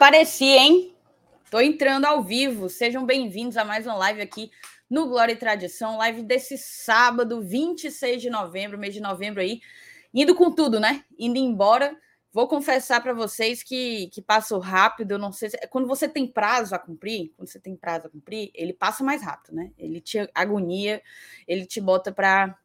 Apareci, hein? Tô entrando ao vivo. Sejam bem-vindos a mais uma live aqui no Glória e Tradição, live desse sábado, 26 de novembro, mês de novembro aí, indo com tudo, né? Indo embora. Vou confessar para vocês que, que passou rápido. Eu não sei se... quando você tem prazo a cumprir, quando você tem prazo a cumprir, ele passa mais rápido, né? Ele te agonia, ele te bota para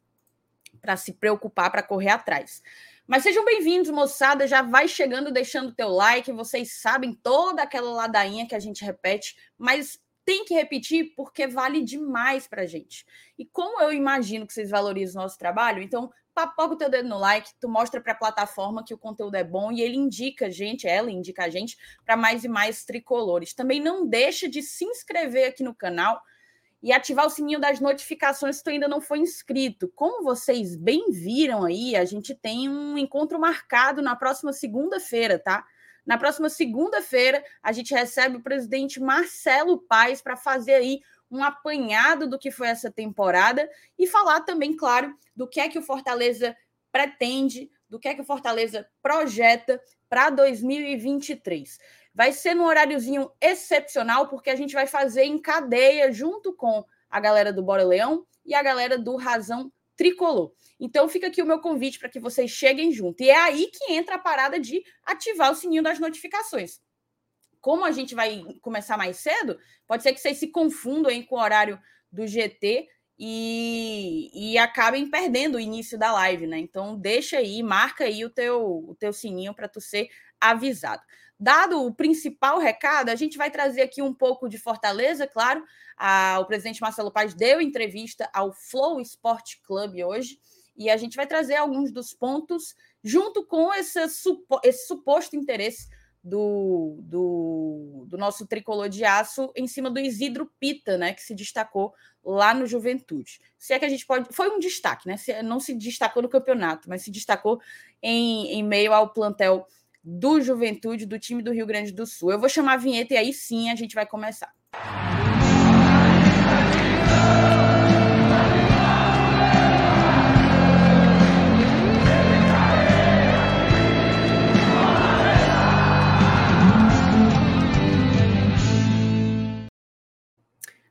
se preocupar, para correr atrás. Mas sejam bem-vindos, moçada. Já vai chegando, deixando o teu like. Vocês sabem toda aquela ladainha que a gente repete, mas tem que repetir porque vale demais para a gente. E como eu imagino que vocês valorizam o nosso trabalho, então papoca o teu dedo no like, tu mostra para a plataforma que o conteúdo é bom e ele indica a gente, ela indica a gente para mais e mais tricolores. Também não deixa de se inscrever aqui no canal e ativar o sininho das notificações se tu ainda não foi inscrito. Como vocês bem viram aí, a gente tem um encontro marcado na próxima segunda-feira, tá? Na próxima segunda-feira, a gente recebe o presidente Marcelo Paes para fazer aí um apanhado do que foi essa temporada e falar também, claro, do que é que o Fortaleza pretende, do que é que o Fortaleza projeta para 2023. Vai ser num horáriozinho excepcional, porque a gente vai fazer em cadeia junto com a galera do Bora Leão e a galera do Razão Tricolor. Então fica aqui o meu convite para que vocês cheguem junto. E é aí que entra a parada de ativar o sininho das notificações. Como a gente vai começar mais cedo, pode ser que vocês se confundam com o horário do GT e, e acabem perdendo o início da live, né? Então deixa aí, marca aí o teu, o teu sininho para tu ser avisado. Dado o principal recado, a gente vai trazer aqui um pouco de Fortaleza, claro. A, o presidente Marcelo Paz deu entrevista ao Flow Sport Club hoje e a gente vai trazer alguns dos pontos junto com esse, supo, esse suposto interesse do, do, do, nosso tricolor de aço em cima do Isidro Pita, né, que se destacou lá no Juventude. Se é que a gente pode. Foi um destaque, né? Se, não se destacou no campeonato, mas se destacou em, em meio ao plantel do Juventude, do time do Rio Grande do Sul. Eu vou chamar a vinheta e aí sim a gente vai começar.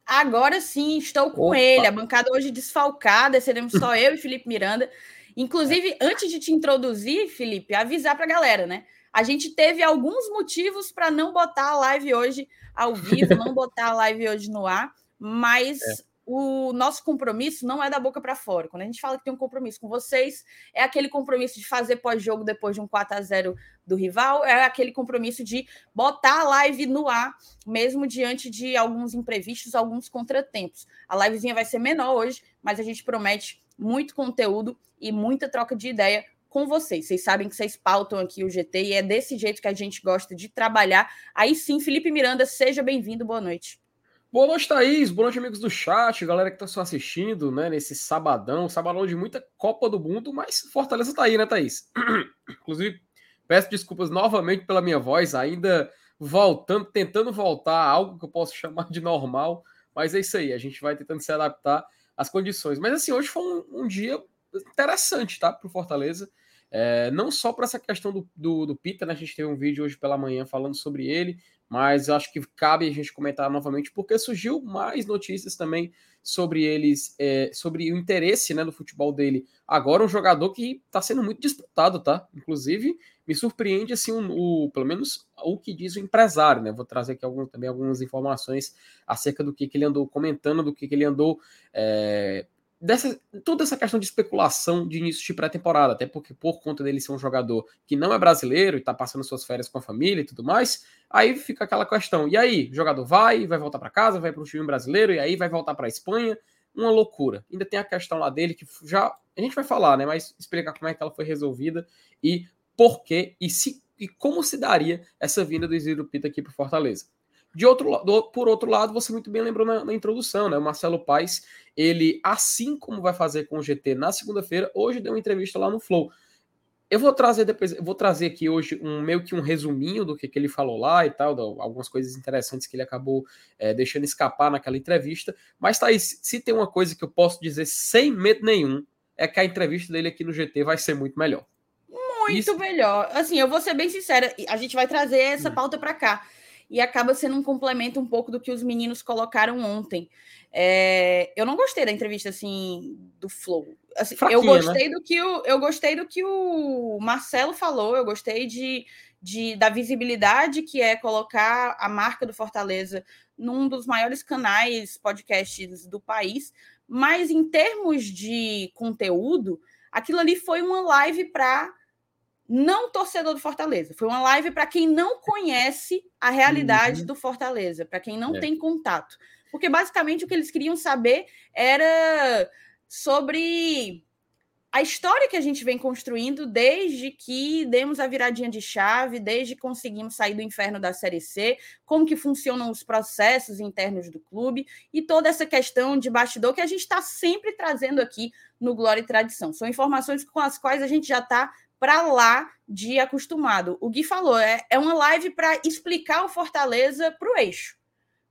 Agora sim, estou com Opa. ele. A bancada hoje desfalcada, seremos só eu e Felipe Miranda. Inclusive, antes de te introduzir, Felipe, avisar para a galera, né? A gente teve alguns motivos para não botar a live hoje ao vivo, não botar a live hoje no ar, mas é. o nosso compromisso não é da boca para fora. Quando a gente fala que tem um compromisso com vocês, é aquele compromisso de fazer pós-jogo depois de um 4 a 0 do rival, é aquele compromisso de botar a live no ar, mesmo diante de alguns imprevistos, alguns contratempos. A livezinha vai ser menor hoje, mas a gente promete muito conteúdo e muita troca de ideia com vocês. Vocês sabem que vocês pautam aqui o GT e é desse jeito que a gente gosta de trabalhar. Aí sim, Felipe Miranda, seja bem-vindo, boa noite. Boa noite, Thaís. Boa noite, amigos do chat, galera que está só assistindo, né, nesse sabadão, sabadão de muita Copa do Mundo, mas Fortaleza tá aí, né, Thaís? Inclusive, peço desculpas novamente pela minha voz, ainda voltando, tentando voltar a algo que eu posso chamar de normal, mas é isso aí, a gente vai tentando se adaptar às condições. Mas assim, hoje foi um, um dia interessante, tá, para o Fortaleza. É, não só para essa questão do, do, do Pita, né? A gente teve um vídeo hoje pela manhã falando sobre ele, mas acho que cabe a gente comentar novamente, porque surgiu mais notícias também sobre eles, é, sobre o interesse né, do futebol dele. Agora, um jogador que está sendo muito disputado, tá? Inclusive, me surpreende assim, o, o, pelo menos o que diz o empresário, né? Vou trazer aqui algum, também algumas informações acerca do que, que ele andou comentando, do que, que ele andou é, dessa, toda essa questão de especulação de início de pré-temporada, até porque por conta dele ser um jogador que não é brasileiro e tá passando suas férias com a família e tudo mais, aí fica aquela questão. E aí, o jogador vai, vai voltar para casa, vai para o time brasileiro e aí vai voltar para a Espanha, uma loucura. Ainda tem a questão lá dele que já a gente vai falar, né, mas explicar como é que ela foi resolvida e por quê e se e como se daria essa vinda do Isidro Pita aqui para Fortaleza. De outro, do, por outro lado, você muito bem lembrou na, na, introdução, né? O Marcelo Paes, ele, assim como vai fazer com o GT na segunda-feira, hoje deu uma entrevista lá no Flow. Eu vou trazer depois, eu vou trazer aqui hoje um meio que um resuminho do que, que ele falou lá e tal, algumas coisas interessantes que ele acabou é, deixando escapar naquela entrevista. Mas, Thaís, se tem uma coisa que eu posso dizer sem medo nenhum, é que a entrevista dele aqui no GT vai ser muito melhor Muito Isso. melhor. Assim, eu vou ser bem sincera, a gente vai trazer essa hum. pauta para cá. E acaba sendo um complemento um pouco do que os meninos colocaram ontem. É, eu não gostei da entrevista assim do Flow. Assim, eu né? gostei né? do que o, eu gostei do que o Marcelo falou. Eu gostei de, de da visibilidade que é colocar a marca do Fortaleza num dos maiores canais podcasts do país. Mas em termos de conteúdo, aquilo ali foi uma live para não torcedor do Fortaleza. Foi uma live para quem não conhece a realidade uhum. do Fortaleza, para quem não é. tem contato. Porque basicamente o que eles queriam saber era sobre a história que a gente vem construindo desde que demos a viradinha de chave, desde que conseguimos sair do inferno da Série C, como que funcionam os processos internos do clube e toda essa questão de bastidor que a gente está sempre trazendo aqui no Glória e Tradição. São informações com as quais a gente já está para lá de acostumado. O Gui falou, é, é uma live para explicar o Fortaleza para o eixo.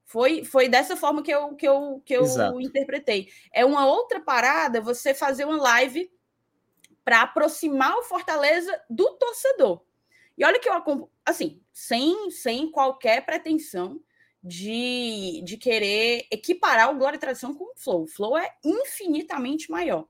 Foi, foi dessa forma que eu, que eu, que eu interpretei. É uma outra parada você fazer uma live para aproximar o Fortaleza do torcedor. E olha que eu assim, sem, sem qualquer pretensão de, de querer equiparar o Glória e Tradição com o Flow. O Flow é infinitamente maior.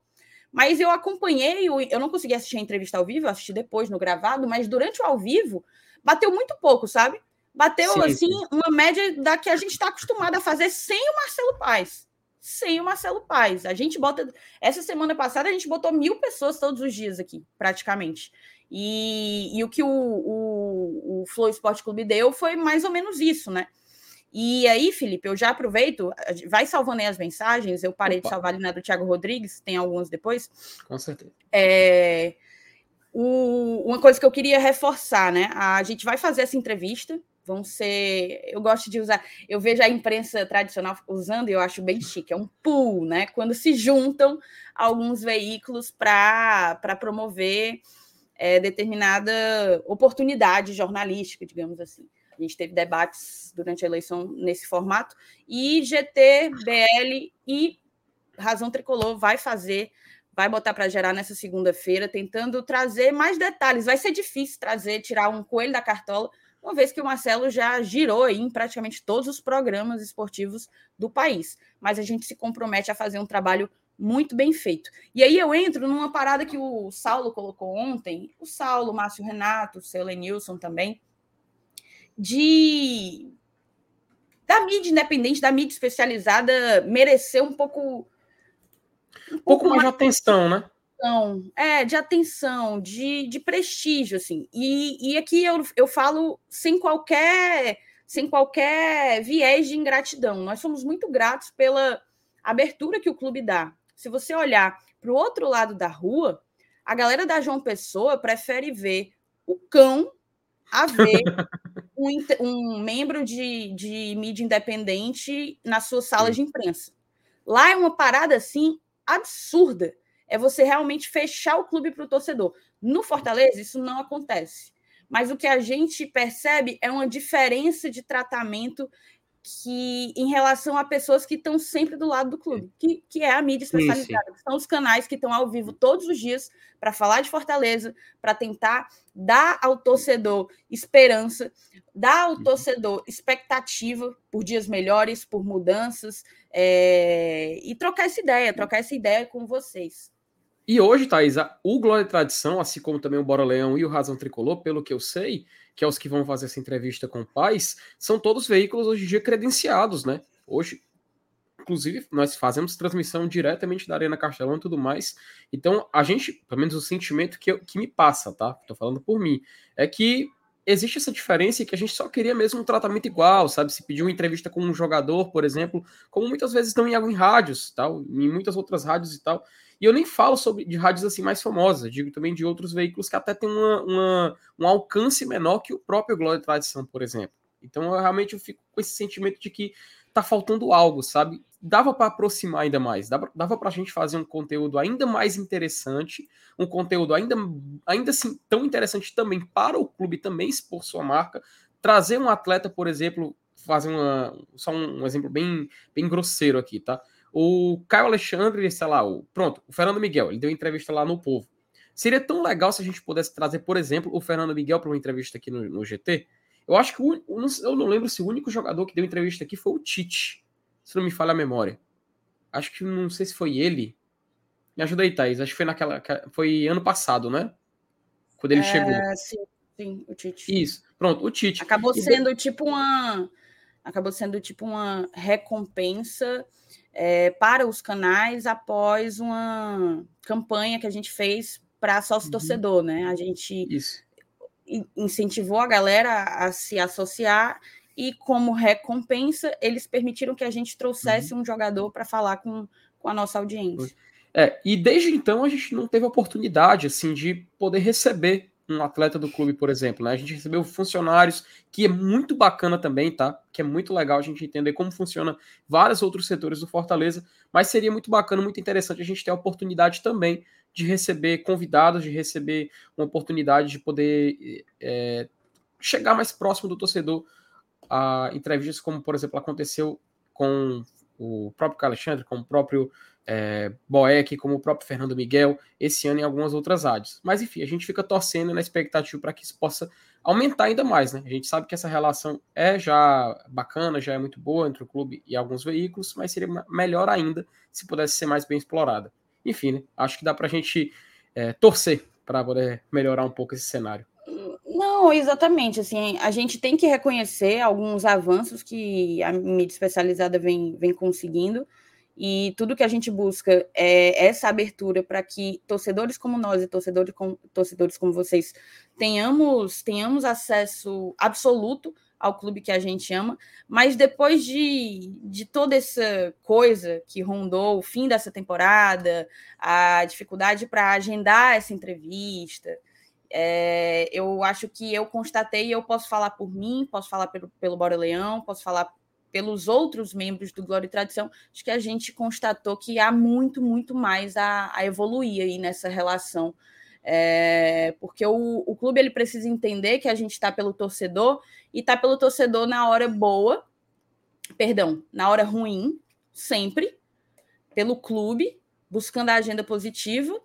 Mas eu acompanhei, eu não consegui assistir a entrevista ao vivo, assisti depois no gravado, mas durante o ao vivo bateu muito pouco, sabe? Bateu sim, assim sim. uma média da que a gente está acostumado a fazer sem o Marcelo Paes. Sem o Marcelo Paes. A gente bota. Essa semana passada a gente botou mil pessoas todos os dias aqui, praticamente. E, e o que o, o, o Flow Esporte Clube deu foi mais ou menos isso, né? E aí, Felipe, eu já aproveito, vai salvando aí as mensagens. Eu parei Opa. de salvar ali na do Thiago Rodrigues, tem algumas depois. Com certeza. É, o, uma coisa que eu queria reforçar, né? A gente vai fazer essa entrevista. Vão ser. Eu gosto de usar. Eu vejo a imprensa tradicional usando e eu acho bem chique. É um pool, né? Quando se juntam alguns veículos para promover é, determinada oportunidade jornalística, digamos assim. A gente teve debates durante a eleição nesse formato. E GT, BL e Razão Tricolor vai fazer, vai botar para gerar nessa segunda-feira, tentando trazer mais detalhes. Vai ser difícil trazer, tirar um coelho da cartola, uma vez que o Marcelo já girou em praticamente todos os programas esportivos do país. Mas a gente se compromete a fazer um trabalho muito bem feito. E aí eu entro numa parada que o Saulo colocou ontem, o Saulo, o Márcio Renato, o seu Lenilson também, de da mídia independente, da mídia especializada merecer um pouco um, um pouco, mais de atenção, né? É, de atenção, de, de prestígio, assim. E, e aqui eu, eu falo sem qualquer sem qualquer viés de ingratidão. Nós somos muito gratos pela abertura que o clube dá. Se você olhar para o outro lado da rua, a galera da João Pessoa prefere ver o cão a ver um, um membro de, de mídia independente na sua sala de imprensa. Lá é uma parada assim absurda. É você realmente fechar o clube para o torcedor. No Fortaleza, isso não acontece. Mas o que a gente percebe é uma diferença de tratamento que em relação a pessoas que estão sempre do lado do clube, que, que é a mídia especializada, que são os canais que estão ao vivo todos os dias para falar de Fortaleza, para tentar dar ao torcedor esperança, dar ao uhum. torcedor expectativa por dias melhores, por mudanças, é... e trocar essa ideia, trocar essa ideia com vocês. E hoje, Thaís, o Glória e Tradição, assim como também o Bora Leão e o Razão Tricolor, pelo que eu sei, que é os que vão fazer essa entrevista com o Paz, são todos veículos hoje em dia credenciados, né? Hoje, inclusive, nós fazemos transmissão diretamente da Arena Castelão e tudo mais. Então, a gente, pelo menos o sentimento que, eu, que me passa, tá? Tô falando por mim, é que existe essa diferença que a gente só queria mesmo um tratamento igual, sabe? Se pedir uma entrevista com um jogador, por exemplo, como muitas vezes estão em, em rádios, tal, em muitas outras rádios e tal. E eu nem falo sobre de rádios assim mais famosas, digo também de outros veículos que até têm uma, uma, um alcance menor que o próprio Glória e Tradição, por exemplo. Então eu realmente eu fico com esse sentimento de que tá faltando algo, sabe? Dava para aproximar ainda mais, dava, para a gente fazer um conteúdo ainda mais interessante, um conteúdo ainda, ainda assim tão interessante também para o clube também expor sua marca, trazer um atleta, por exemplo, fazer uma, só um, um exemplo bem, bem grosseiro aqui, tá? O Caio Alexandre, sei lá, o, pronto, o Fernando Miguel, ele deu entrevista lá no Povo. Seria tão legal se a gente pudesse trazer, por exemplo, o Fernando Miguel para uma entrevista aqui no, no GT. Eu acho que o, eu não lembro se o único jogador que deu entrevista aqui foi o Tite, se não me falha a memória. Acho que não sei se foi ele. Me ajuda aí, Thaís. Acho que foi naquela. Foi ano passado, né? Quando ele é, chegou. Sim, sim, o Tite. Isso. Pronto, o Tite. Acabou sendo tipo uma. Acabou sendo tipo uma recompensa é, para os canais após uma campanha que a gente fez para sócio torcedor, uhum. né? A gente Isso. incentivou a galera a se associar e, como recompensa, eles permitiram que a gente trouxesse uhum. um jogador para falar com, com a nossa audiência. É, e desde então a gente não teve oportunidade assim de poder receber um atleta do clube, por exemplo. Né? A gente recebeu funcionários, que é muito bacana também, tá? Que é muito legal a gente entender como funciona vários outros setores do Fortaleza, mas seria muito bacana, muito interessante a gente ter a oportunidade também de receber convidados, de receber uma oportunidade de poder é, chegar mais próximo do torcedor a entrevistas como, por exemplo, aconteceu com o próprio Alexandre, com o próprio é, Boeck, como o próprio Fernando Miguel, esse ano em algumas outras áreas. Mas enfim, a gente fica torcendo na expectativa para que isso possa aumentar ainda mais, né? A gente sabe que essa relação é já bacana, já é muito boa entre o clube e alguns veículos, mas seria melhor ainda se pudesse ser mais bem explorada. Enfim, né? acho que dá para a gente é, torcer para poder melhorar um pouco esse cenário. Não, exatamente. Assim, a gente tem que reconhecer alguns avanços que a mídia especializada vem, vem conseguindo. E tudo que a gente busca é essa abertura para que torcedores como nós e torcedores, com, torcedores como vocês tenhamos, tenhamos acesso absoluto ao clube que a gente ama, mas depois de, de toda essa coisa que rondou o fim dessa temporada, a dificuldade para agendar essa entrevista, é, eu acho que eu constatei, eu posso falar por mim, posso falar pelo, pelo Bora Leão, posso falar pelos outros membros do Glória e Tradição, acho que a gente constatou que há muito, muito mais a, a evoluir aí nessa relação. É, porque o, o clube ele precisa entender que a gente está pelo torcedor e está pelo torcedor na hora boa, perdão, na hora ruim, sempre, pelo clube, buscando a agenda positiva,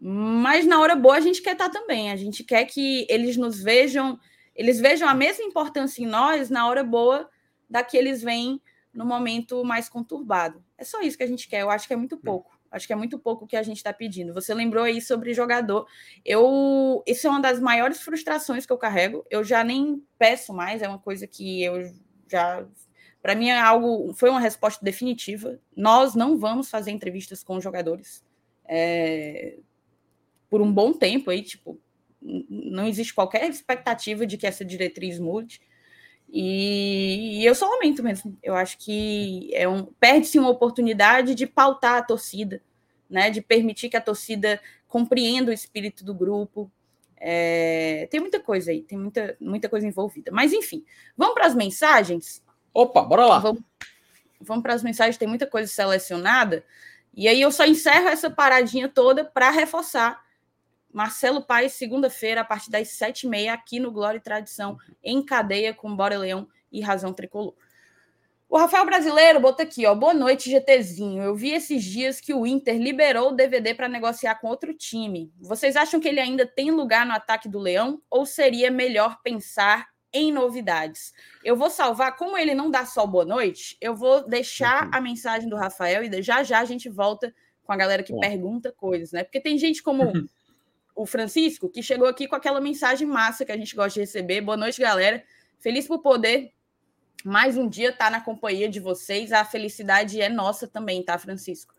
mas na hora boa a gente quer estar tá também. A gente quer que eles nos vejam, eles vejam a mesma importância em nós na hora boa da que eles veem no momento mais conturbado. É só isso que a gente quer. Eu acho que é muito pouco. Acho que é muito pouco o que a gente está pedindo. Você lembrou aí sobre jogador. Eu, isso é uma das maiores frustrações que eu carrego. Eu já nem peço mais. É uma coisa que eu já, para mim é algo, foi uma resposta definitiva. Nós não vamos fazer entrevistas com jogadores é, por um bom tempo aí, tipo, não existe qualquer expectativa de que essa diretriz mude. E, e eu só lamento mesmo. Eu acho que é um, perde-se uma oportunidade de pautar a torcida, né? De permitir que a torcida compreenda o espírito do grupo. É, tem muita coisa aí, tem muita, muita coisa envolvida. Mas enfim, vamos para as mensagens. Opa, bora lá. Vamos, vamos para as mensagens, tem muita coisa selecionada. E aí eu só encerro essa paradinha toda para reforçar Marcelo Paes, segunda-feira, a partir das sete e meia, aqui no Glória e Tradição, em cadeia com Bora Leão e Razão Tricolor. O Rafael Brasileiro bota aqui, ó. Boa noite, GTzinho. Eu vi esses dias que o Inter liberou o DVD para negociar com outro time. Vocês acham que ele ainda tem lugar no ataque do Leão ou seria melhor pensar em novidades? Eu vou salvar, como ele não dá só boa noite, eu vou deixar uhum. a mensagem do Rafael e já já a gente volta com a galera que pergunta coisas, né? Porque tem gente como o Francisco, que chegou aqui com aquela mensagem massa que a gente gosta de receber. Boa noite, galera. Feliz por poder mais um dia estar na companhia de vocês. A felicidade é nossa também, tá, Francisco?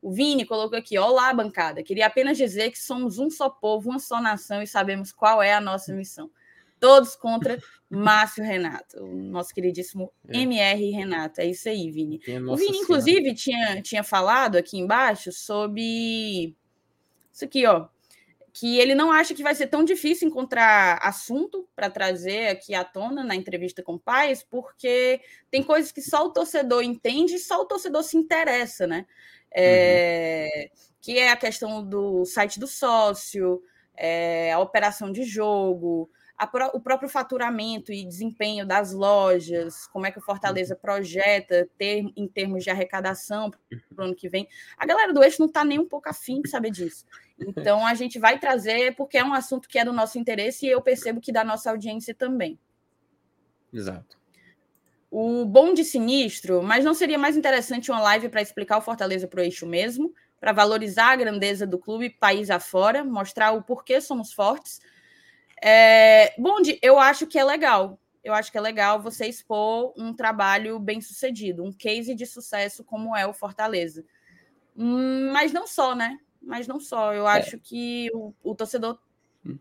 O Vini colocou aqui: Olá, bancada. Queria apenas dizer que somos um só povo, uma só nação e sabemos qual é a nossa missão. Todos contra Márcio Renato, o nosso queridíssimo é. MR Renato. É isso aí, Vini. O Vini, inclusive, tinha, tinha falado aqui embaixo sobre isso aqui, ó que ele não acha que vai ser tão difícil encontrar assunto para trazer aqui à tona na entrevista com o Paz, porque tem coisas que só o torcedor entende e só o torcedor se interessa, né? É, uhum. Que é a questão do site do sócio, é, a operação de jogo, a, o próprio faturamento e desempenho das lojas, como é que o Fortaleza uhum. projeta ter em termos de arrecadação para o ano que vem. A galera do eixo não está nem um pouco afim de saber disso. Então a gente vai trazer porque é um assunto que é do nosso interesse e eu percebo que da nossa audiência também. Exato. O bom de sinistro, mas não seria mais interessante uma live para explicar o Fortaleza para o eixo mesmo, para valorizar a grandeza do clube país afora, mostrar o porquê somos fortes é, Bonde, eu acho que é legal. Eu acho que é legal você expor um trabalho bem sucedido, um case de sucesso como é o Fortaleza. Hum, mas não só, né? Mas não só. Eu é. acho que o, o torcedor hum.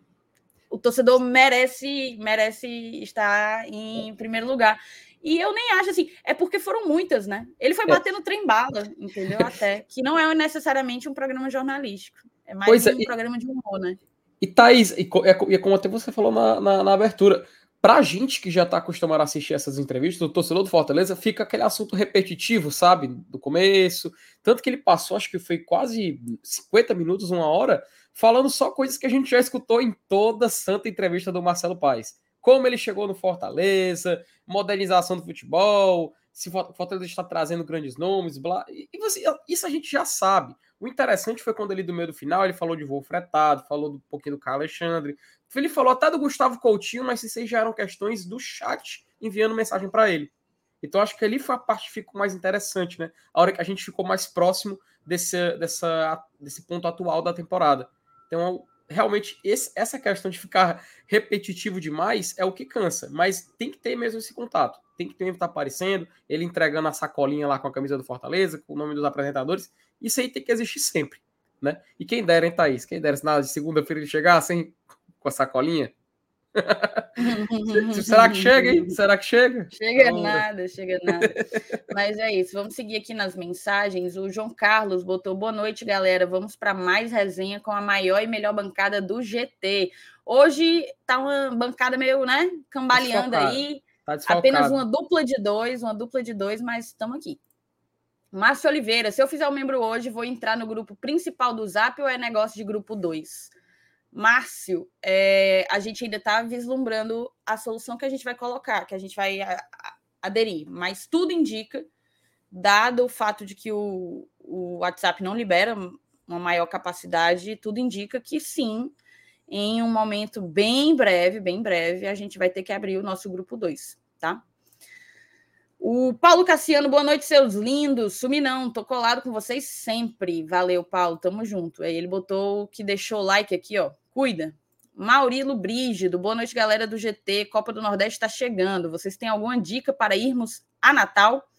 o torcedor merece merece estar em primeiro lugar. E eu nem acho assim, é porque foram muitas, né? Ele foi é. batendo trem bala, entendeu? Até que não é necessariamente um programa jornalístico, é mais pois é, um é, programa de humor, né? E Thaís, e, e como até você falou na, na, na abertura, pra gente que já tá acostumado a assistir essas entrevistas, o torcedor do Fortaleza fica aquele assunto repetitivo, sabe? Do começo. Tanto que ele passou, acho que foi quase 50 minutos, uma hora, falando só coisas que a gente já escutou em toda santa entrevista do Marcelo Paes. Como ele chegou no Fortaleza, modernização do futebol, se o Fortaleza está trazendo grandes nomes, blá. E você, isso a gente já sabe. O interessante foi quando ele, do meio do final, ele falou de voo fretado, falou um pouquinho do Carlos Alexandre. Ele falou até do Gustavo Coutinho, mas essas já eram questões do chat enviando mensagem para ele. Então acho que ali foi a parte que ficou mais interessante, né? A hora que a gente ficou mais próximo desse, dessa, desse ponto atual da temporada. Então, realmente, esse, essa questão de ficar repetitivo demais é o que cansa, mas tem que ter mesmo esse contato. Tem que ter estar tá aparecendo, ele entregando a sacolinha lá com a camisa do Fortaleza, com o nome dos apresentadores. Isso aí tem que existir sempre, né? E quem dera, hein, Thaís? Quem dera se na segunda-feira ele chegasse, com a sacolinha. Será que chega, hein? Será que chega? Chega nada, chega nada. Mas é isso, vamos seguir aqui nas mensagens. O João Carlos botou boa noite, galera. Vamos para mais resenha com a maior e melhor bancada do GT. Hoje tá uma bancada meio, né, cambaleando aí. Tá Apenas uma dupla de dois, uma dupla de dois, mas estamos aqui. Márcio Oliveira, se eu fizer o um membro hoje, vou entrar no grupo principal do Zap ou é negócio de grupo 2? Márcio, é, a gente ainda está vislumbrando a solução que a gente vai colocar, que a gente vai a, a, aderir, mas tudo indica, dado o fato de que o, o WhatsApp não libera uma maior capacidade, tudo indica que sim, em um momento bem breve, bem breve, a gente vai ter que abrir o nosso grupo 2, tá? O Paulo Cassiano, boa noite, seus lindos. Sumi não, tô colado com vocês sempre. Valeu, Paulo, tamo junto. Aí ele botou que deixou o like aqui, ó. Cuida. Maurilo Brígido, boa noite, galera do GT. Copa do Nordeste está chegando. Vocês têm alguma dica para irmos a Natal?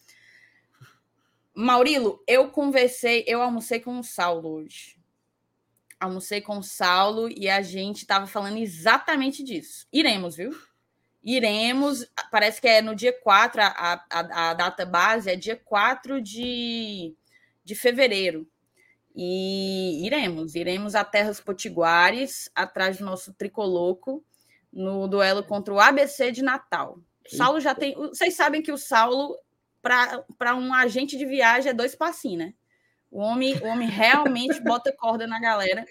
Maurilo, eu conversei, eu almocei com o Saulo hoje. Almocei com o Saulo e a gente estava falando exatamente disso. Iremos, viu? Iremos, parece que é no dia 4, a, a, a data base é dia 4 de, de fevereiro. E iremos, iremos a Terras Potiguares, atrás do nosso tricoloco, no duelo contra o ABC de Natal. O Saulo já tem. Vocês sabem que o Saulo, para um agente de viagem, é dois passinhos, né? O homem, o homem realmente bota corda na galera.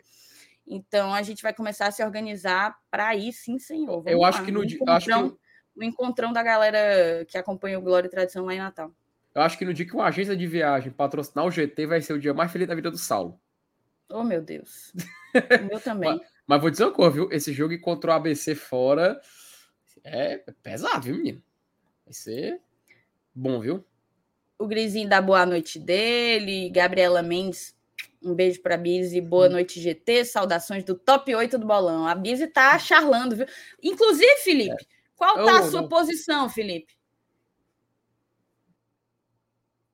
Então a gente vai começar a se organizar para ir, sim, senhor. Vamos eu acho que no dia. Acho que... O encontrão da galera que acompanha o Glória e Tradição lá em Natal. Eu acho que no dia que uma agência de viagem patrocinar o GT vai ser o dia mais feliz da vida do Saulo. Oh, meu Deus. o meu também. mas, mas, vou dizer uma coisa, viu? Esse jogo contra o ABC fora é pesado, viu, menino? Vai ser bom, viu? O Grisinho dá boa noite dele, Gabriela Mendes um beijo para a Bizi, boa hum. noite GT, saudações do top 8 do bolão. A Bizi tá charlando, viu? Inclusive, Felipe, qual tá a sua posição, Felipe?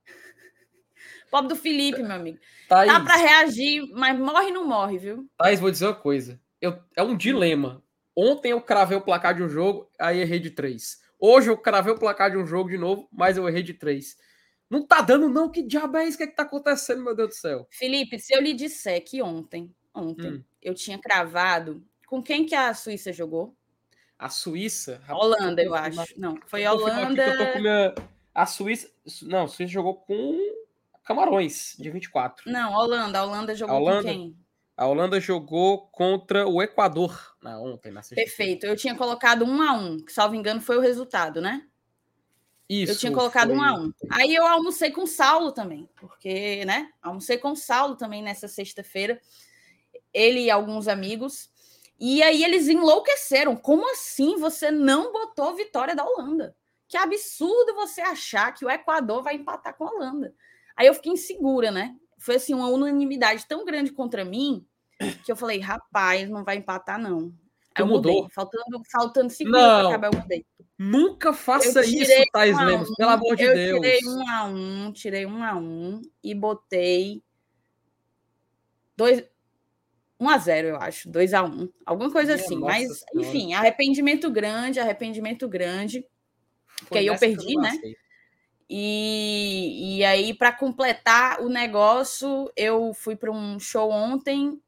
Pobre do Felipe, meu amigo. Thaís, tá para reagir, mas morre não morre, viu? Thaís, vou dizer uma coisa. Eu, é um dilema. Ontem eu cravei o placar de um jogo, aí errei de três. Hoje eu cravei o placar de um jogo de novo, mas eu errei de três. Não tá dando, não. Que diabo é isso? O que, é que tá acontecendo, meu Deus do céu? Felipe, se eu lhe disser que ontem, ontem, hum. eu tinha cravado. Com quem que a Suíça jogou? A Suíça? Holanda, eu acho. Não, foi a Holanda. Minha... A Suíça. Não, a Suíça jogou com Camarões, dia 24. Não, Holanda. A Holanda jogou a Holanda... com quem? A Holanda jogou contra o Equador na ontem, na sexta. Perfeito. Eu tinha colocado um a um, que, salvo engano, foi o resultado, né? Isso. Eu tinha colocado foi... um a um. Aí eu almocei com o Saulo também, porque, né? Almocei com o Saulo também nessa sexta-feira. Ele e alguns amigos. E aí eles enlouqueceram. Como assim você não botou vitória da Holanda? Que absurdo você achar que o Equador vai empatar com a Holanda. Aí eu fiquei insegura, né? Foi assim uma unanimidade tão grande contra mim que eu falei, rapaz, não vai empatar não. Aí eu mudou. Mudei. Faltando, faltando segundos para acabar, eu mudei. Nunca faça isso, Thais um Lemos, pelo amor de eu Deus. Eu tirei um a um, tirei um a um e botei dois, 1 a 0 eu acho, 2 a 1 alguma coisa Minha assim. Mas, senhora. enfim, arrependimento grande, arrependimento grande. Foi que aí eu perdi, né? E, e aí, para completar o negócio, eu fui para um show ontem.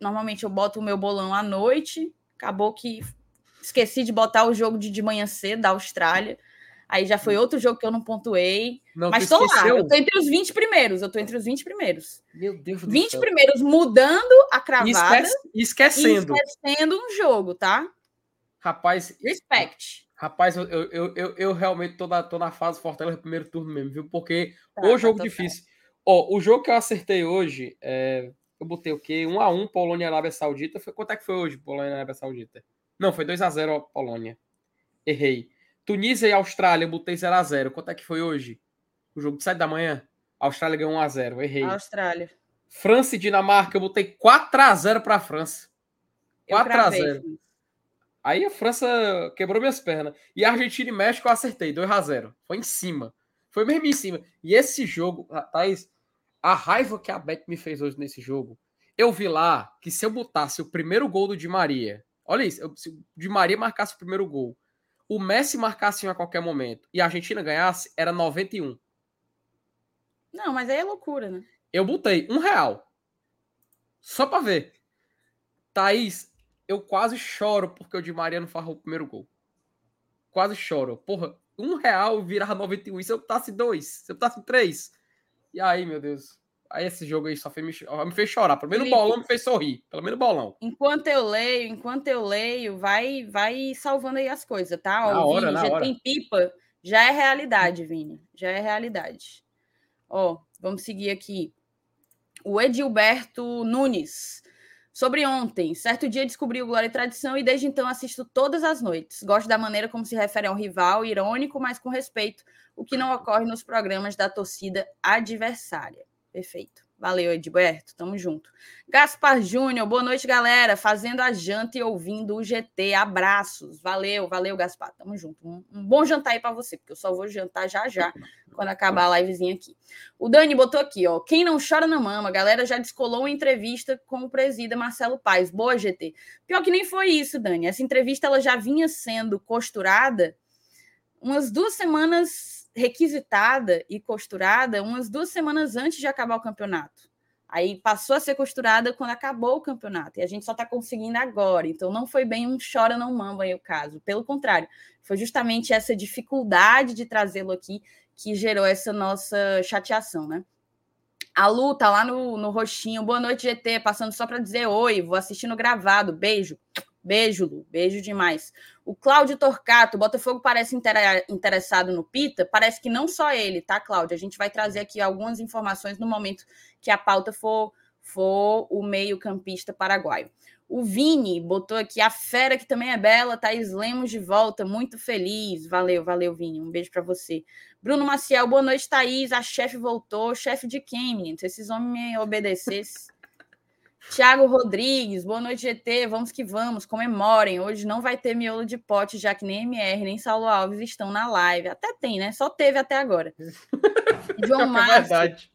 Normalmente eu boto o meu bolão à noite. Acabou que esqueci de botar o jogo de, de manhã cedo da Austrália. Aí já foi outro jogo que eu não pontuei. Não, mas tô lá, eu tô entre os 20 primeiros. Eu tô entre os 20 primeiros. Meu Deus do 20 céu. primeiros mudando a cravada. E esquecendo. E esquecendo um jogo, tá? Rapaz. Respect. Rapaz, eu, eu, eu, eu realmente tô na, tô na fase Fortaleza primeiro turno mesmo, viu? Porque tá, o tá, jogo difícil. Ó, o jogo que eu acertei hoje, é, eu botei o quê? 1 a 1 Polônia e Arábia Saudita. Foi, quanto é que foi hoje, Polônia e Arábia Saudita? Não, foi 2 a 0 Polônia. Errei. Tunísia e Austrália, eu botei 0 a 0 Quanto é que foi hoje? O jogo de 7 da manhã? A Austrália ganhou 1 a 0 Errei. Austrália. França e Dinamarca, eu botei 4 a 0 para a França. 4 a 0 Aí a França quebrou minhas pernas. E a Argentina e México eu acertei, 2 a 0 Foi em cima. Foi mesmo em cima. E esse jogo, Thaís, a raiva que a Beth me fez hoje nesse jogo, eu vi lá que se eu botasse o primeiro gol do Di Maria, olha isso, se o Di Maria marcasse o primeiro gol o Messi marcasse um a qualquer momento e a Argentina ganhasse, era 91. Não, mas aí é loucura, né? Eu botei um real. Só pra ver. Thaís, eu quase choro porque o Di Maria não farrou o primeiro gol. Quase choro. Porra, um real virar 91. E se eu botasse dois? Se eu botasse três? E aí, meu Deus. Aí esse jogo aí só fez me, me fez chorar. Pelo menos o bolão me fez sorrir. Pelo menos o bolão. Enquanto eu leio, enquanto eu leio, vai vai salvando aí as coisas, tá? Ó, na hora, Vini, já hora. tem pipa. Já é realidade, Vini. Já é realidade. Ó, vamos seguir aqui. O Edilberto Nunes. Sobre ontem, certo dia descobri o Glória e Tradição e desde então assisto todas as noites. Gosto da maneira como se refere ao rival, irônico, mas com respeito, o que não ocorre nos programas da torcida adversária. Perfeito. Valeu, Edberto. Tamo junto. Gaspar Júnior, boa noite, galera. Fazendo a janta e ouvindo o GT. Abraços. Valeu, valeu, Gaspar. Tamo junto. Um, um bom jantar aí para você, porque eu só vou jantar já já, quando acabar a livezinha aqui. O Dani botou aqui, ó. Quem não chora na mama. A galera já descolou uma entrevista com o presida Marcelo Paes. Boa, GT. Pior que nem foi isso, Dani. Essa entrevista ela já vinha sendo costurada umas duas semanas requisitada e costurada umas duas semanas antes de acabar o campeonato. Aí passou a ser costurada quando acabou o campeonato. E a gente só está conseguindo agora. Então não foi bem um chora não mamba aí o caso. Pelo contrário, foi justamente essa dificuldade de trazê-lo aqui que gerou essa nossa chateação, né? A Lu tá lá no, no roxinho. Boa noite, GT. Passando só para dizer oi. Vou assistindo gravado. Beijo. Beijo, Lu. Beijo demais. O Cláudio Torcato, Botafogo parece interessado no Pita. Parece que não só ele, tá, Cláudio? A gente vai trazer aqui algumas informações no momento que a pauta for, for o meio-campista paraguaio. O Vini botou aqui a fera que também é bela, Thaís Lemos de volta, muito feliz. Valeu, valeu, Vini. Um beijo para você. Bruno Maciel, boa noite, Thaís. A chefe voltou. Chefe de quem, menino? Se esses homens me obedecessem. Tiago Rodrigues, boa noite, GT. Vamos que vamos, comemorem. Hoje não vai ter miolo de pote, já que nem MR nem Saulo Alves estão na live. Até tem, né? Só teve até agora. João é Márcio.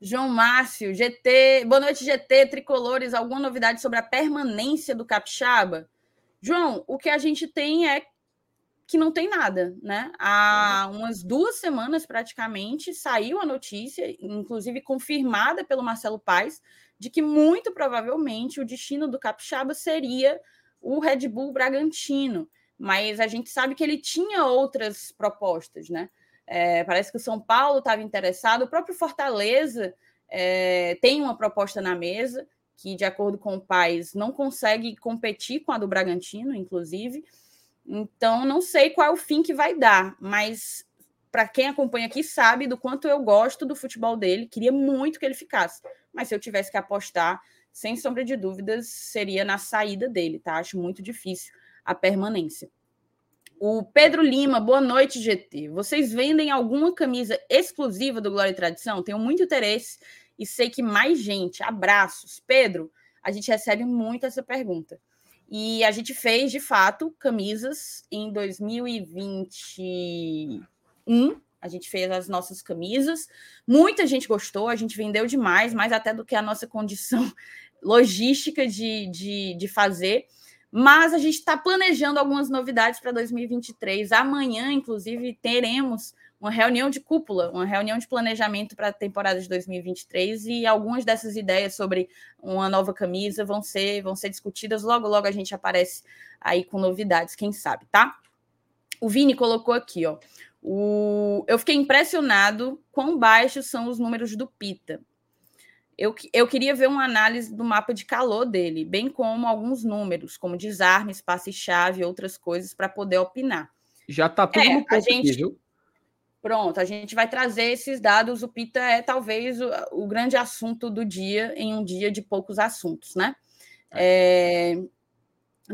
João Márcio, GT. Boa noite, GT, tricolores. Alguma novidade sobre a permanência do Capixaba? João, o que a gente tem é que não tem nada, né? Há umas duas semanas praticamente saiu a notícia, inclusive confirmada pelo Marcelo Paes, de que muito provavelmente o destino do Capixaba seria o Red Bull Bragantino, mas a gente sabe que ele tinha outras propostas, né? É, parece que o São Paulo estava interessado, o próprio Fortaleza é, tem uma proposta na mesa que, de acordo com o Paz, não consegue competir com a do Bragantino, inclusive. Então, não sei qual é o fim que vai dar, mas para quem acompanha aqui sabe do quanto eu gosto do futebol dele, queria muito que ele ficasse. Mas se eu tivesse que apostar, sem sombra de dúvidas, seria na saída dele, tá? Acho muito difícil a permanência. O Pedro Lima, boa noite, GT. Vocês vendem alguma camisa exclusiva do Glória e Tradição? Tenho muito interesse e sei que mais gente. Abraços. Pedro, a gente recebe muito essa pergunta. E a gente fez, de fato, camisas em 2021. A gente fez as nossas camisas. Muita gente gostou, a gente vendeu demais, mais até do que a nossa condição logística de, de, de fazer. Mas a gente está planejando algumas novidades para 2023. Amanhã, inclusive, teremos uma reunião de cúpula, uma reunião de planejamento para a temporada de 2023 e algumas dessas ideias sobre uma nova camisa vão ser vão ser discutidas. Logo, logo a gente aparece aí com novidades, quem sabe, tá? O Vini colocou aqui, ó. O... Eu fiquei impressionado quão baixos são os números do Pita. Eu, eu queria ver uma análise do mapa de calor dele, bem como alguns números, como desarme, passe-chave e outras coisas, para poder opinar. Já está tudo é, no ponto a gente, aqui, viu? Pronto, a gente vai trazer esses dados. O Pita é talvez o, o grande assunto do dia em um dia de poucos assuntos, né? É. É,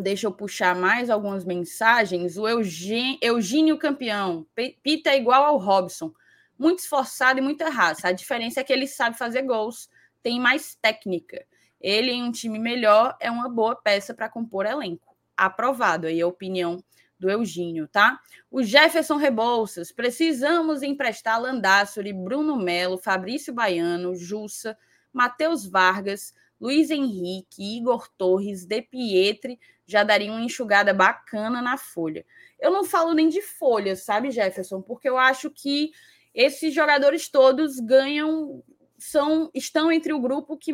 deixa eu puxar mais algumas mensagens. O Eugênio, Campeão. Pita é igual ao Robson. Muito esforçado e muita raça. A diferença é que ele sabe fazer gols, tem mais técnica. Ele, em um time melhor, é uma boa peça para compor elenco. Aprovado. Aí a opinião do Eugênio, tá? O Jefferson Rebouças, precisamos emprestar Landassori, Bruno Melo, Fabrício Baiano, Jussa, Matheus Vargas, Luiz Henrique, Igor Torres, De Pietri, já daria uma enxugada bacana na folha. Eu não falo nem de folha, sabe, Jefferson? Porque eu acho que esses jogadores todos ganham, são, estão entre o grupo que,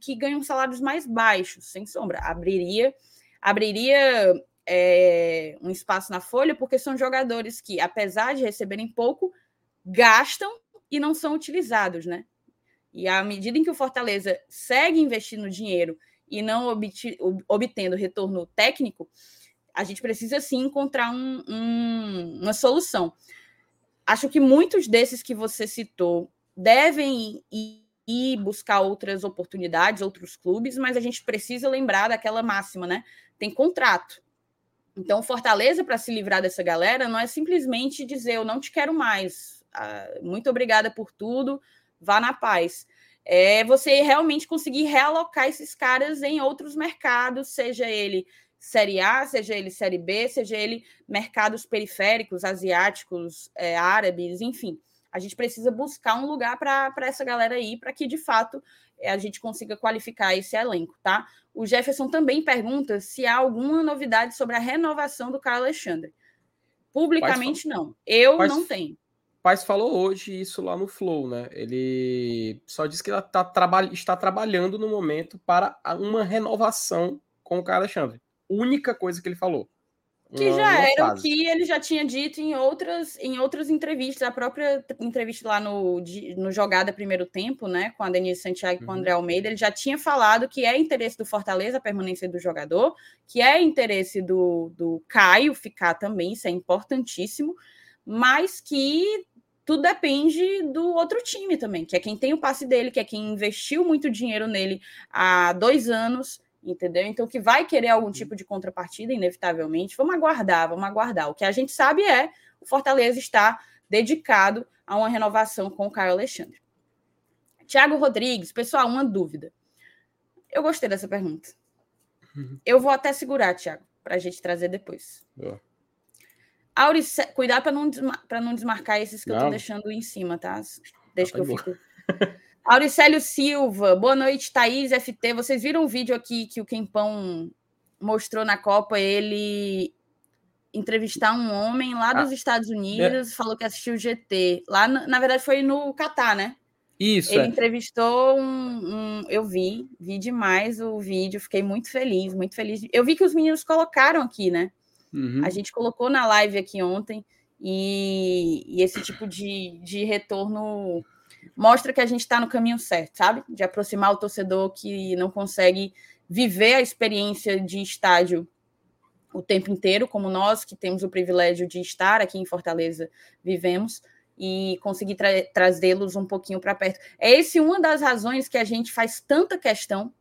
que ganham salários mais baixos, sem sombra. Abriria, abriria é, um espaço na folha, porque são jogadores que, apesar de receberem pouco, gastam e não são utilizados, né? E à medida em que o Fortaleza segue investindo dinheiro e não obtendo retorno técnico, a gente precisa sim encontrar um, um, uma solução. Acho que muitos desses que você citou devem ir, ir buscar outras oportunidades, outros clubes, mas a gente precisa lembrar daquela máxima, né? Tem contrato. Então, Fortaleza, para se livrar dessa galera, não é simplesmente dizer eu não te quero mais, ah, muito obrigada por tudo, vá na paz. É você realmente conseguir realocar esses caras em outros mercados, seja ele Série A, seja ele Série B, seja ele mercados periféricos, asiáticos, é, árabes, enfim. A gente precisa buscar um lugar para essa galera aí, para que de fato a gente consiga qualificar esse elenco, tá? O Jefferson também pergunta se há alguma novidade sobre a renovação do Carlos Alexandre. Publicamente, não. Eu não tenho. Paz falou hoje isso lá no Flow, né? Ele só disse que ela tá traba está trabalhando no momento para uma renovação com o Carlos Alexandre. Única coisa que ele falou. Que já era o que ele já tinha dito em outras, em outras entrevistas, a própria entrevista lá no, no Jogada Primeiro Tempo, né, com a Denise Santiago e com o André uhum. Almeida, ele já tinha falado que é interesse do Fortaleza a permanência do jogador, que é interesse do, do Caio ficar também, isso é importantíssimo, mas que tudo depende do outro time também, que é quem tem o passe dele, que é quem investiu muito dinheiro nele há dois anos entendeu? Então, que vai querer algum tipo de contrapartida, inevitavelmente. Vamos aguardar, vamos aguardar. O que a gente sabe é o Fortaleza está dedicado a uma renovação com o Caio Alexandre. Tiago Rodrigues, pessoal, uma dúvida. Eu gostei dessa pergunta. Uhum. Eu vou até segurar, Tiago, para a gente trazer depois. Boa. Aurice... Cuidado para não, desma... não desmarcar esses que não. eu estou deixando em cima, tá? Deixa tá que eu fico. Auricélio Silva, boa noite, Thaís, FT. Vocês viram o vídeo aqui que o Quempão mostrou na Copa, ele entrevistar um homem lá dos ah, Estados Unidos, é. falou que assistiu o GT. Lá, na verdade, foi no Catar, né? Isso. Ele é. entrevistou um, um, Eu vi, vi demais o vídeo, fiquei muito feliz, muito feliz. Eu vi que os meninos colocaram aqui, né? Uhum. A gente colocou na live aqui ontem, e, e esse tipo de, de retorno mostra que a gente está no caminho certo, sabe? De aproximar o torcedor que não consegue viver a experiência de estádio o tempo inteiro, como nós, que temos o privilégio de estar aqui em Fortaleza, vivemos, e conseguir tra trazê-los um pouquinho para perto. É esse uma das razões que a gente faz tanta questão,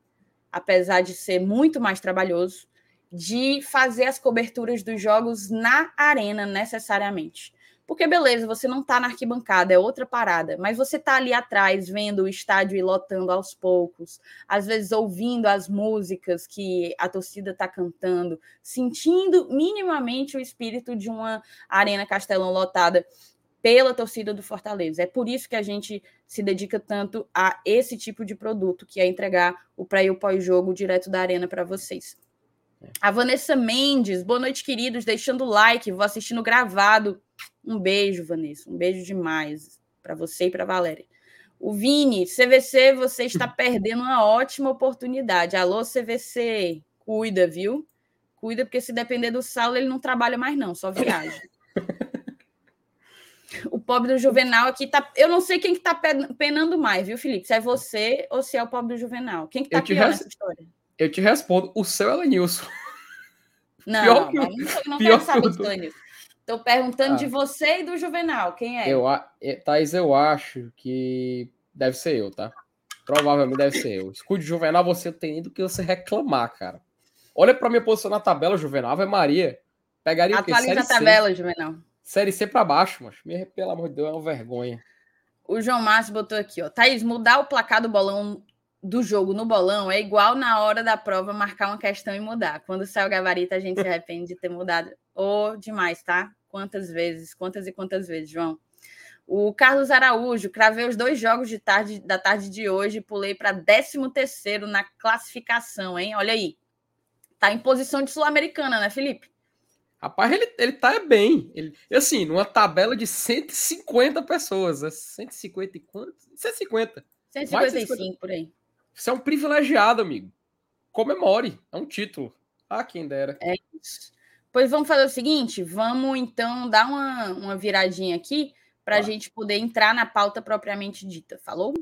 apesar de ser muito mais trabalhoso, de fazer as coberturas dos jogos na arena necessariamente. Porque, beleza, você não está na arquibancada, é outra parada, mas você está ali atrás, vendo o estádio ir lotando aos poucos, às vezes ouvindo as músicas que a torcida está cantando, sentindo minimamente o espírito de uma Arena Castelão lotada pela torcida do Fortaleza. É por isso que a gente se dedica tanto a esse tipo de produto, que é entregar o pré e o pós-jogo direto da Arena para vocês. A Vanessa Mendes, boa noite, queridos. Deixando o like, vou assistindo gravado. Um beijo, Vanessa. Um beijo demais para você e para Valéria. O Vini, CVC, você está perdendo uma ótima oportunidade. Alô, CVC, cuida, viu? Cuida, porque se depender do Saulo, ele não trabalha mais, não, só viaja. o pobre do Juvenal aqui tá. Eu não sei quem que tá penando mais, viu, Felipe? Se é você ou se é o pobre do Juvenal. Quem que tá pior res... nessa história? Eu te respondo, o seu é Lenilson. Não, pior que, não, não quero saber Lenilson. Estou perguntando ah, de você e do Juvenal, quem é? Eu, é, Thaís, eu acho que deve ser eu, tá? Provavelmente deve ser eu. Escute, Juvenal, você tem do que você reclamar, cara. Olha para minha posição na tabela, Juvenal, é Maria. Pegaria Atualiza o quê? Série a tabela, C. Juvenal. Série C para baixo, mas pelo amor de Deus, é uma vergonha. O João Márcio botou aqui, ó. Thaís, mudar o placar do bolão do jogo no bolão é igual na hora da prova marcar uma questão e mudar. Quando sai o gabarito, a gente se arrepende de ter mudado. Ô, oh, demais, tá? Quantas vezes, quantas e quantas vezes, João? O Carlos Araújo, cravei os dois jogos de tarde, da tarde de hoje, pulei para 13 terceiro na classificação, hein? Olha aí. Tá em posição de sul-americana, né, Felipe? Rapaz, ele, ele tá bem. Ele, assim, numa tabela de 150 pessoas. 150 é e quanto? 150. 155 150. por aí. Você é um privilegiado, amigo. Comemore, é um título. Ah, quem dera. É isso. Pois vamos fazer o seguinte: vamos então dar uma, uma viradinha aqui para a ah. gente poder entrar na pauta propriamente dita. Falou?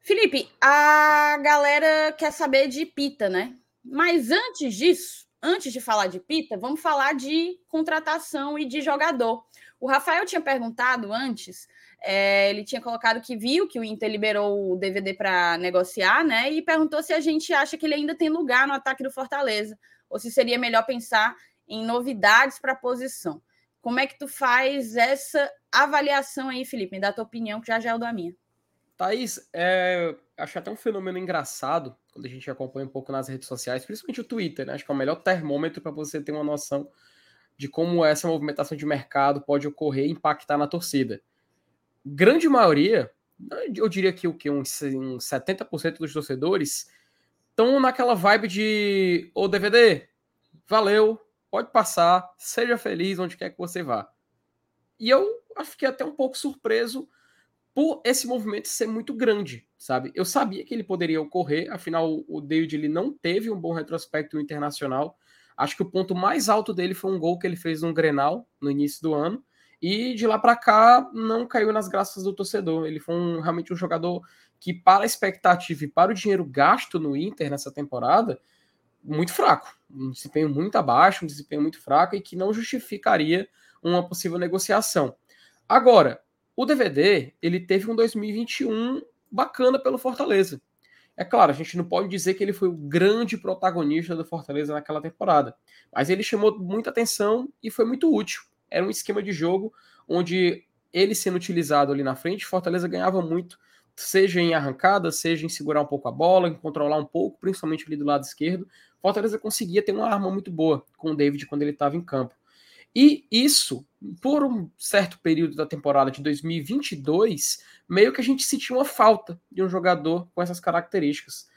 Felipe, a galera quer saber de Pita, né? Mas antes disso, antes de falar de Pita, vamos falar de contratação e de jogador. O Rafael tinha perguntado antes, é, ele tinha colocado que viu que o Inter liberou o DVD para negociar, né? E perguntou se a gente acha que ele ainda tem lugar no ataque do Fortaleza, ou se seria melhor pensar em novidades para a posição. Como é que tu faz essa avaliação aí, Felipe? Me dá a tua opinião, que já já é o da minha. Thaís, é, acho até um fenômeno engraçado quando a gente acompanha um pouco nas redes sociais, principalmente o Twitter, né? Acho que é o melhor termômetro para você ter uma noção de como essa movimentação de mercado pode ocorrer e impactar na torcida. Grande maioria, eu diria que o que uns, uns 70% dos torcedores estão naquela vibe de o DVD, valeu, pode passar, seja feliz onde quer que você vá. E eu fiquei até um pouco surpreso por esse movimento ser muito grande, sabe? Eu sabia que ele poderia ocorrer, afinal o David ele não teve um bom retrospecto internacional, Acho que o ponto mais alto dele foi um gol que ele fez no Grenal no início do ano. E de lá para cá não caiu nas graças do torcedor. Ele foi um, realmente um jogador que, para a expectativa e para o dinheiro gasto no Inter nessa temporada, muito fraco. Um desempenho muito abaixo, um desempenho muito fraco e que não justificaria uma possível negociação. Agora, o DVD ele teve um 2021 bacana pelo Fortaleza. É claro, a gente não pode dizer que ele foi o grande protagonista do Fortaleza naquela temporada, mas ele chamou muita atenção e foi muito útil. Era um esquema de jogo onde ele sendo utilizado ali na frente, Fortaleza ganhava muito, seja em arrancada, seja em segurar um pouco a bola, em controlar um pouco, principalmente ali do lado esquerdo. Fortaleza conseguia ter uma arma muito boa com o David quando ele estava em campo. E isso, por um certo período da temporada de 2022, meio que a gente sentiu uma falta de um jogador com essas características.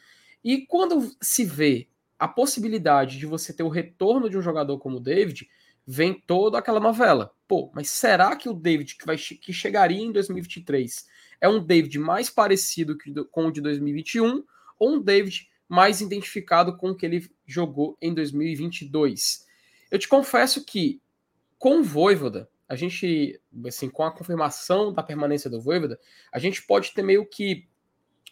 E quando se vê a possibilidade de você ter o retorno de um jogador como o David, vem toda aquela novela. Pô, mas será que o David que, vai, que chegaria em 2023 é um David mais parecido com o de 2021 ou um David mais identificado com o que ele jogou em 2022? Eu te confesso que Com o Voivoda, a gente, assim, com a confirmação da permanência do Voivoda, a gente pode ter meio que,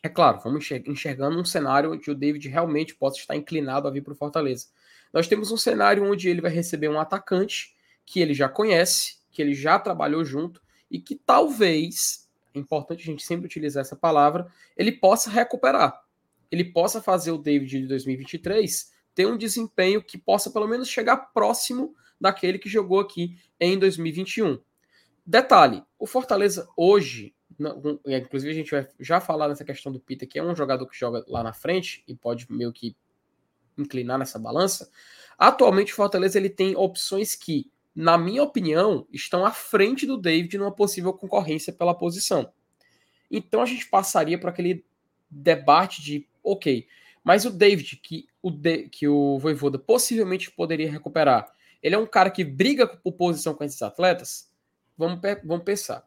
é claro, vamos enxergando um cenário onde o David realmente possa estar inclinado a vir para o Fortaleza. Nós temos um cenário onde ele vai receber um atacante que ele já conhece, que ele já trabalhou junto e que talvez, é importante a gente sempre utilizar essa palavra, ele possa recuperar. Ele possa fazer o David de 2023 ter um desempenho que possa pelo menos chegar próximo daquele que jogou aqui em 2021. Detalhe, o Fortaleza hoje, inclusive a gente vai já falar nessa questão do Pita, que é um jogador que joga lá na frente e pode meio que inclinar nessa balança. Atualmente o Fortaleza ele tem opções que na minha opinião, estão à frente do David numa possível concorrência pela posição. Então a gente passaria por aquele debate de, ok, mas o David, que o, de, que o Voivoda possivelmente poderia recuperar, ele é um cara que briga por posição com esses atletas? Vamos, vamos pensar.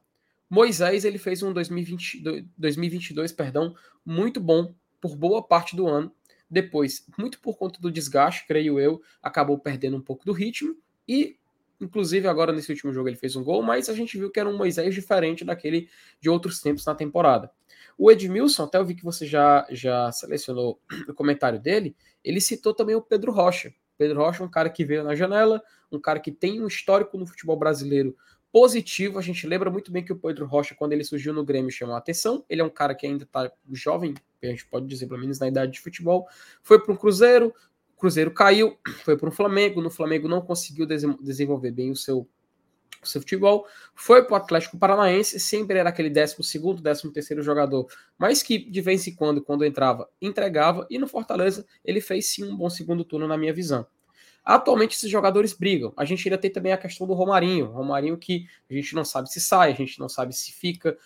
Moisés ele fez um 2020, 2022 perdão, muito bom por boa parte do ano. Depois, muito por conta do desgaste, creio eu, acabou perdendo um pouco do ritmo. E Inclusive, agora nesse último jogo ele fez um gol, mas a gente viu que era um Moisés diferente daquele de outros tempos na temporada. O Edmilson, até eu vi que você já, já selecionou o comentário dele, ele citou também o Pedro Rocha. Pedro Rocha é um cara que veio na janela, um cara que tem um histórico no futebol brasileiro positivo. A gente lembra muito bem que o Pedro Rocha, quando ele surgiu no Grêmio, chamou a atenção. Ele é um cara que ainda está jovem, a gente pode dizer, pelo menos na idade de futebol. Foi para um Cruzeiro, Cruzeiro caiu, foi para o Flamengo, no Flamengo não conseguiu desenvolver bem o seu, o seu futebol, foi para o Atlético Paranaense, sempre era aquele 12 º 13 terceiro jogador, mas que de vez em quando, quando entrava, entregava, e no Fortaleza ele fez sim um bom segundo turno na minha visão. Atualmente esses jogadores brigam. A gente ainda tem também a questão do Romarinho. Romarinho que a gente não sabe se sai, a gente não sabe se fica,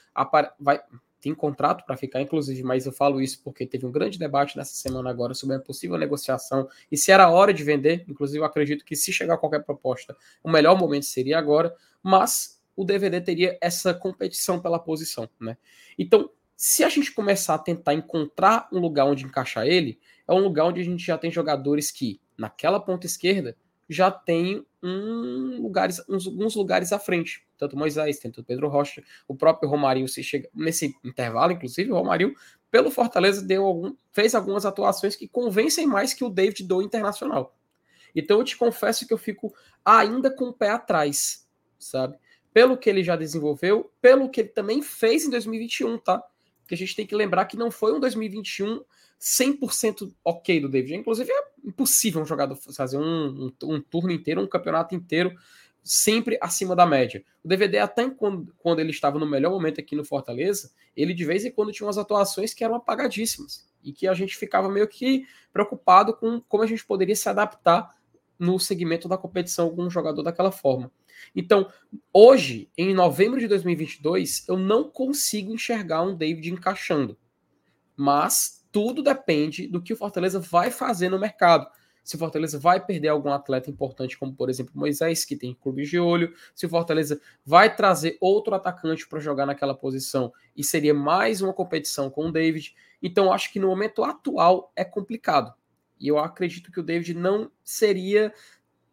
vai, tem contrato para ficar, inclusive, mas eu falo isso porque teve um grande debate nessa semana agora sobre a possível negociação e se era hora de vender. Inclusive, eu acredito que se chegar qualquer proposta, o melhor momento seria agora, mas o DVD teria essa competição pela posição, né? Então, se a gente começar a tentar encontrar um lugar onde encaixar ele, é um lugar onde a gente já tem jogadores que, naquela ponta esquerda, já tem um lugares, uns, alguns lugares à frente. Tanto Moisés, tanto Pedro Rocha, o próprio Romarinho se chega nesse intervalo, inclusive, o Romarinho, pelo Fortaleza, deu algum, fez algumas atuações que convencem mais que o David do Internacional. Então eu te confesso que eu fico ainda com o pé atrás, sabe? Pelo que ele já desenvolveu, pelo que ele também fez em 2021, tá? Porque a gente tem que lembrar que não foi um 2021 100% ok do David. Inclusive, é impossível um jogador fazer um, um, um, turno inteiro, um campeonato inteiro, sempre acima da média. O DVD, até quando, quando ele estava no melhor momento aqui no Fortaleza, ele de vez em quando tinha umas atuações que eram apagadíssimas e que a gente ficava meio que preocupado com como a gente poderia se adaptar no segmento da competição com um jogador daquela forma. Então, hoje, em novembro de 2022, eu não consigo enxergar um David encaixando. Mas tudo depende do que o Fortaleza vai fazer no mercado. Se o Fortaleza vai perder algum atleta importante, como por exemplo Moisés, que tem clube de olho, se o Fortaleza vai trazer outro atacante para jogar naquela posição e seria mais uma competição com o David. Então, acho que no momento atual é complicado. E eu acredito que o David não seria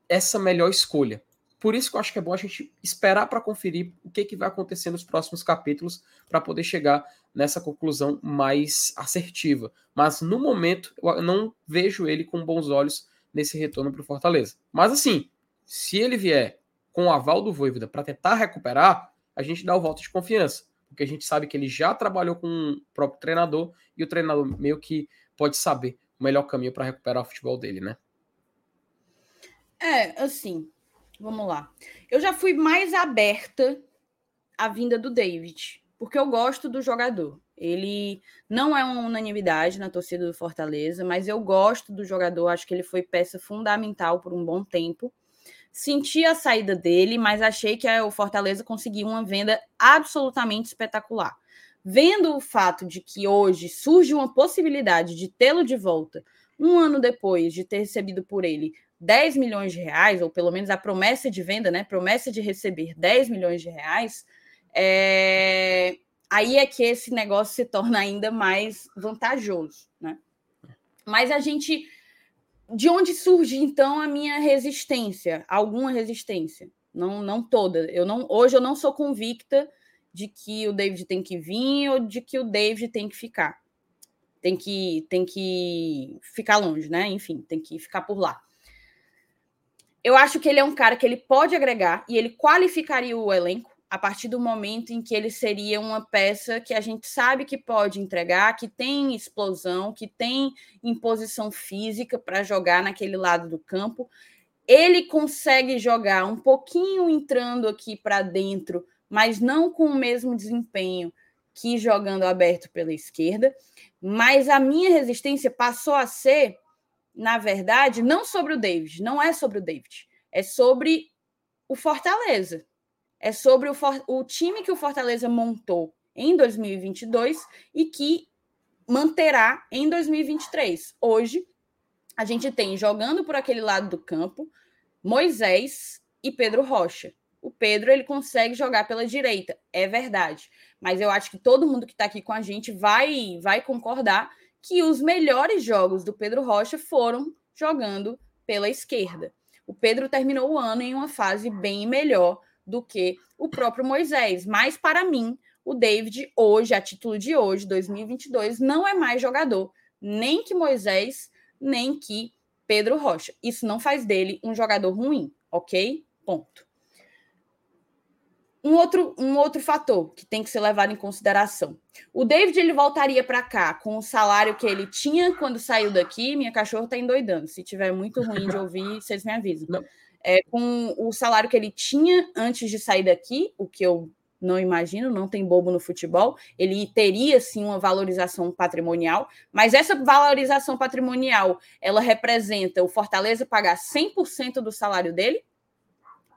essa melhor escolha. Por isso que eu acho que é bom a gente esperar para conferir o que, que vai acontecer nos próximos capítulos para poder chegar nessa conclusão mais assertiva. Mas no momento eu não vejo ele com bons olhos nesse retorno para o Fortaleza. Mas assim, se ele vier com o aval do Voivoda para tentar recuperar, a gente dá o voto de confiança, porque a gente sabe que ele já trabalhou com o próprio treinador e o treinador meio que pode saber o melhor caminho para recuperar o futebol dele, né? É, assim, vamos lá. Eu já fui mais aberta à vinda do David, porque eu gosto do jogador. Ele não é uma unanimidade na torcida do Fortaleza, mas eu gosto do jogador, acho que ele foi peça fundamental por um bom tempo. Senti a saída dele, mas achei que o Fortaleza conseguiu uma venda absolutamente espetacular. Vendo o fato de que hoje surge uma possibilidade de tê-lo de volta, um ano depois de ter recebido por ele 10 milhões de reais, ou pelo menos a promessa de venda, né? Promessa de receber 10 milhões de reais, é... aí é que esse negócio se torna ainda mais vantajoso, né? Mas a gente. De onde surge então a minha resistência? Alguma resistência? Não, não toda. Eu não, hoje eu não sou convicta de que o David tem que vir ou de que o David tem que ficar. Tem que, tem que ficar longe, né? Enfim, tem que ficar por lá. Eu acho que ele é um cara que ele pode agregar e ele qualificaria o elenco a partir do momento em que ele seria uma peça que a gente sabe que pode entregar, que tem explosão, que tem imposição física para jogar naquele lado do campo. Ele consegue jogar um pouquinho entrando aqui para dentro mas não com o mesmo desempenho que jogando aberto pela esquerda. Mas a minha resistência passou a ser, na verdade, não sobre o David, não é sobre o David, é sobre o Fortaleza. É sobre o, o time que o Fortaleza montou em 2022 e que manterá em 2023. Hoje, a gente tem jogando por aquele lado do campo Moisés e Pedro Rocha o Pedro ele consegue jogar pela direita, é verdade. Mas eu acho que todo mundo que está aqui com a gente vai, vai concordar que os melhores jogos do Pedro Rocha foram jogando pela esquerda. O Pedro terminou o ano em uma fase bem melhor do que o próprio Moisés. Mas para mim, o David hoje, a título de hoje, 2022, não é mais jogador, nem que Moisés, nem que Pedro Rocha. Isso não faz dele um jogador ruim, ok? Ponto. Um outro, um outro fator que tem que ser levado em consideração. O David ele voltaria para cá com o salário que ele tinha quando saiu daqui. Minha cachorra está endoidando. Se tiver muito ruim de ouvir, vocês me avisam. Não. É, com o salário que ele tinha antes de sair daqui, o que eu não imagino, não tem bobo no futebol, ele teria sim uma valorização patrimonial, mas essa valorização patrimonial, ela representa o Fortaleza pagar 100% do salário dele,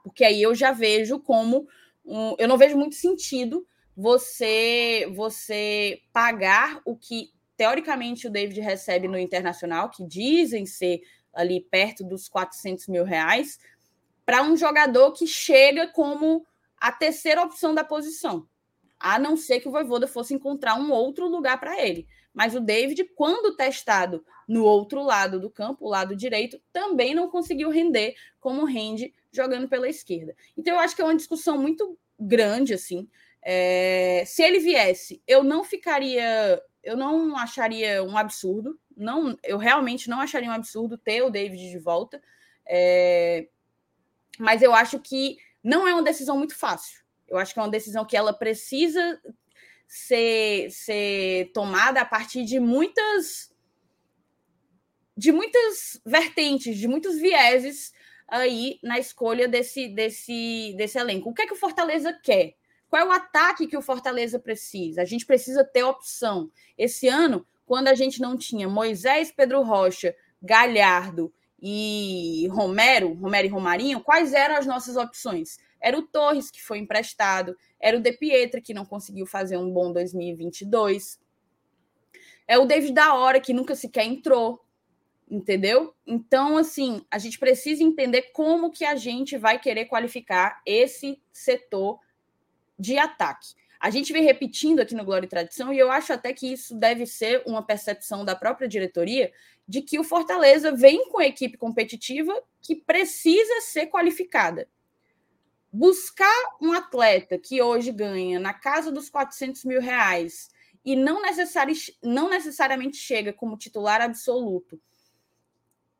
porque aí eu já vejo como um, eu não vejo muito sentido você você pagar o que teoricamente o David recebe no internacional, que dizem ser ali perto dos 400 mil reais, para um jogador que chega como a terceira opção da posição, a não ser que o Voivoda fosse encontrar um outro lugar para ele. Mas o David, quando testado no outro lado do campo, o lado direito, também não conseguiu render como rende jogando pela esquerda. Então eu acho que é uma discussão muito grande assim. É, se ele viesse, eu não ficaria, eu não acharia um absurdo. Não, eu realmente não acharia um absurdo ter o David de volta. É, mas eu acho que não é uma decisão muito fácil. Eu acho que é uma decisão que ela precisa ser, ser tomada a partir de muitas de muitas vertentes, de muitos vieses aí na escolha desse, desse, desse elenco. O que é que o Fortaleza quer? Qual é o ataque que o Fortaleza precisa? A gente precisa ter opção. Esse ano, quando a gente não tinha Moisés, Pedro Rocha, Galhardo e Romero, Romero e Romarinho, quais eram as nossas opções? Era o Torres, que foi emprestado, era o De Pietra, que não conseguiu fazer um bom 2022. É o David da Hora, que nunca sequer entrou entendeu? Então, assim, a gente precisa entender como que a gente vai querer qualificar esse setor de ataque. A gente vem repetindo aqui no Glória e Tradição, e eu acho até que isso deve ser uma percepção da própria diretoria, de que o Fortaleza vem com a equipe competitiva que precisa ser qualificada. Buscar um atleta que hoje ganha na casa dos 400 mil reais e não, necessari não necessariamente chega como titular absoluto,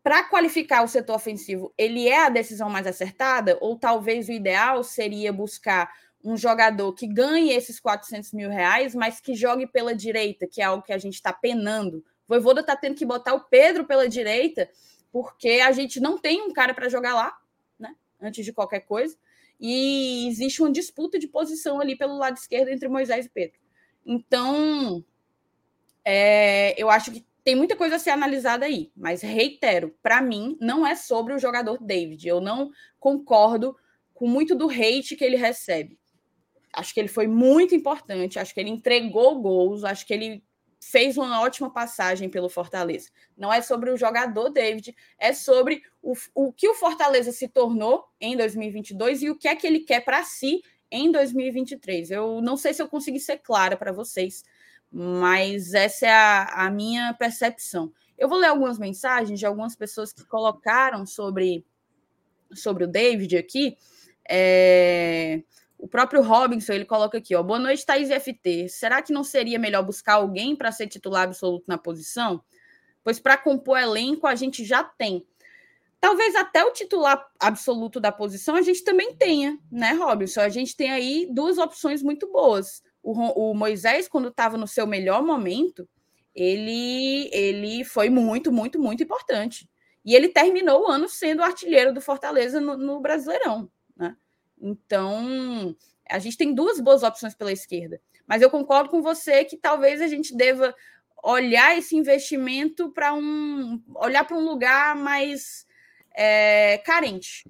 para qualificar o setor ofensivo, ele é a decisão mais acertada? Ou talvez o ideal seria buscar um jogador que ganhe esses 400 mil reais, mas que jogue pela direita, que é algo que a gente está penando. O Voivoda está tendo que botar o Pedro pela direita, porque a gente não tem um cara para jogar lá, né? Antes de qualquer coisa. E existe uma disputa de posição ali pelo lado esquerdo entre Moisés e Pedro. Então, é, eu acho que tem muita coisa a ser analisada aí, mas reitero, para mim não é sobre o jogador David. Eu não concordo com muito do hate que ele recebe. Acho que ele foi muito importante, acho que ele entregou gols, acho que ele fez uma ótima passagem pelo Fortaleza. Não é sobre o jogador David, é sobre o, o que o Fortaleza se tornou em 2022 e o que é que ele quer para si em 2023. Eu não sei se eu consegui ser clara para vocês, mas essa é a, a minha percepção. Eu vou ler algumas mensagens de algumas pessoas que colocaram sobre, sobre o David aqui. É... O próprio Robinson, ele coloca aqui, ó, boa noite, Thaís FT. Será que não seria melhor buscar alguém para ser titular absoluto na posição? Pois para compor elenco a gente já tem. Talvez até o titular absoluto da posição a gente também tenha, né, Robinson? A gente tem aí duas opções muito boas. O, o Moisés, quando estava no seu melhor momento, ele, ele foi muito, muito, muito importante. E ele terminou o ano sendo artilheiro do Fortaleza no, no Brasileirão. Né? Então, a gente tem duas boas opções pela esquerda. Mas eu concordo com você que talvez a gente deva olhar esse investimento para um. olhar para um lugar mais é, carente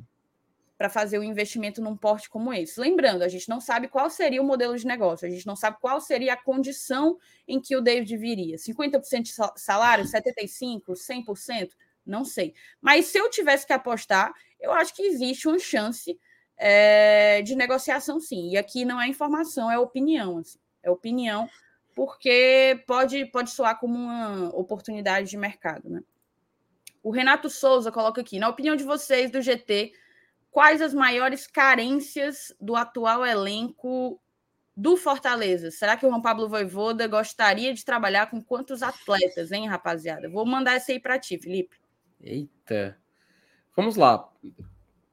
para fazer um investimento num porte como esse. Lembrando, a gente não sabe qual seria o modelo de negócio, a gente não sabe qual seria a condição em que o David viria. 50% de salário, 75%, 100%? Não sei. Mas se eu tivesse que apostar, eu acho que existe uma chance é, de negociação, sim. E aqui não é informação, é opinião. Assim. É opinião, porque pode, pode soar como uma oportunidade de mercado. Né? O Renato Souza coloca aqui, na opinião de vocês do GT, quais as maiores carências do atual elenco do Fortaleza? Será que o Juan Pablo Voivoda gostaria de trabalhar com quantos atletas, hein, rapaziada? Vou mandar essa aí para ti, Felipe. Eita. Vamos lá.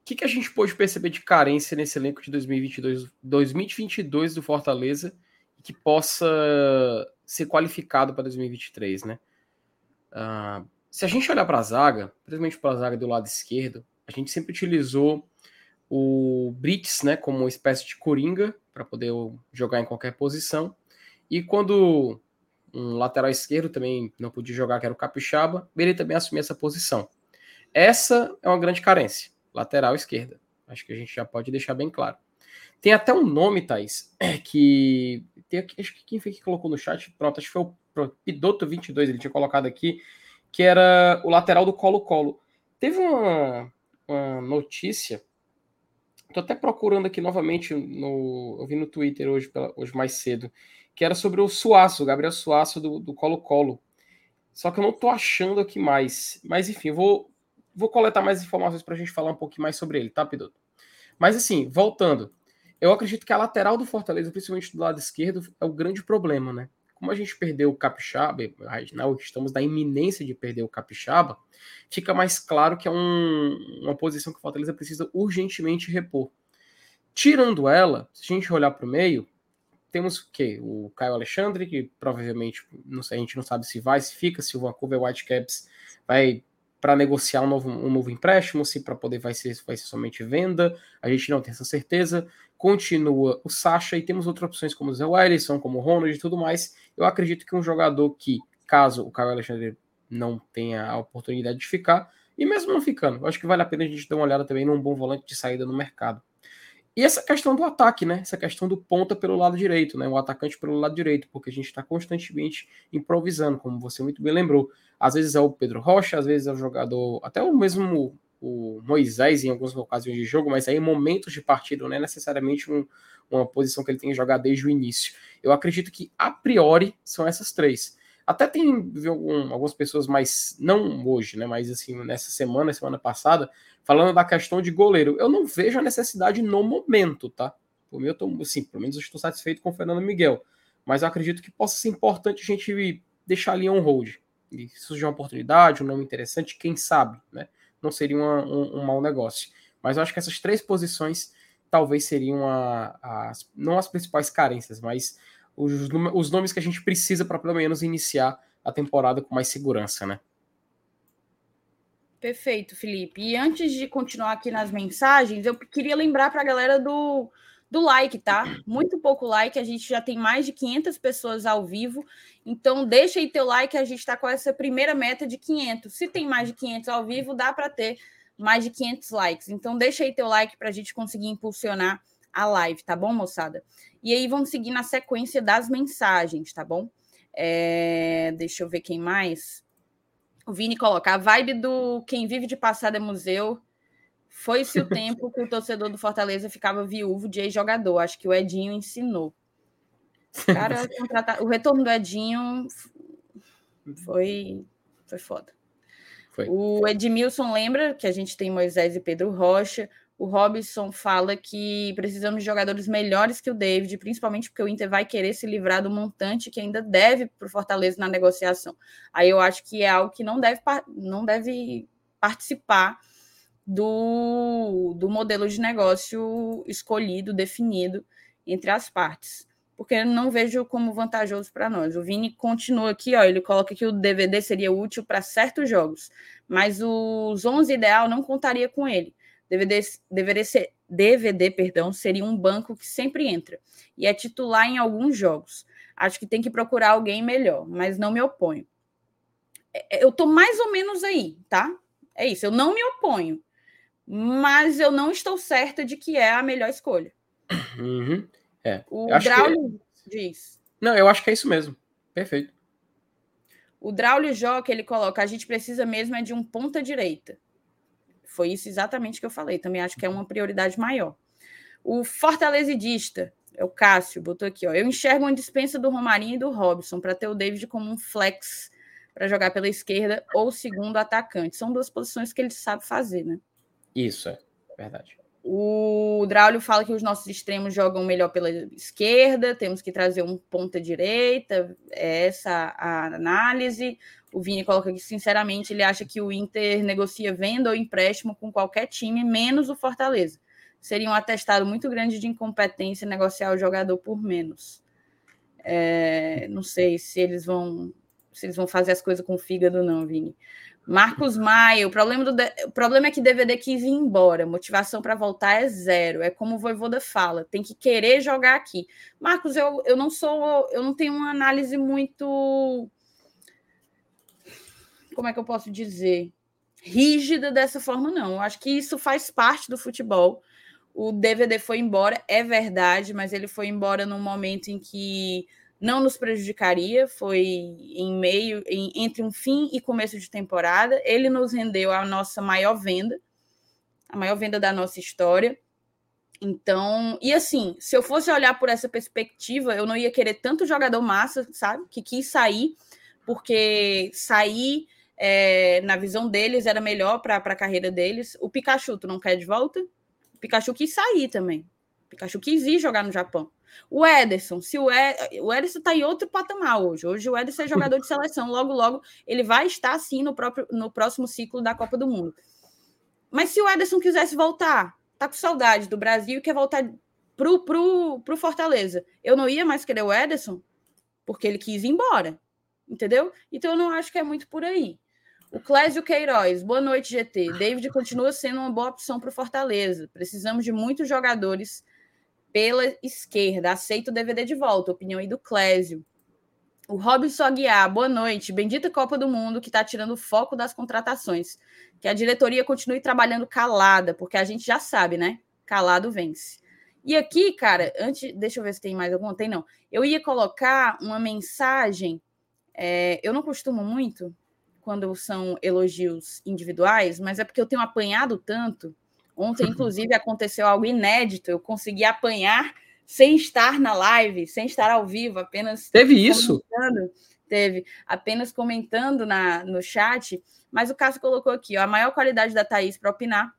O que, que a gente pôde perceber de carência nesse elenco de 2022, 2022 do Fortaleza que possa ser qualificado para 2023, né? Uh, se a gente olhar para a zaga, principalmente para a zaga do lado esquerdo, a gente sempre utilizou o Brits né, como uma espécie de coringa para poder jogar em qualquer posição. E quando um lateral esquerdo também não podia jogar, que era o Capixaba, ele também assumia essa posição. Essa é uma grande carência, lateral esquerda. Acho que a gente já pode deixar bem claro. Tem até um nome, Thaís, que. Tem, acho que quem foi que colocou no chat? Pronto, acho que foi o Pidoto 22, ele tinha colocado aqui, que era o lateral do Colo-Colo. Teve uma, uma notícia, tô até procurando aqui novamente, no, eu vi no Twitter hoje, hoje mais cedo, que era sobre o Suaço, o Gabriel Suaço do Colo-Colo. Só que eu não tô achando aqui mais. Mas enfim, eu vou, vou coletar mais informações para a gente falar um pouquinho mais sobre ele, tá, Pidoto? Mas assim, voltando, eu acredito que a lateral do Fortaleza, principalmente do lado esquerdo, é o grande problema, né? como a gente perdeu o Capixaba, não, estamos na iminência de perder o Capixaba, fica mais claro que é um, uma posição que o Fortaleza precisa urgentemente repor. Tirando ela, se a gente olhar para o meio, temos o quê? O Caio Alexandre, que provavelmente, não sei, a gente não sabe se vai, se fica, se o Vancouver Whitecaps vai para negociar um novo, um novo empréstimo, se para poder vai ser, vai ser somente venda, a gente não tem essa certeza continua o Sacha e temos outras opções como o Zé Wellison, como o Ronald e tudo mais. Eu acredito que um jogador que, caso o Caio Alexandre não tenha a oportunidade de ficar, e mesmo não ficando, eu acho que vale a pena a gente dar uma olhada também num bom volante de saída no mercado. E essa questão do ataque, né? Essa questão do ponta pelo lado direito, né? O atacante pelo lado direito, porque a gente está constantemente improvisando, como você muito bem lembrou. Às vezes é o Pedro Rocha, às vezes é o jogador, até o mesmo o Moisés em algumas ocasiões de jogo, mas aí momentos de partida, não é necessariamente um, uma posição que ele tem que jogar desde o início. Eu acredito que, a priori, são essas três. Até tem algum, algumas pessoas mais, não hoje, né, mas assim, nessa semana, semana passada, falando da questão de goleiro. Eu não vejo a necessidade no momento, tá? Por mim, eu tô, assim, pelo menos eu estou satisfeito com o Fernando Miguel. Mas eu acredito que possa ser importante a gente deixar ali on hold. E surgir uma oportunidade, um nome interessante, quem sabe, né? não seria uma, um, um mau negócio. Mas eu acho que essas três posições talvez seriam a, as, não as principais carências, mas os, os nomes que a gente precisa para pelo menos iniciar a temporada com mais segurança, né? Perfeito, Felipe. E antes de continuar aqui nas mensagens, eu queria lembrar para a galera do, do like, tá? Muito pouco like, a gente já tem mais de 500 pessoas ao vivo, então deixa aí teu like, a gente está com essa primeira meta de 500. Se tem mais de 500 ao vivo, dá para ter mais de 500 likes. Então deixa aí teu like para a gente conseguir impulsionar a live, tá bom, moçada? E aí vamos seguir na sequência das mensagens, tá bom? É... Deixa eu ver quem mais. O Vini coloca a vibe do quem vive de passado é museu foi-se o tempo que o torcedor do Fortaleza ficava viúvo de ex-jogador. Acho que o Edinho ensinou. Cara, o retorno do Edinho foi, foi foda. Foi. O Edmilson lembra que a gente tem Moisés e Pedro Rocha. O Robson fala que precisamos de jogadores melhores que o David, principalmente porque o Inter vai querer se livrar do montante que ainda deve para o Fortaleza na negociação. Aí eu acho que é algo que não deve, não deve participar do, do modelo de negócio escolhido, definido entre as partes. Porque não vejo como vantajoso para nós. O Vini continua aqui, ó, ele coloca que o DVD seria útil para certos jogos, mas os 11 ideal não contaria com ele DVD, deveria ser, DVD perdão, seria um banco que sempre entra e é titular em alguns jogos. Acho que tem que procurar alguém melhor, mas não me oponho. É, é, eu tô mais ou menos aí, tá? É isso, eu não me oponho, mas eu não estou certa de que é a melhor escolha. Uhum. É. O Braulio que... diz. Não, eu acho que é isso mesmo. Perfeito. O Draulio Joca, ele coloca: a gente precisa mesmo é de um ponta direita. Foi isso exatamente que eu falei. Também acho que é uma prioridade maior. O fortalecidista, é o Cássio, botou aqui, ó. Eu enxergo uma dispensa do Romarinho e do Robson para ter o David como um flex para jogar pela esquerda ou segundo atacante. São duas posições que ele sabe fazer, né? Isso, é verdade. O Draulio fala que os nossos extremos jogam melhor pela esquerda, temos que trazer um ponta direita, é essa a análise. O Vini coloca que, sinceramente, ele acha que o Inter negocia venda ou empréstimo com qualquer time, menos o Fortaleza. Seria um atestado muito grande de incompetência negociar o jogador por menos. É, não sei se eles vão se eles vão fazer as coisas com fígado, não, Vini. Marcos Maia, o problema, do, o problema é que DVD quis ir embora. Motivação para voltar é zero. É como o Voivoda fala, tem que querer jogar aqui. Marcos, eu, eu não sou, eu não tenho uma análise muito como é que eu posso dizer, rígida dessa forma, não. Eu acho que isso faz parte do futebol. O DVD foi embora, é verdade, mas ele foi embora num momento em que não nos prejudicaria, foi em meio, em, entre um fim e começo de temporada. Ele nos rendeu a nossa maior venda, a maior venda da nossa história. Então, e assim, se eu fosse olhar por essa perspectiva, eu não ia querer tanto jogador massa, sabe? Que quis sair, porque sair é, na visão deles, era melhor para a carreira deles. O Pikachu, tu não quer de volta? O Pikachu quis sair também. Pikachu quis ir jogar no Japão. O Ederson, se o, o Ederson está em outro patamar hoje. Hoje o Ederson é jogador de seleção. Logo, logo, ele vai estar sim no, próprio, no próximo ciclo da Copa do Mundo. Mas se o Ederson quisesse voltar, tá com saudade do Brasil e quer voltar pro, pro, pro Fortaleza, eu não ia mais querer o Ederson, porque ele quis ir embora. Entendeu? Então eu não acho que é muito por aí. O Clésio Queiroz, boa noite, GT. David continua sendo uma boa opção para o Fortaleza. Precisamos de muitos jogadores pela esquerda. Aceito o DVD de volta. Opinião aí do Clésio. O Robson Aguiar, boa noite. Bendita Copa do Mundo que está tirando o foco das contratações. Que a diretoria continue trabalhando calada, porque a gente já sabe, né? Calado vence. E aqui, cara, antes, deixa eu ver se tem mais alguma. Tem não. Eu ia colocar uma mensagem. É, eu não costumo muito, quando são elogios individuais, mas é porque eu tenho apanhado tanto. Ontem, inclusive, aconteceu algo inédito. Eu consegui apanhar sem estar na live, sem estar ao vivo, apenas. Teve isso? Teve, apenas comentando na, no chat. Mas o Cássio colocou aqui: ó, a maior qualidade da Thaís para opinar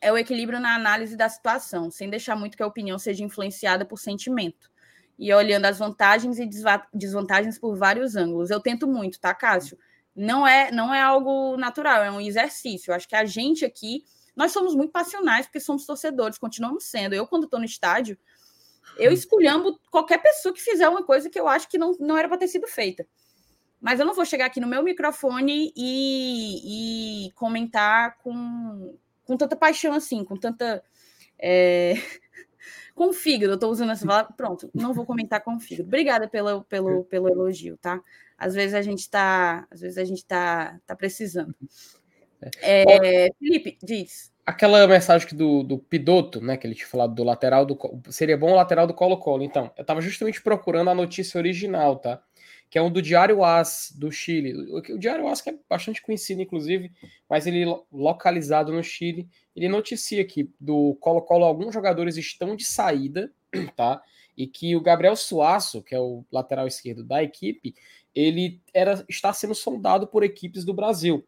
é o equilíbrio na análise da situação, sem deixar muito que a opinião seja influenciada por sentimento. E olhando as vantagens e desvantagens por vários ângulos. Eu tento muito, tá, Cássio? não é não é algo natural, é um exercício. Eu acho que a gente aqui, nós somos muito passionais porque somos torcedores, continuamos sendo. Eu, quando estou no estádio, eu uhum. esculhambo qualquer pessoa que fizer uma coisa que eu acho que não, não era para ter sido feita. Mas eu não vou chegar aqui no meu microfone e, e comentar com, com tanta paixão assim, com tanta. É... com fígado, eu estou usando essa palavra. Pronto, não vou comentar com fígado. Obrigada pelo, pelo, pelo elogio, tá? às vezes a gente está, às vezes a gente está tá precisando. É, é, Felipe, diz. Aquela mensagem do, do Pidoto, né, que ele tinha falado do lateral do seria bom o lateral do Colo-Colo. Então, eu estava justamente procurando a notícia original, tá? Que é um do Diário As do Chile. O, o Diário As que é bastante conhecido, inclusive, mas ele localizado no Chile. Ele noticia que do Colo-Colo alguns jogadores estão de saída, tá? E que o Gabriel Suaço, que é o lateral esquerdo da equipe, ele era, está sendo sondado por equipes do Brasil.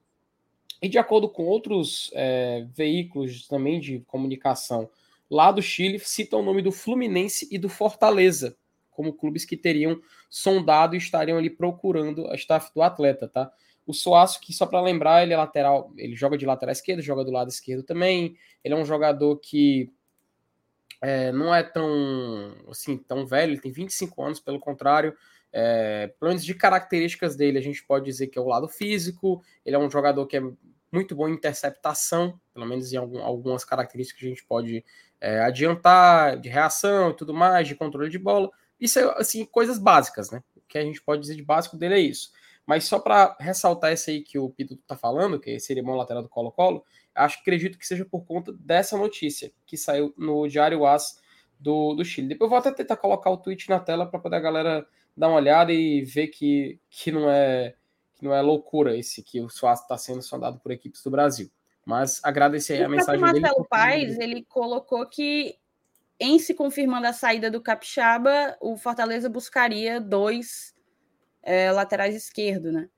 E de acordo com outros é, veículos também de comunicação lá do Chile, citam o nome do Fluminense e do Fortaleza como clubes que teriam sondado e estariam ali procurando a staff do atleta, tá? O Soaço, que só para lembrar, ele é lateral, ele joga de lateral esquerdo, joga do lado esquerdo também. Ele é um jogador que é, não é tão assim tão velho, ele tem 25 anos, pelo contrário, é, pelo menos de características dele, a gente pode dizer que é o lado físico, ele é um jogador que é muito bom em interceptação, pelo menos em algum, algumas características que a gente pode é, adiantar, de reação e tudo mais, de controle de bola. Isso é, assim, coisas básicas, né? O que a gente pode dizer de básico dele é isso. Mas só para ressaltar esse aí que o Pito tá falando, que seria bom lateral do Colo-Colo, acho que acredito que seja por conta dessa notícia que saiu no Diário As do, do Chile. Depois eu vou até tentar colocar o tweet na tela para poder a galera dar uma olhada e ver que, que não é não é loucura esse que o Suaço está sendo sondado por equipes do Brasil. Mas agradecer aí a mensagem Marcelo dele. Marcelo Paes, ele colocou que em se confirmando a saída do Capixaba, o Fortaleza buscaria dois é, laterais esquerdo, né?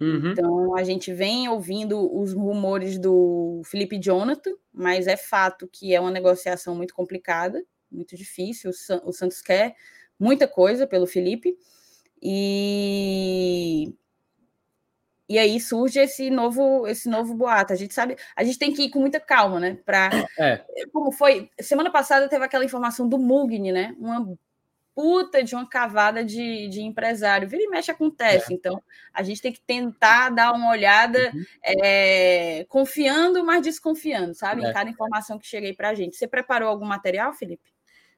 Uhum. Então a gente vem ouvindo os rumores do Felipe Jonathan, mas é fato que é uma negociação muito complicada, muito difícil. O Santos quer muita coisa pelo Felipe. E e aí surge esse novo, esse novo boato. A gente sabe, a gente tem que ir com muita calma, né? Para é. como foi semana passada teve aquela informação do Mugni, né? Uma puta de uma cavada de, de empresário. Vira e mexe acontece. É. Então a gente tem que tentar dar uma olhada, uhum. é, confiando, mas desconfiando, sabe? É. Em cada informação que cheguei para a gente. Você preparou algum material, Felipe?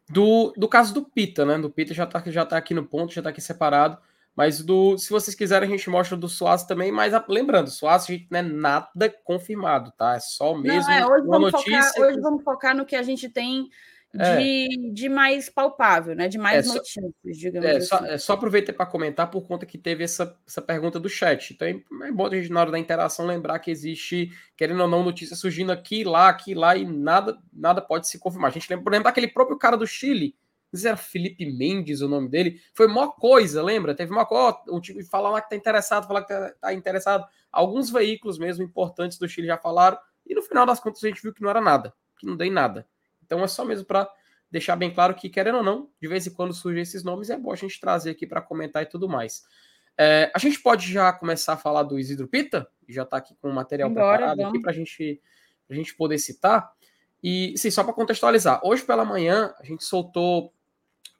Do, do caso do Pita, né? Do Pita já está já tá aqui no ponto, já está aqui separado. Mas do, se vocês quiserem, a gente mostra do Suaço também. Mas lembrando, Suaço a gente não é nada confirmado, tá? É só mesmo não, é, hoje uma notícia. Focar, hoje vamos focar no que a gente tem é. de, é. de mais palpável, né? De mais é, notícias, digamos é, assim. Só, é só aproveitei para comentar por conta que teve essa, essa pergunta do chat. Então é bom a gente, na hora da interação, lembrar que existe, querendo ou não, notícia surgindo aqui, lá, aqui, lá, e nada, nada pode se confirmar. A gente lembra, exemplo, daquele próprio cara do Chile se era Felipe Mendes o nome dele, foi maior coisa, lembra? Teve uma coisa, um tipo falar lá que tá interessado, falar que tá, tá, interessado. Alguns veículos mesmo importantes do Chile já falaram, e no final das contas a gente viu que não era nada, que não deu em nada. Então é só mesmo para deixar bem claro que, querendo ou não, de vez em quando surgem esses nomes, é bom a gente trazer aqui para comentar e tudo mais. É, a gente pode já começar a falar do Isidro Pita, já está aqui com o material Embora, preparado vamos. aqui para gente, a gente poder citar. E sim, só para contextualizar, hoje pela manhã a gente soltou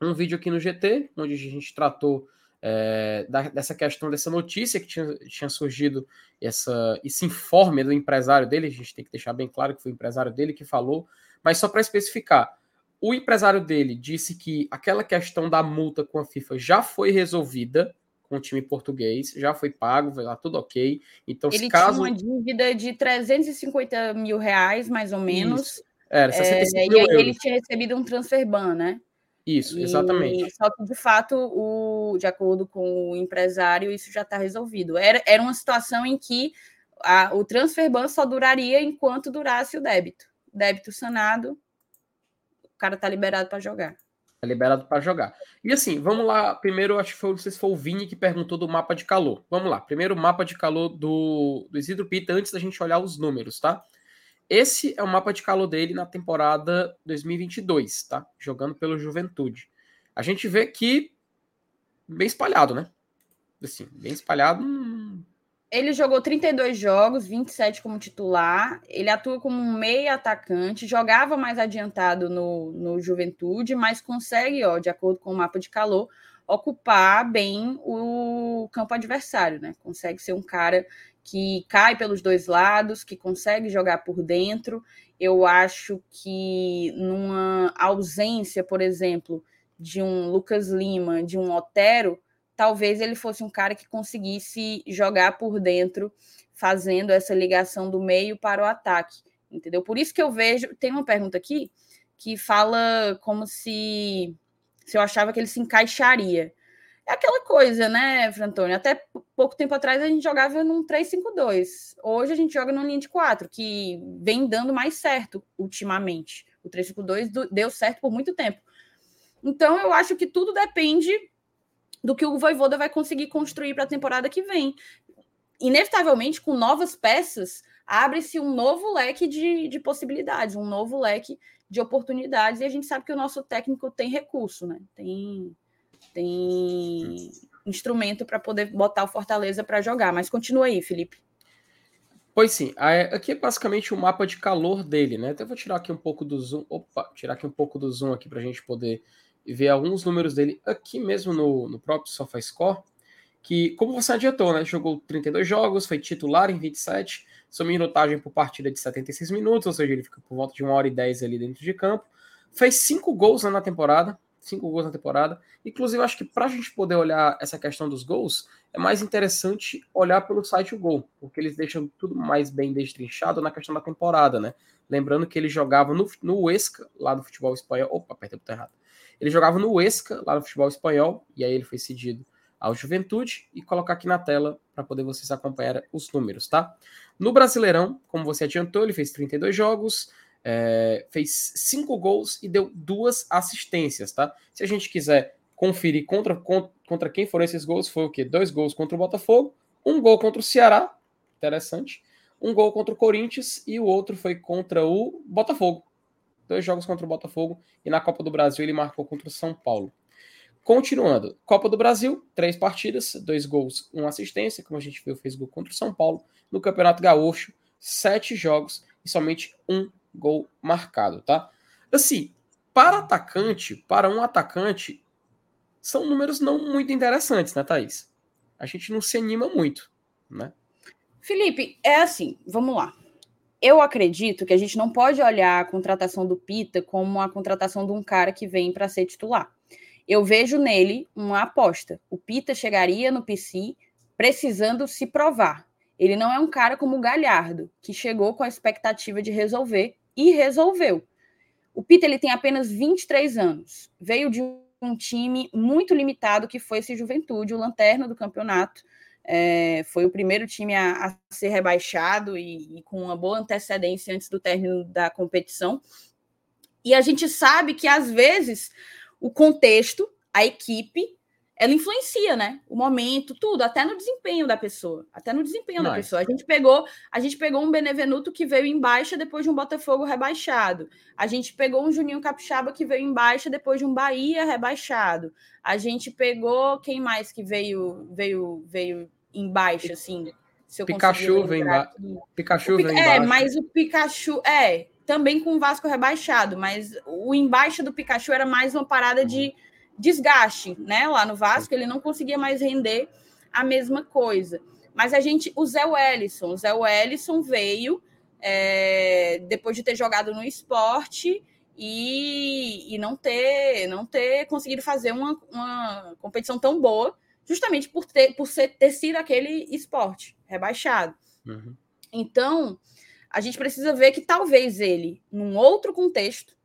um vídeo aqui no GT, onde a gente tratou é, da, dessa questão, dessa notícia que tinha, tinha surgido, essa, esse informe do empresário dele, a gente tem que deixar bem claro que foi o empresário dele que falou, mas só para especificar, o empresário dele disse que aquela questão da multa com a FIFA já foi resolvida com o time português, já foi pago, vai lá tudo ok. Então, ele caso... tinha uma dívida de 350 mil reais, mais ou menos. Isso. Era, 65 é, mil e aí euros. ele tinha recebido um transfer ban, né? Isso, exatamente. E, só que, de fato, o, de acordo com o empresário, isso já está resolvido. Era, era uma situação em que a, o transfer ban só duraria enquanto durasse o débito. Débito sanado, o cara está liberado para jogar. Está liberado para jogar. E assim, vamos lá. Primeiro, acho que foi, não sei se foi o Vini que perguntou do mapa de calor. Vamos lá. Primeiro, mapa de calor do, do Isidro Pita, antes da gente olhar os números, tá? Esse é o mapa de calor dele na temporada 2022, tá? Jogando pelo Juventude. A gente vê que bem espalhado, né? Assim, bem espalhado. Ele jogou 32 jogos, 27 como titular. Ele atua como um meia atacante, jogava mais adiantado no, no Juventude, mas consegue, ó, de acordo com o mapa de calor, ocupar bem o campo adversário, né? Consegue ser um cara que cai pelos dois lados, que consegue jogar por dentro. Eu acho que numa ausência, por exemplo, de um Lucas Lima, de um Otero, talvez ele fosse um cara que conseguisse jogar por dentro, fazendo essa ligação do meio para o ataque, entendeu? Por isso que eu vejo, tem uma pergunta aqui que fala como se se eu achava que ele se encaixaria. É aquela coisa, né, Frantônio? Até pouco tempo atrás a gente jogava num 3-5-2. Hoje a gente joga numa linha de 4, que vem dando mais certo ultimamente. O 3-5-2 deu certo por muito tempo. Então eu acho que tudo depende do que o Voivoda vai conseguir construir para a temporada que vem. Inevitavelmente, com novas peças, abre-se um novo leque de, de possibilidades, um novo leque de oportunidades, e a gente sabe que o nosso técnico tem recurso, né? Tem, tem instrumento para poder botar o Fortaleza para jogar. Mas continua aí, Felipe. Pois sim, aqui é basicamente o mapa de calor dele, né? Até vou tirar aqui um pouco do zoom. Opa, tirar aqui um pouco do zoom aqui para a gente poder ver alguns números dele aqui mesmo no, no próprio SofaScore. Que, como você adiantou, né? Jogou 32 jogos, foi titular em 27, sua minutagem por partida de 76 minutos, ou seja, ele fica por volta de 1 hora e 10 ali dentro de campo. Fez 5 gols na temporada, cinco gols na temporada. Inclusive, acho que para a gente poder olhar essa questão dos gols, é mais interessante olhar pelo site o Gol, porque eles deixam tudo mais bem destrinchado na questão da temporada, né? Lembrando que ele jogava no, no Huesca, lá no futebol espanhol. Opa, apertei o errado. Ele jogava no Huesca, lá no futebol espanhol, e aí ele foi cedido ao Juventude, e colocar aqui na tela para poder vocês acompanhar os números, tá? No Brasileirão, como você adiantou, ele fez 32 jogos, é, fez cinco gols e deu duas assistências, tá? Se a gente quiser conferir contra, contra quem foram esses gols, foi o quê? Dois gols contra o Botafogo, um gol contra o Ceará, interessante, um gol contra o Corinthians e o outro foi contra o Botafogo. Dois jogos contra o Botafogo e na Copa do Brasil ele marcou contra o São Paulo. Continuando, Copa do Brasil, três partidas, dois gols, uma assistência, como a gente viu, fez gol contra o São Paulo. No Campeonato Gaúcho, sete jogos e somente um gol marcado, tá? Assim, para atacante, para um atacante, são números não muito interessantes, né, Thaís? A gente não se anima muito, né? Felipe, é assim, vamos lá. Eu acredito que a gente não pode olhar a contratação do Pita como a contratação de um cara que vem para ser titular. Eu vejo nele uma aposta. O Pita chegaria no PC precisando se provar. Ele não é um cara como o Galhardo, que chegou com a expectativa de resolver e resolveu. O Peter ele tem apenas 23 anos, veio de um time muito limitado que foi esse Juventude, o lanterna do campeonato. É, foi o primeiro time a, a ser rebaixado e, e, com uma boa antecedência antes do término da competição. E a gente sabe que às vezes o contexto, a equipe ela influencia, né? O momento, tudo, até no desempenho da pessoa, até no desempenho da pessoa. A gente pegou, a gente pegou um Benevenuto que veio em baixa depois de um Botafogo rebaixado. A gente pegou um Juninho Capixaba que veio em baixa depois de um Bahia rebaixado. A gente pegou quem mais que veio veio veio em baixa assim? Se eu Pikachu vem ba... Pikachu vem É, mas o Pikachu é também com o Vasco rebaixado, mas o embaixa do Pikachu era mais uma parada de uhum desgaste, né? Lá no Vasco, ele não conseguia mais render a mesma coisa. Mas a gente, o Zé Wellison, o Zé Wellison veio é, depois de ter jogado no esporte e, e, não ter não ter conseguido fazer uma, uma competição tão boa, justamente por ter, por ser, ter sido aquele esporte rebaixado. Uhum. Então, a gente precisa ver que talvez ele, num outro contexto,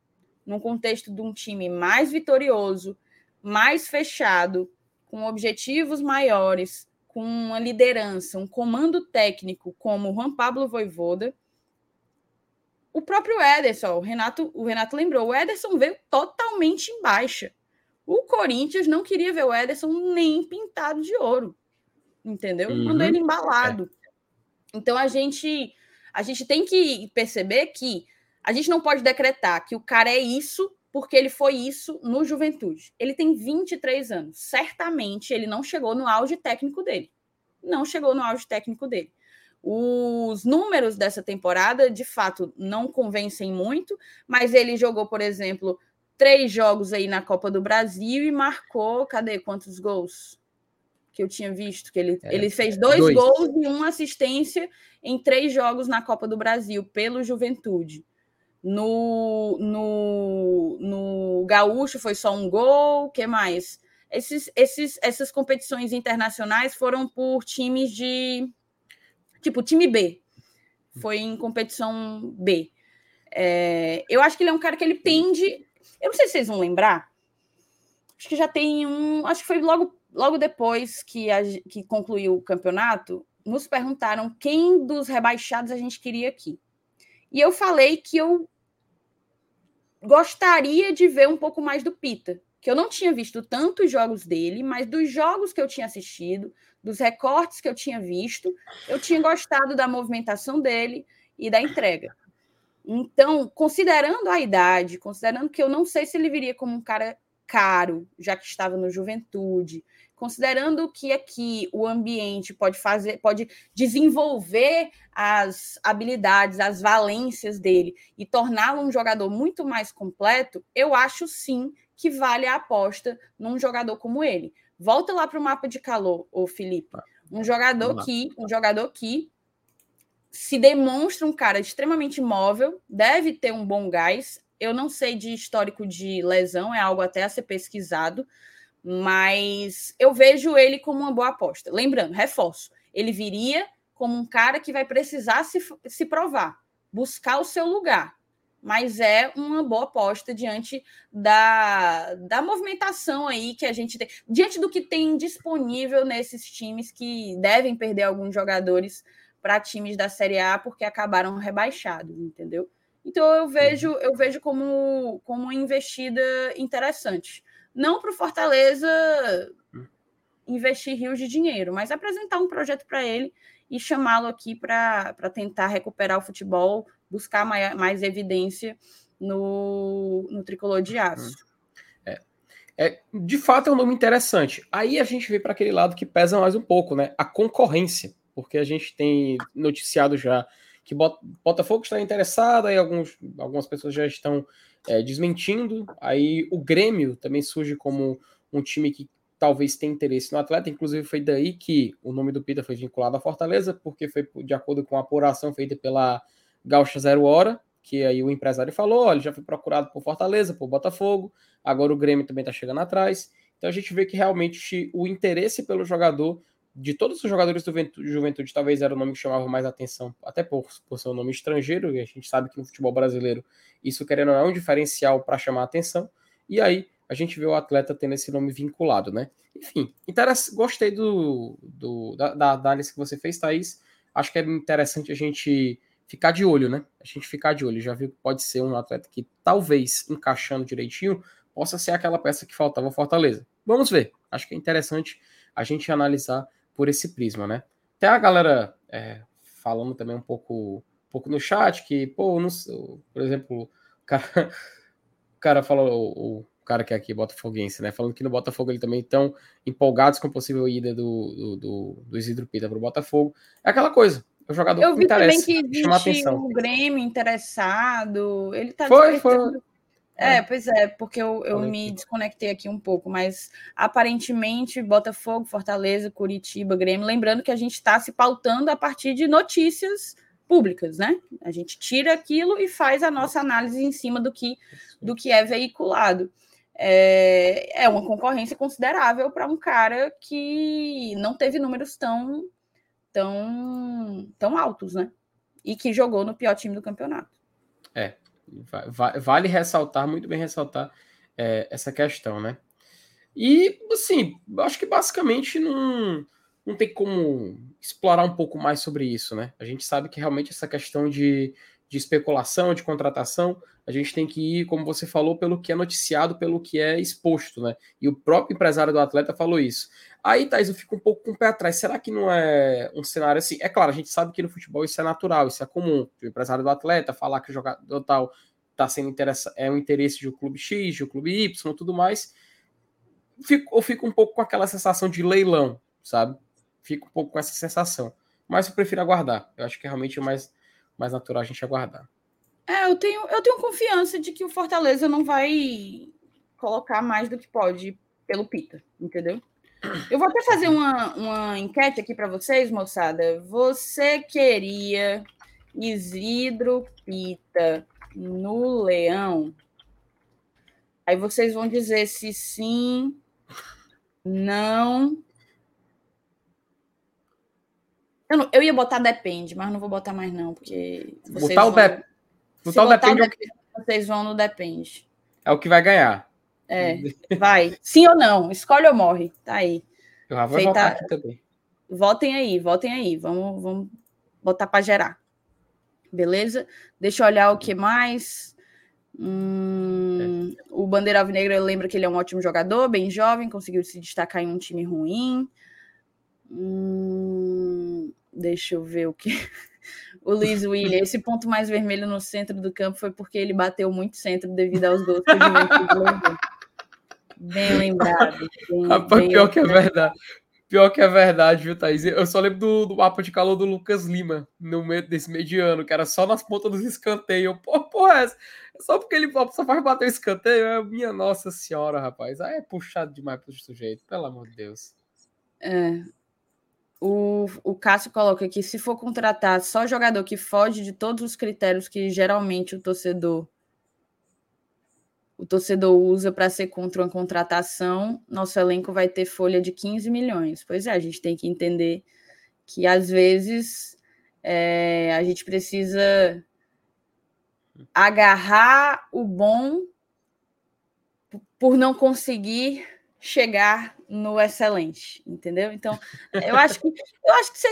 num contexto de um time mais vitorioso, mais fechado, com objetivos maiores, com uma liderança, um comando técnico como o Juan Pablo Voivoda. O próprio Ederson, o Renato, o Renato lembrou, o Ederson veio totalmente em baixa. O Corinthians não queria ver o Ederson nem pintado de ouro. Entendeu? Uhum. Mandou ele embalado. Então a gente a gente tem que perceber que a gente não pode decretar que o cara é isso porque ele foi isso no Juventude. Ele tem 23 anos. Certamente ele não chegou no auge técnico dele. Não chegou no auge técnico dele. Os números dessa temporada, de fato, não convencem muito, mas ele jogou, por exemplo, três jogos aí na Copa do Brasil e marcou, cadê quantos gols? Que eu tinha visto, que ele, é, ele fez dois, dois gols e uma assistência em três jogos na Copa do Brasil pelo Juventude. No, no, no Gaúcho foi só um gol, o que mais? Esses, esses, essas competições internacionais foram por times de. Tipo, time B. Foi em competição B. É, eu acho que ele é um cara que ele pende. Eu não sei se vocês vão lembrar. Acho que já tem um. Acho que foi logo, logo depois que, a, que concluiu o campeonato. Nos perguntaram quem dos rebaixados a gente queria aqui. E eu falei que eu gostaria de ver um pouco mais do Pita. que eu não tinha visto tantos jogos dele, mas dos jogos que eu tinha assistido, dos recortes que eu tinha visto, eu tinha gostado da movimentação dele e da entrega. Então, considerando a idade, considerando que eu não sei se ele viria como um cara caro, já que estava no Juventude, considerando que aqui o ambiente pode fazer, pode desenvolver as habilidades, as valências dele e torná-lo um jogador muito mais completo, eu acho sim que vale a aposta num jogador como ele. Volta lá para o mapa de calor, o Felipe. Um jogador que, um jogador que se demonstra um cara extremamente móvel, deve ter um bom gás. Eu não sei de histórico de lesão, é algo até a ser pesquisado, mas eu vejo ele como uma boa aposta. Lembrando, reforço, ele viria como um cara que vai precisar se, se provar, buscar o seu lugar mas é uma boa aposta diante da, da movimentação aí que a gente tem, diante do que tem disponível nesses times que devem perder alguns jogadores para times da Série A porque acabaram rebaixados, entendeu? Então eu vejo eu vejo como, como uma investida interessante. Não para o Fortaleza investir rios de dinheiro, mas apresentar um projeto para ele e chamá-lo aqui para tentar recuperar o futebol buscar mais, mais evidência no, no tricolor de aço. É. é, de fato é um nome interessante. Aí a gente vê para aquele lado que pesa mais um pouco, né? A concorrência, porque a gente tem noticiado já que Botafogo está interessado, aí alguns, algumas pessoas já estão é, desmentindo. Aí o Grêmio também surge como um time que talvez tenha interesse no atleta. Inclusive foi daí que o nome do Pita foi vinculado à Fortaleza, porque foi de acordo com a apuração feita pela Gaúcha Zero Hora, que aí o empresário falou, olha, já foi procurado por Fortaleza, por Botafogo, agora o Grêmio também está chegando atrás. Então a gente vê que realmente o interesse pelo jogador, de todos os jogadores do Juventude, talvez era o nome que chamava mais atenção, até por, por ser um nome estrangeiro, e a gente sabe que no futebol brasileiro isso, querendo ou não, é um diferencial para chamar atenção. E aí a gente vê o atleta tendo esse nome vinculado, né? Enfim, gostei do, do da, da análise que você fez, Thaís. Acho que é interessante a gente ficar de olho, né? A gente ficar de olho. Já viu que pode ser um atleta que talvez encaixando direitinho possa ser aquela peça que faltava Fortaleza. Vamos ver. Acho que é interessante a gente analisar por esse prisma, né? Até a galera é, falando também um pouco, um pouco no chat que, pô, não, por exemplo, o cara, o cara falou, o, o cara que é aqui, Botafoguense, né? Falando que no Botafogo ele também estão empolgados com a possível ida do, do, do, do Isidro Pita para o Botafogo. É aquela coisa, o jogador Eu vi também que existe um Grêmio interessado. Ele tá foi, foi. É, é, pois é, porque eu, eu me desconectei aqui um pouco, mas aparentemente Botafogo, Fortaleza, Curitiba, Grêmio, lembrando que a gente está se pautando a partir de notícias públicas, né? A gente tira aquilo e faz a nossa análise em cima do que, do que é veiculado. É, é uma concorrência considerável para um cara que não teve números tão tão, tão altos, né? E que jogou no pior time do campeonato. É, vale ressaltar, muito bem ressaltar é, essa questão, né? E, assim, acho que basicamente não, não tem como explorar um pouco mais sobre isso, né? A gente sabe que realmente essa questão de, de especulação, de contratação, a gente tem que ir, como você falou, pelo que é noticiado, pelo que é exposto, né? E o próprio empresário do atleta falou isso. Aí, Thais, eu fico um pouco com o pé atrás. Será que não é um cenário assim? É claro, a gente sabe que no futebol isso é natural, isso é comum. O empresário do atleta falar que o jogador tal tá sendo é um interesse de um clube X, de um clube Y, tudo mais. Fico, eu fico um pouco com aquela sensação de leilão, sabe? Fico um pouco com essa sensação. Mas eu prefiro aguardar. Eu acho que realmente é mais, mais natural a gente aguardar. É, eu tenho, eu tenho confiança de que o Fortaleza não vai colocar mais do que pode pelo Pita, entendeu? Eu vou até fazer uma, uma enquete aqui para vocês, moçada. Você queria Isidro Pita no Leão? Aí vocês vão dizer se sim, não. Eu, não, eu ia botar depende, mas não vou botar mais não, porque botar o, de... botar depende, o depende, vocês vão no depende. É o que vai ganhar. É, vai. Sim ou não? Escolhe ou morre. Tá aí. Eu já vou Feita... votar aqui também. Votem aí, votem aí. Vamos, vamos botar para gerar. Beleza? Deixa eu olhar o que mais. Hum, é. O Bandeira Alvinegra lembra que ele é um ótimo jogador, bem jovem, conseguiu se destacar em um time ruim. Hum, deixa eu ver o que. o Luiz William, esse ponto mais vermelho no centro do campo foi porque ele bateu muito centro devido aos gols que o. Bem lembrado. Bem, Rapaz, bem pior lembrado. que é verdade. Pior que é verdade, viu, Thaís? Eu só lembro do, do mapa de calor do Lucas Lima, no meio desse mediano, que era só nas pontas dos escanteios. Pô, porra, é essa? Só porque ele só faz bater o escanteio, é minha nossa senhora, rapaz. Aí é puxado demais pro sujeito, pelo amor de Deus. É. O, o Cássio coloca aqui: se for contratar só jogador que foge de todos os critérios que geralmente o torcedor o torcedor usa para ser contra uma contratação, nosso elenco vai ter folha de 15 milhões. Pois é, a gente tem que entender que às vezes é, a gente precisa agarrar o bom por não conseguir chegar no excelente, entendeu? Então, eu acho que eu acho que você,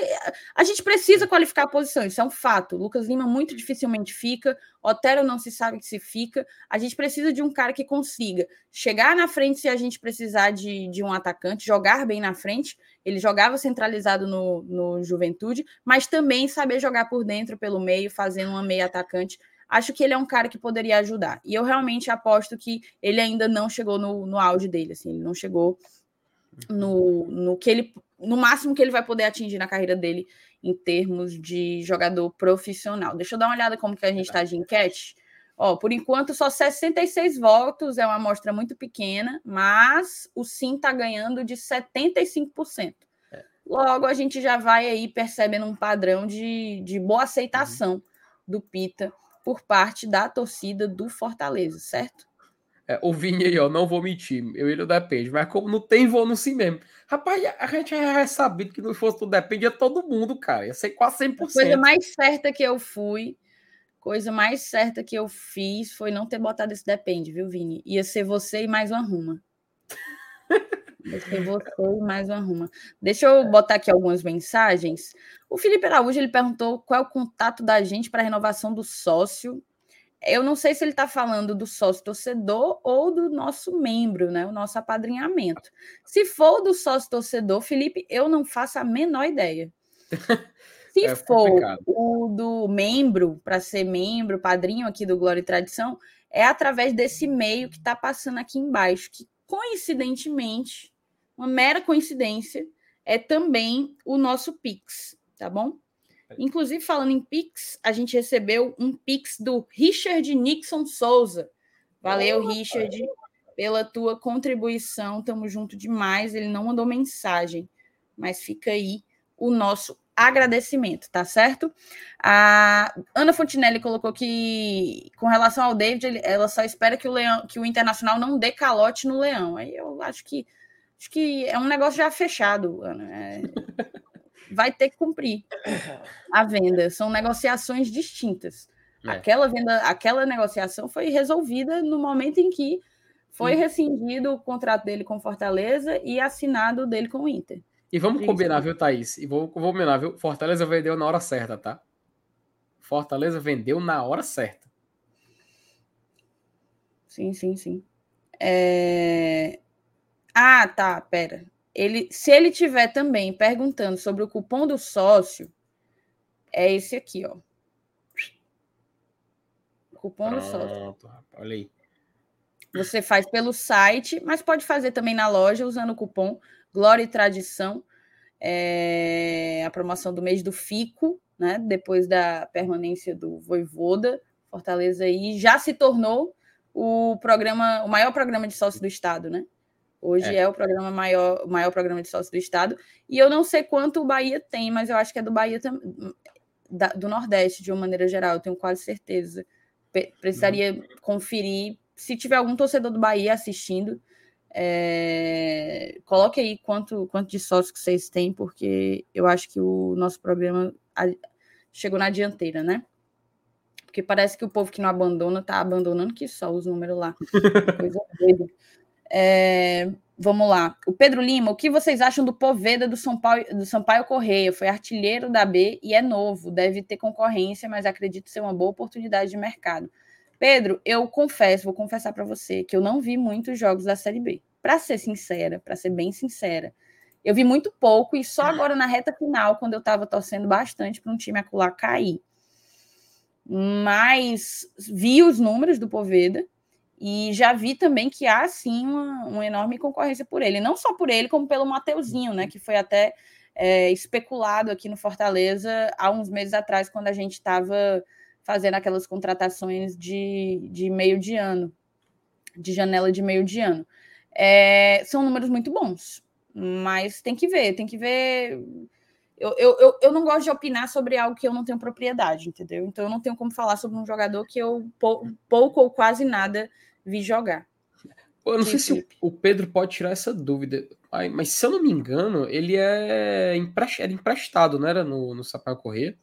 a gente precisa qualificar a posição, isso é um fato. Lucas Lima muito dificilmente fica, Otero não se sabe se fica. A gente precisa de um cara que consiga chegar na frente se a gente precisar de, de um atacante, jogar bem na frente. Ele jogava centralizado no, no Juventude, mas também saber jogar por dentro, pelo meio, fazendo uma meia atacante acho que ele é um cara que poderia ajudar. E eu realmente aposto que ele ainda não chegou no, no auge dele, assim, ele não chegou no, no que ele no máximo que ele vai poder atingir na carreira dele em termos de jogador profissional. Deixa eu dar uma olhada como que a gente está de enquete. Ó, por enquanto, só 66 votos, é uma amostra muito pequena, mas o sim está ganhando de 75%. É. Logo, a gente já vai aí percebendo um padrão de, de boa aceitação uhum. do Pita por parte da torcida do Fortaleza, certo? É, o Vini aí, ó, não vou mentir, eu ele depende, mas como não tem, vou no sim mesmo. Rapaz, a gente já é sabido que não fosse tudo depende de todo mundo, cara. Ia ser quase 100%. A coisa mais certa que eu fui, coisa mais certa que eu fiz foi não ter botado esse depende, viu, Vini? Ia ser você e mais uma ruma. Ser você e mais uma ruma. Deixa eu botar aqui algumas mensagens. O Felipe Araújo ele perguntou qual é o contato da gente para renovação do sócio eu não sei se ele está falando do sócio torcedor ou do nosso membro, né? O nosso apadrinhamento. Se for do sócio torcedor, Felipe, eu não faço a menor ideia. Se é for o do membro, para ser membro, padrinho aqui do Glória e Tradição, é através desse e-mail que está passando aqui embaixo, que coincidentemente, uma mera coincidência, é também o nosso Pix, tá bom? Inclusive, falando em Pix, a gente recebeu um Pix do Richard Nixon Souza. Valeu, Richard, pela tua contribuição. Tamo junto demais. Ele não mandou mensagem, mas fica aí o nosso agradecimento, tá certo? A Ana Fontinelli colocou que, com relação ao David, ela só espera que o Leão, que o Internacional não dê calote no Leão. Aí eu acho que acho que é um negócio já fechado, Ana. É, vai ter que cumprir a venda. São negociações distintas. É. Aquela venda, aquela negociação foi resolvida no momento em que foi hum. rescindido o contrato dele com Fortaleza e assinado dele com o Inter. E vamos combinar, viu, Thaís? E vou, vou combinar, viu? Fortaleza vendeu na hora certa, tá? Fortaleza vendeu na hora certa. Sim, sim, sim. É... Ah, tá, pera ele, se ele tiver também perguntando sobre o cupom do sócio, é esse aqui, ó. Cupom Pronto, do sócio. Olha aí. Você faz pelo site, mas pode fazer também na loja usando o cupom Glória e Tradição. É a promoção do mês do FICO, né? Depois da permanência do Voivoda, Fortaleza aí já se tornou o programa, o maior programa de sócio do estado, né? Hoje é. é, o programa maior, o maior programa de sócio do estado. E eu não sei quanto o Bahia tem, mas eu acho que é do Bahia da, do Nordeste, de uma maneira geral, eu tenho quase certeza. precisaria uhum. conferir. Se tiver algum torcedor do Bahia assistindo, é, coloque aí quanto, quanto de sócios que vocês têm, porque eu acho que o nosso programa chegou na dianteira, né? Porque parece que o povo que não abandona tá abandonando que só os números lá. Coisa doida. É, vamos lá. O Pedro Lima, o que vocês acham do Poveda do São Paulo, do Sampaio Correia? Foi artilheiro da B e é novo, deve ter concorrência, mas acredito ser uma boa oportunidade de mercado. Pedro, eu confesso, vou confessar para você que eu não vi muitos jogos da Série B. Para ser sincera, para ser bem sincera, eu vi muito pouco e só agora na reta final, quando eu estava torcendo bastante para um time acular cair. Mas vi os números do Poveda e já vi também que há sim uma, uma enorme concorrência por ele. Não só por ele, como pelo Mateuzinho, né? Que foi até é, especulado aqui no Fortaleza há uns meses atrás, quando a gente estava fazendo aquelas contratações de, de meio de ano, de janela de meio de ano. É, são números muito bons, mas tem que ver, tem que ver. Eu, eu, eu, não gosto de opinar sobre algo que eu não tenho propriedade, entendeu? Então eu não tenho como falar sobre um jogador que eu pouco ou quase nada vi jogar. Eu não sei se o Pedro pode tirar essa dúvida, mas se eu não me engano, ele é era emprestado, não era no, no Corrêa?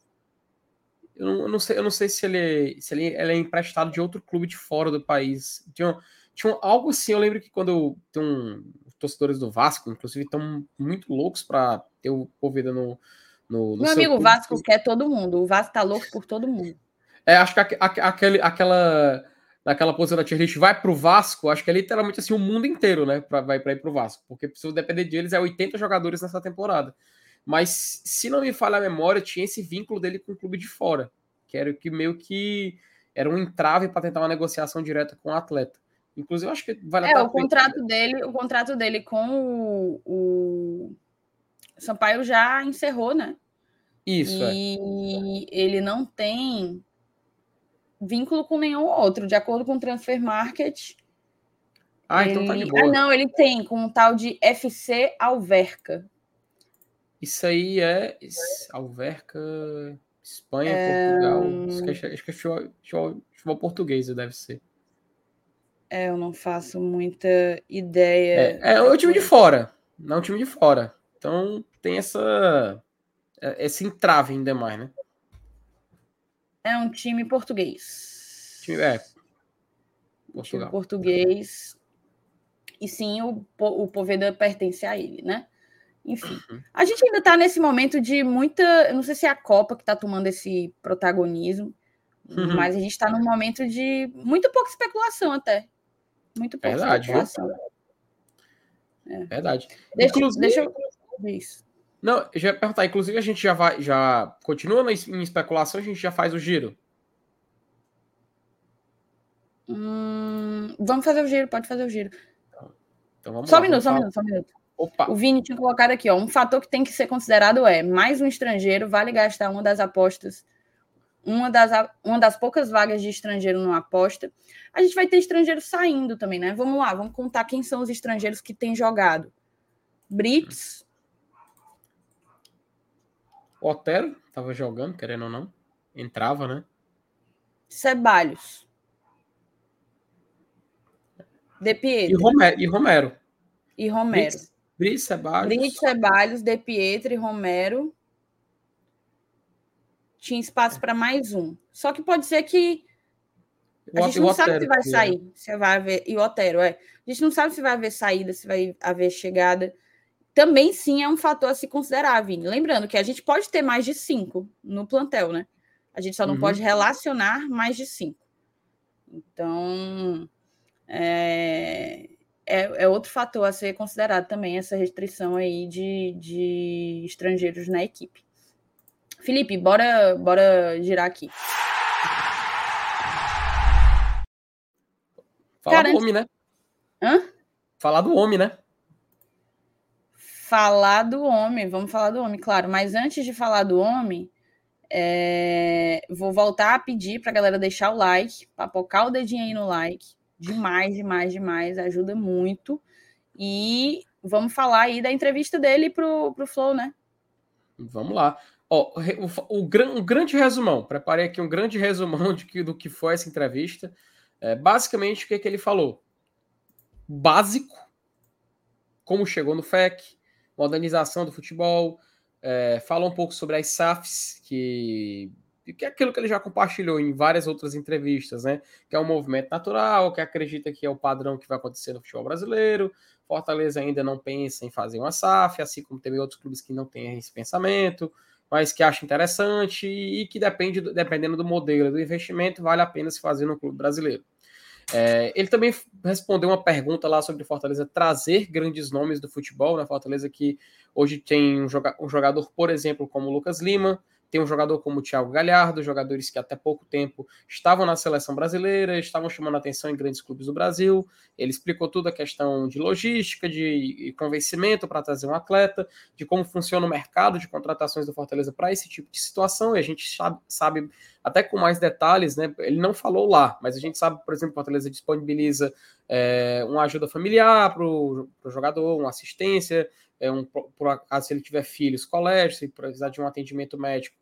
Eu não, eu não, sei, eu não sei se, ele, se ele, ele, é emprestado de outro clube de fora do país. Tinha, tinha algo assim, eu lembro que quando tem um, torcedores do Vasco, inclusive, estão muito loucos para ter o Poveda no, no, no Meu amigo, o Vasco quer todo mundo. O Vasco tá louco por todo mundo. É, acho que a, a, aquele, aquela naquela posição da tier list vai para o Vasco, acho que é literalmente assim o mundo inteiro, né? Pra, vai para ir para o Vasco, porque se depender deles é 80 jogadores nessa temporada. Mas se não me falha a memória, tinha esse vínculo dele com o clube de fora, que era que meio que era um entrave para tentar uma negociação direta com o atleta. Inclusive, acho que vale É, o contrato dele, o contrato dele com o, o Sampaio já encerrou, né? Isso. E é. ele não tem vínculo com nenhum outro, de acordo com o Transfer Market. Ah, ele... então tá de boa. Ah, não, ele tem com um tal de FC Alverca. Isso aí é Alverca, Espanha, é... Portugal. Acho que é, acho que é futebol, futebol português, deve ser. É, eu não faço muita ideia. É, é o time de fora, não é um time de fora. Então tem essa é, esse entrave ainda mais, né? É um time português. Time, é. Portugal. Time português. E sim, o, o Poveda pertence a ele, né? Enfim. Uhum. A gente ainda está nesse momento de muita. Eu não sei se é a Copa que está tomando esse protagonismo, uhum. mas a gente está num momento de muito pouca especulação até. Muito pouca Verdade, especulação. É. Verdade. Deixa, Inclusive... deixa eu. Isso. Não, eu já ia perguntar, inclusive a gente já vai, já continua em especulação, a gente já faz o giro. Hum, vamos fazer o giro, pode fazer o giro. Então vamos só um minuto, só um minuto, só um minuto. Opa. O Vini tinha colocado aqui, ó, um fator que tem que ser considerado é mais um estrangeiro vale gastar uma das apostas, uma das, uma das poucas vagas de estrangeiro numa aposta. A gente vai ter estrangeiro saindo também, né? Vamos lá, vamos contar quem são os estrangeiros que têm jogado. Brits, Otero estava jogando, querendo ou não. Entrava, né? Ceballos. De Pietro. E Romero. E Romero. E Romero. Brits, Ceballos. Brits, Ceballos, De Pietro e Romero. Tinha espaço para mais um. Só que pode ser que a gente não sabe se vai sair, se vai haver. E o Otero, é. A gente não sabe se vai haver saída, se vai haver chegada também sim é um fator a se considerar, Vini. Lembrando que a gente pode ter mais de cinco no plantel, né? A gente só não uhum. pode relacionar mais de cinco. Então, é, é, é, outro fator a ser considerado também, essa restrição aí de, de estrangeiros na equipe. Felipe, bora, bora girar aqui. Falar Cara, do homem, né? Hã? Falar do homem, né? Falar do homem, vamos falar do homem, claro, mas antes de falar do homem, é, vou voltar a pedir para a galera deixar o like, papocar o dedinho aí no like, demais, demais, demais, ajuda muito. E vamos falar aí da entrevista dele pro, pro Flow, né? Vamos lá. Ó, o, o, o, grande resumão, preparei aqui um grande resumão de que, do que foi essa entrevista. É, basicamente, o que, que ele falou? Básico, como chegou no FEC, modernização do futebol, é, fala um pouco sobre as SAFs, que que é aquilo que ele já compartilhou em várias outras entrevistas, né? Que é um movimento natural, que acredita que é o padrão que vai acontecer no futebol brasileiro. Fortaleza ainda não pensa em fazer uma SAF, assim como teve outros clubes que não têm esse pensamento, mas que acha interessante e que depende, dependendo do modelo do investimento, vale a pena se fazer no clube brasileiro. É, ele também respondeu uma pergunta lá sobre Fortaleza trazer grandes nomes do futebol, né? Fortaleza que hoje tem um, jogador, por exemplo, como o Lucas Lima, tem um jogador como o Thiago Galhardo, jogadores que até pouco tempo estavam na seleção brasileira, estavam chamando atenção em grandes clubes do Brasil. Ele explicou tudo a questão de logística, de convencimento para trazer um atleta, de como funciona o mercado de contratações do Fortaleza para esse tipo de situação. E a gente sabe, sabe, até com mais detalhes, né? Ele não falou lá, mas a gente sabe, por exemplo, que o Fortaleza disponibiliza é, uma ajuda familiar para o jogador, uma assistência é um, por acaso, se ele tiver filhos, colégio, se precisar de um atendimento médico,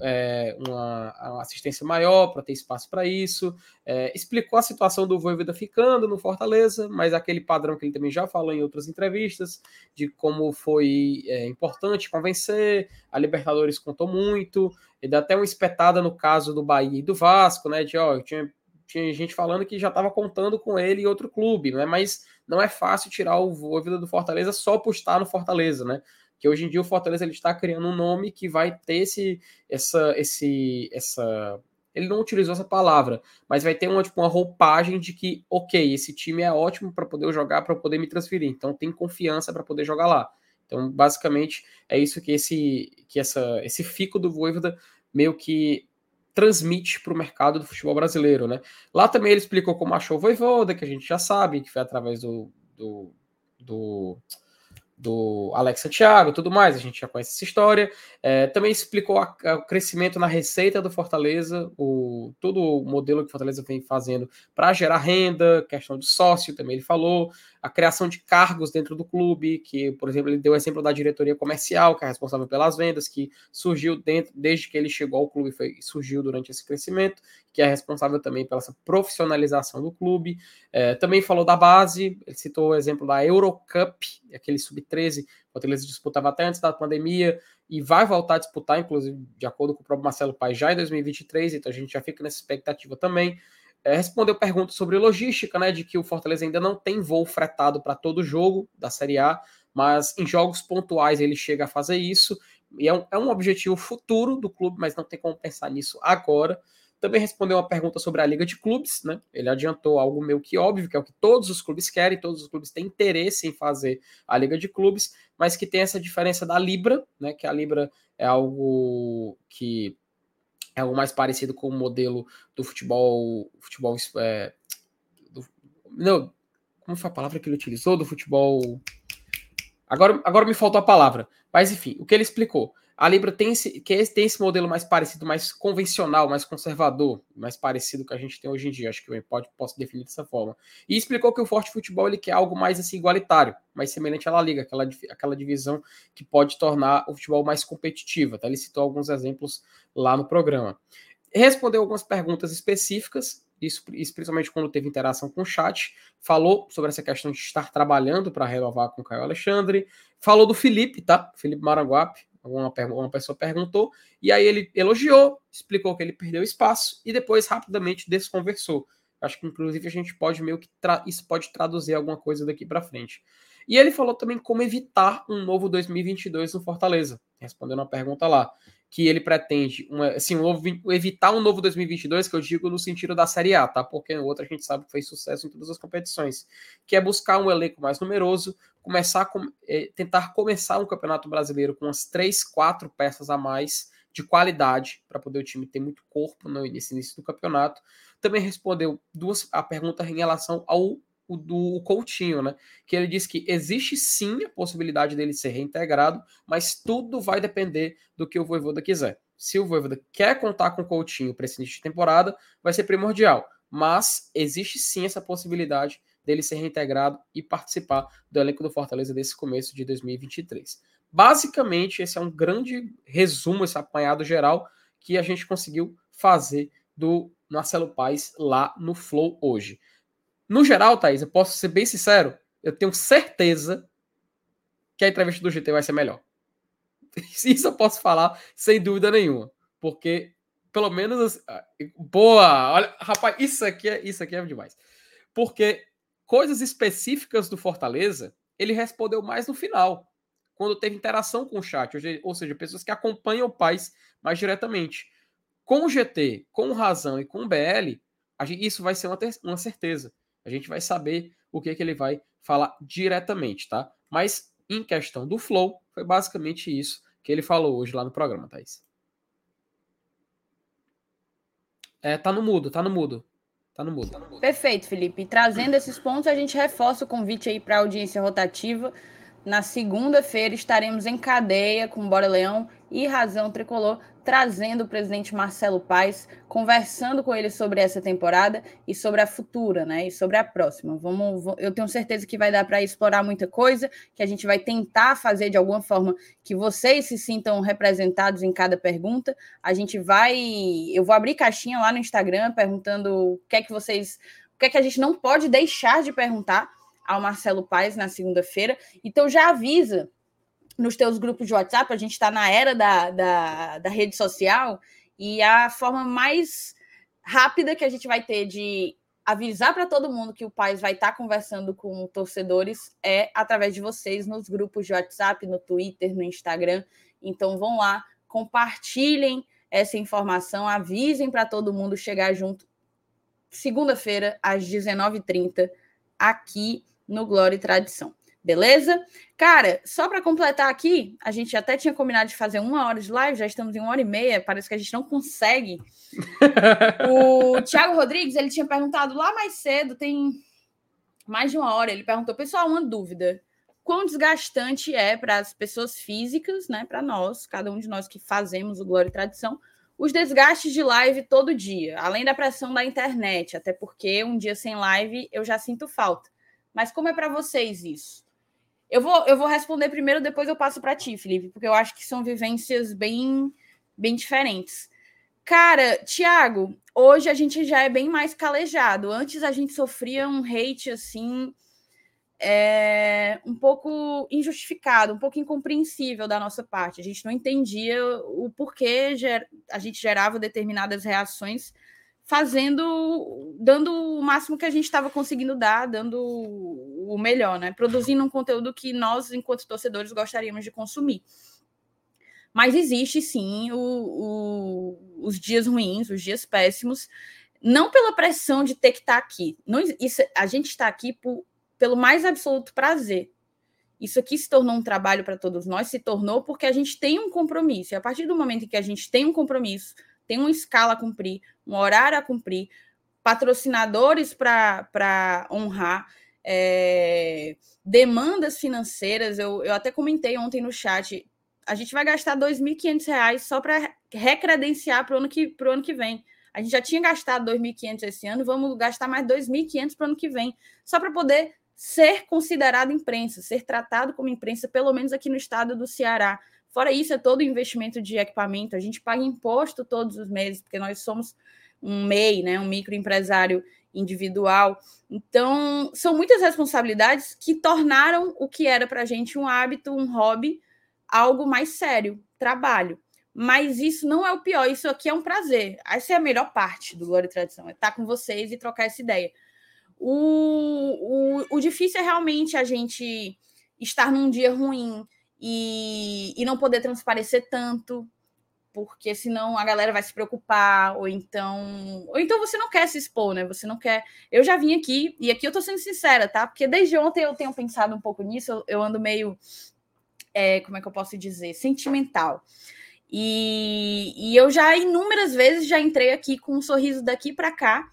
é, uma, uma, assistência maior para ter espaço para isso. É, explicou a situação do Voivoda ficando no Fortaleza, mas aquele padrão que ele também já falou em outras entrevistas, de como foi é, importante convencer, a Libertadores contou muito, e dá até uma espetada no caso do Bahia e do Vasco, né? De ó, tinha, tinha gente falando que já estava contando com ele em outro clube, né? Mas não é fácil tirar o Voivoda do Fortaleza só por estar no Fortaleza, né? Que hoje em dia o Fortaleza ele está criando um nome que vai ter esse, essa, esse, essa, ele não utilizou essa palavra, mas vai ter uma, tipo, uma roupagem de que, ok, esse time é ótimo para poder jogar, para poder me transferir, então tem confiança para poder jogar lá. Então, basicamente, é isso que esse, que essa, esse fico do Voivoda meio que transmite para o mercado do futebol brasileiro, né? Lá também ele explicou como achou o Voivoda, que a gente já sabe, que foi através do, do, do do Alex Santiago tudo mais, a gente já conhece essa história. É, também explicou a, a, o crescimento na receita do Fortaleza, o, todo o modelo que o Fortaleza vem fazendo para gerar renda, questão de sócio também ele falou, a criação de cargos dentro do clube, que, por exemplo, ele deu o exemplo da diretoria comercial, que é responsável pelas vendas, que surgiu dentro, desde que ele chegou ao clube, foi, surgiu durante esse crescimento, que é responsável também pela essa profissionalização do clube. É, também falou da base, ele citou o exemplo da Eurocup, aquele sub-13, o Fortaleza disputava até antes da pandemia, e vai voltar a disputar, inclusive, de acordo com o próprio Marcelo Paes, já em 2023, então a gente já fica nessa expectativa também é, respondeu perguntas sobre logística, né, de que o Fortaleza ainda não tem voo fretado para todo jogo da Série A, mas em jogos pontuais ele chega a fazer isso, e é um, é um objetivo futuro do clube, mas não tem como pensar nisso agora. Também respondeu uma pergunta sobre a Liga de Clubes, né? Ele adiantou algo meio que óbvio, que é o que todos os clubes querem, todos os clubes têm interesse em fazer a Liga de Clubes, mas que tem essa diferença da Libra, né? Que a Libra é algo que é algo mais parecido com o modelo do futebol. futebol é, do, não, como foi a palavra que ele utilizou? Do futebol. Agora, agora me faltou a palavra. Mas enfim, o que ele explicou. A Libra tem esse, que tem esse modelo mais parecido, mais convencional, mais conservador, mais parecido que a gente tem hoje em dia. Acho que eu pode, posso definir dessa forma. E explicou que o Forte Futebol ele quer algo mais assim, igualitário, mais semelhante à La Liga, aquela, aquela divisão que pode tornar o futebol mais competitivo. Ele citou alguns exemplos lá no programa. Respondeu algumas perguntas específicas, isso, isso principalmente quando teve interação com o chat. Falou sobre essa questão de estar trabalhando para renovar com o Caio Alexandre. Falou do Felipe, tá? Felipe Maranguape, uma, uma pessoa perguntou, e aí ele elogiou, explicou que ele perdeu espaço e depois rapidamente desconversou. Acho que inclusive a gente pode meio que isso pode traduzir alguma coisa daqui para frente. E ele falou também como evitar um novo 2022 no Fortaleza, respondendo uma pergunta lá que ele pretende uma, assim, um, evitar um novo 2022, que eu digo no sentido da Série A, tá? Porque no outro a gente sabe que fez sucesso em todas as competições, que é buscar um elenco mais numeroso, começar com, é, tentar começar um campeonato brasileiro com umas três, quatro peças a mais de qualidade para poder o time ter muito corpo no, nesse início do campeonato. Também respondeu duas a pergunta em relação ao o do Coutinho, né? Que ele disse que existe sim a possibilidade dele ser reintegrado, mas tudo vai depender do que o Voivoda quiser. Se o Voivoda quer contar com o Coutinho para esse início de temporada, vai ser primordial. Mas existe sim essa possibilidade dele ser reintegrado e participar do elenco do Fortaleza desse começo de 2023. Basicamente, esse é um grande resumo, esse apanhado geral que a gente conseguiu fazer do Marcelo Paes lá no Flow hoje. No geral, Thaís, eu posso ser bem sincero, eu tenho certeza que a entrevista do GT vai ser melhor. Isso eu posso falar sem dúvida nenhuma. Porque pelo menos. Ah, boa! Olha, rapaz, isso aqui é, isso aqui é demais. Porque coisas específicas do Fortaleza, ele respondeu mais no final, quando teve interação com o chat, ou seja, pessoas que acompanham o Paz mais diretamente. Com o GT, com o Razão e com o BL, isso vai ser uma, uma certeza. A gente vai saber o que, que ele vai falar diretamente, tá? Mas em questão do Flow, foi basicamente isso que ele falou hoje lá no programa, Thaís. É, tá no mudo, tá no mudo. Tá no mudo. Perfeito, Felipe. Trazendo esses pontos, a gente reforça o convite aí para audiência rotativa. Na segunda-feira estaremos em cadeia com Bora Leão e Razão Tricolor, trazendo o presidente Marcelo Paes, conversando com ele sobre essa temporada e sobre a futura, né? E sobre a próxima. Vamos, eu tenho certeza que vai dar para explorar muita coisa, que a gente vai tentar fazer de alguma forma que vocês se sintam representados em cada pergunta. A gente vai, eu vou abrir caixinha lá no Instagram perguntando o que é que vocês, o que é que a gente não pode deixar de perguntar ao Marcelo Paes na segunda-feira. Então já avisa nos teus grupos de WhatsApp, a gente está na era da, da, da, rede social, e a forma mais rápida que a gente vai ter de avisar para todo mundo que o Paz vai estar tá conversando com torcedores é através de vocês nos grupos de WhatsApp, no Twitter, no Instagram. Então vão lá, compartilhem essa informação, avisem para todo mundo chegar junto segunda-feira às 19h30 aqui no Glória e Tradição. Beleza? Cara, só para completar aqui, a gente até tinha combinado de fazer uma hora de live, já estamos em uma hora e meia, parece que a gente não consegue. o Thiago Rodrigues, ele tinha perguntado lá mais cedo, tem mais de uma hora, ele perguntou, pessoal, uma dúvida. Quão desgastante é para as pessoas físicas, né, para nós, cada um de nós que fazemos o Glória e Tradição, os desgastes de live todo dia, além da pressão da internet, até porque um dia sem live eu já sinto falta. Mas como é para vocês isso? Eu vou, eu vou responder primeiro, depois eu passo para ti, Felipe, porque eu acho que são vivências bem, bem diferentes. Cara, Tiago, hoje a gente já é bem mais calejado. Antes a gente sofria um hate assim, é, um pouco injustificado, um pouco incompreensível da nossa parte. A gente não entendia o porquê a gente gerava determinadas reações fazendo, dando o máximo que a gente estava conseguindo dar, dando o melhor, né? Produzindo um conteúdo que nós, enquanto torcedores, gostaríamos de consumir. Mas existe sim o, o, os dias ruins, os dias péssimos, não pela pressão de ter que estar tá aqui. Não, isso, a gente está aqui por, pelo mais absoluto prazer. Isso aqui se tornou um trabalho para todos nós, se tornou porque a gente tem um compromisso. E a partir do momento em que a gente tem um compromisso tem uma escala a cumprir, um horário a cumprir, patrocinadores para honrar, é, demandas financeiras. Eu, eu até comentei ontem no chat. A gente vai gastar R$ 2.500 só para recredenciar para o ano, que, ano que vem. A gente já tinha gastado 2.500 esse ano, vamos gastar mais 2.500 para o ano que vem, só para poder ser considerado imprensa, ser tratado como imprensa, pelo menos aqui no estado do Ceará. Fora isso, é todo investimento de equipamento. A gente paga imposto todos os meses, porque nós somos um MEI, né, um microempresário individual. Então, são muitas responsabilidades que tornaram o que era para a gente um hábito, um hobby, algo mais sério, trabalho. Mas isso não é o pior, isso aqui é um prazer. Essa é a melhor parte do Glória e Tradição, é estar com vocês e trocar essa ideia. O, o, o difícil é realmente a gente estar num dia ruim, e, e não poder transparecer tanto, porque senão a galera vai se preocupar, ou então. Ou então você não quer se expor, né? Você não quer. Eu já vim aqui, e aqui eu tô sendo sincera, tá? Porque desde ontem eu tenho pensado um pouco nisso, eu, eu ando meio. É, como é que eu posso dizer? Sentimental. E, e eu já inúmeras vezes já entrei aqui com um sorriso daqui para cá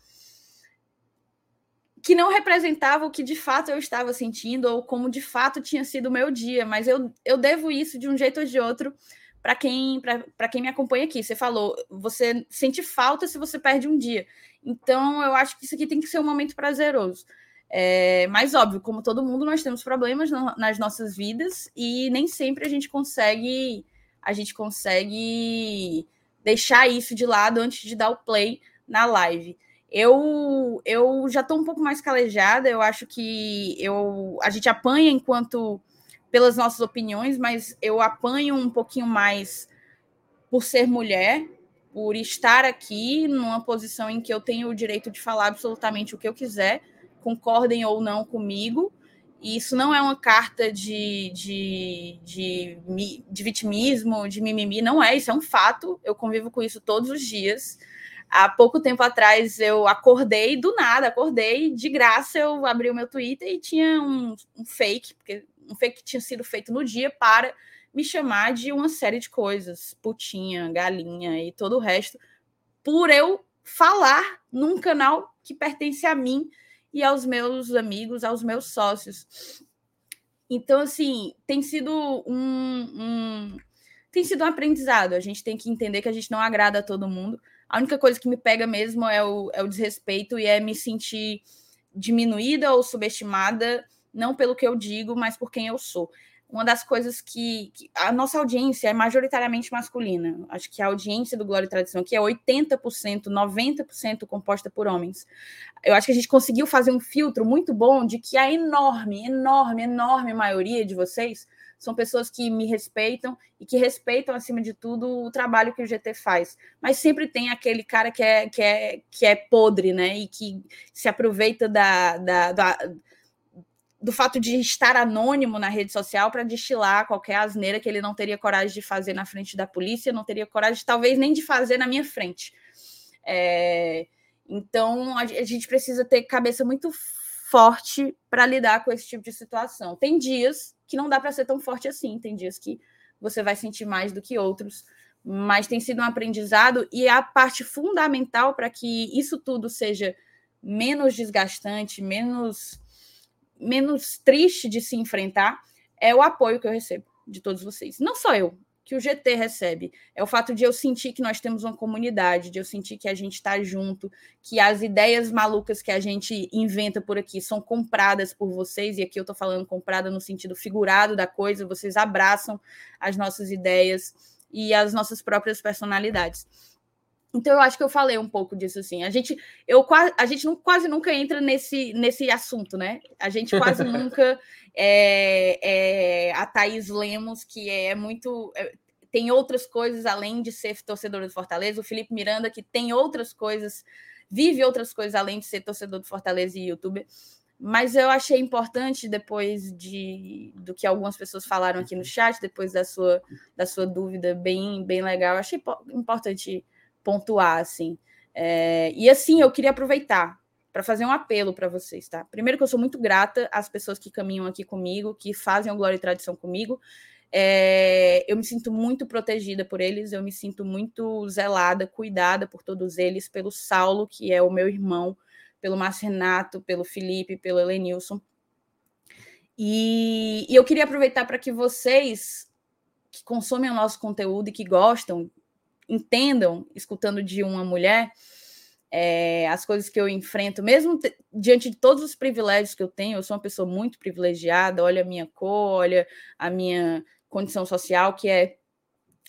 que não representava o que de fato eu estava sentindo ou como de fato tinha sido o meu dia, mas eu, eu devo isso de um jeito ou de outro para quem para quem me acompanha aqui. Você falou, você sente falta se você perde um dia. Então eu acho que isso aqui tem que ser um momento prazeroso. É, mas óbvio, como todo mundo, nós temos problemas no, nas nossas vidas e nem sempre a gente consegue a gente consegue deixar isso de lado antes de dar o play na live. Eu, eu já estou um pouco mais calejada, eu acho que eu, a gente apanha enquanto pelas nossas opiniões, mas eu apanho um pouquinho mais por ser mulher, por estar aqui numa posição em que eu tenho o direito de falar absolutamente o que eu quiser, concordem ou não comigo. E isso não é uma carta de, de, de, de vitimismo, de mimimi, não é, isso é um fato. Eu convivo com isso todos os dias. Há pouco tempo atrás eu acordei do nada, acordei de graça. Eu abri o meu Twitter e tinha um, um fake, porque um fake que tinha sido feito no dia para me chamar de uma série de coisas, putinha, galinha e todo o resto, por eu falar num canal que pertence a mim e aos meus amigos, aos meus sócios. Então, assim, tem sido um, um, tem sido um aprendizado. A gente tem que entender que a gente não agrada a todo mundo. A única coisa que me pega mesmo é o, é o desrespeito e é me sentir diminuída ou subestimada, não pelo que eu digo, mas por quem eu sou uma das coisas que, que, a nossa audiência é majoritariamente masculina. Acho que a audiência do Glória e Tradição aqui é 80%, 90% composta por homens. Eu acho que a gente conseguiu fazer um filtro muito bom de que a enorme, enorme, enorme maioria de vocês são pessoas que me respeitam e que respeitam, acima de tudo, o trabalho que o GT faz. Mas sempre tem aquele cara que é, que é, que é podre, né? E que se aproveita da, da, da do fato de estar anônimo na rede social para destilar qualquer asneira que ele não teria coragem de fazer na frente da polícia, não teria coragem, talvez, nem de fazer na minha frente. É, então, a, gente precisa ter cabeça muito forte para lidar com esse tipo de situação. Tem dias que não dá para ser tão forte assim, tem dias que você vai sentir mais do que outros, mas tem sido um aprendizado e a parte fundamental para que isso tudo seja menos desgastante, menos menos triste de se enfrentar é o apoio que eu recebo de todos vocês. Não só eu, que o GT recebe. É o fato de eu sentir que nós temos uma comunidade, de eu sentir que a gente está junto, que as ideias malucas que a gente inventa por aqui são compradas por vocês, e aqui eu estou falando comprada no sentido figurado da coisa, vocês abraçam as nossas ideias e as nossas próprias personalidades. Então eu acho que eu falei um pouco disso assim. A gente, eu a gente não, quase nunca entra nesse, nesse assunto, né? A gente quase nunca é, é, a Thaís Lemos, que é muito. É, tem outras coisas além de ser torcedor do Fortaleza, o Felipe Miranda, que tem outras coisas, vive outras coisas além de ser torcedor do Fortaleza e youtuber. Mas eu achei importante, depois de do que algumas pessoas falaram aqui no chat, depois da sua, da sua dúvida bem, bem legal, achei importante pontuar, assim. É, e assim, eu queria aproveitar para fazer um apelo para vocês, tá? Primeiro que eu sou muito grata às pessoas que caminham aqui comigo, que fazem o Glória e Tradição comigo. É, eu me sinto muito protegida por eles, eu me sinto muito zelada, cuidada por todos eles, pelo Saulo, que é o meu irmão, pelo Márcio Renato, pelo Felipe, pelo Elenilson. E, e eu queria aproveitar para que vocês que consomem o nosso conteúdo e que gostam entendam, escutando de uma mulher, é, as coisas que eu enfrento, mesmo diante de todos os privilégios que eu tenho, eu sou uma pessoa muito privilegiada, olha a minha cor, olha a minha condição social, que é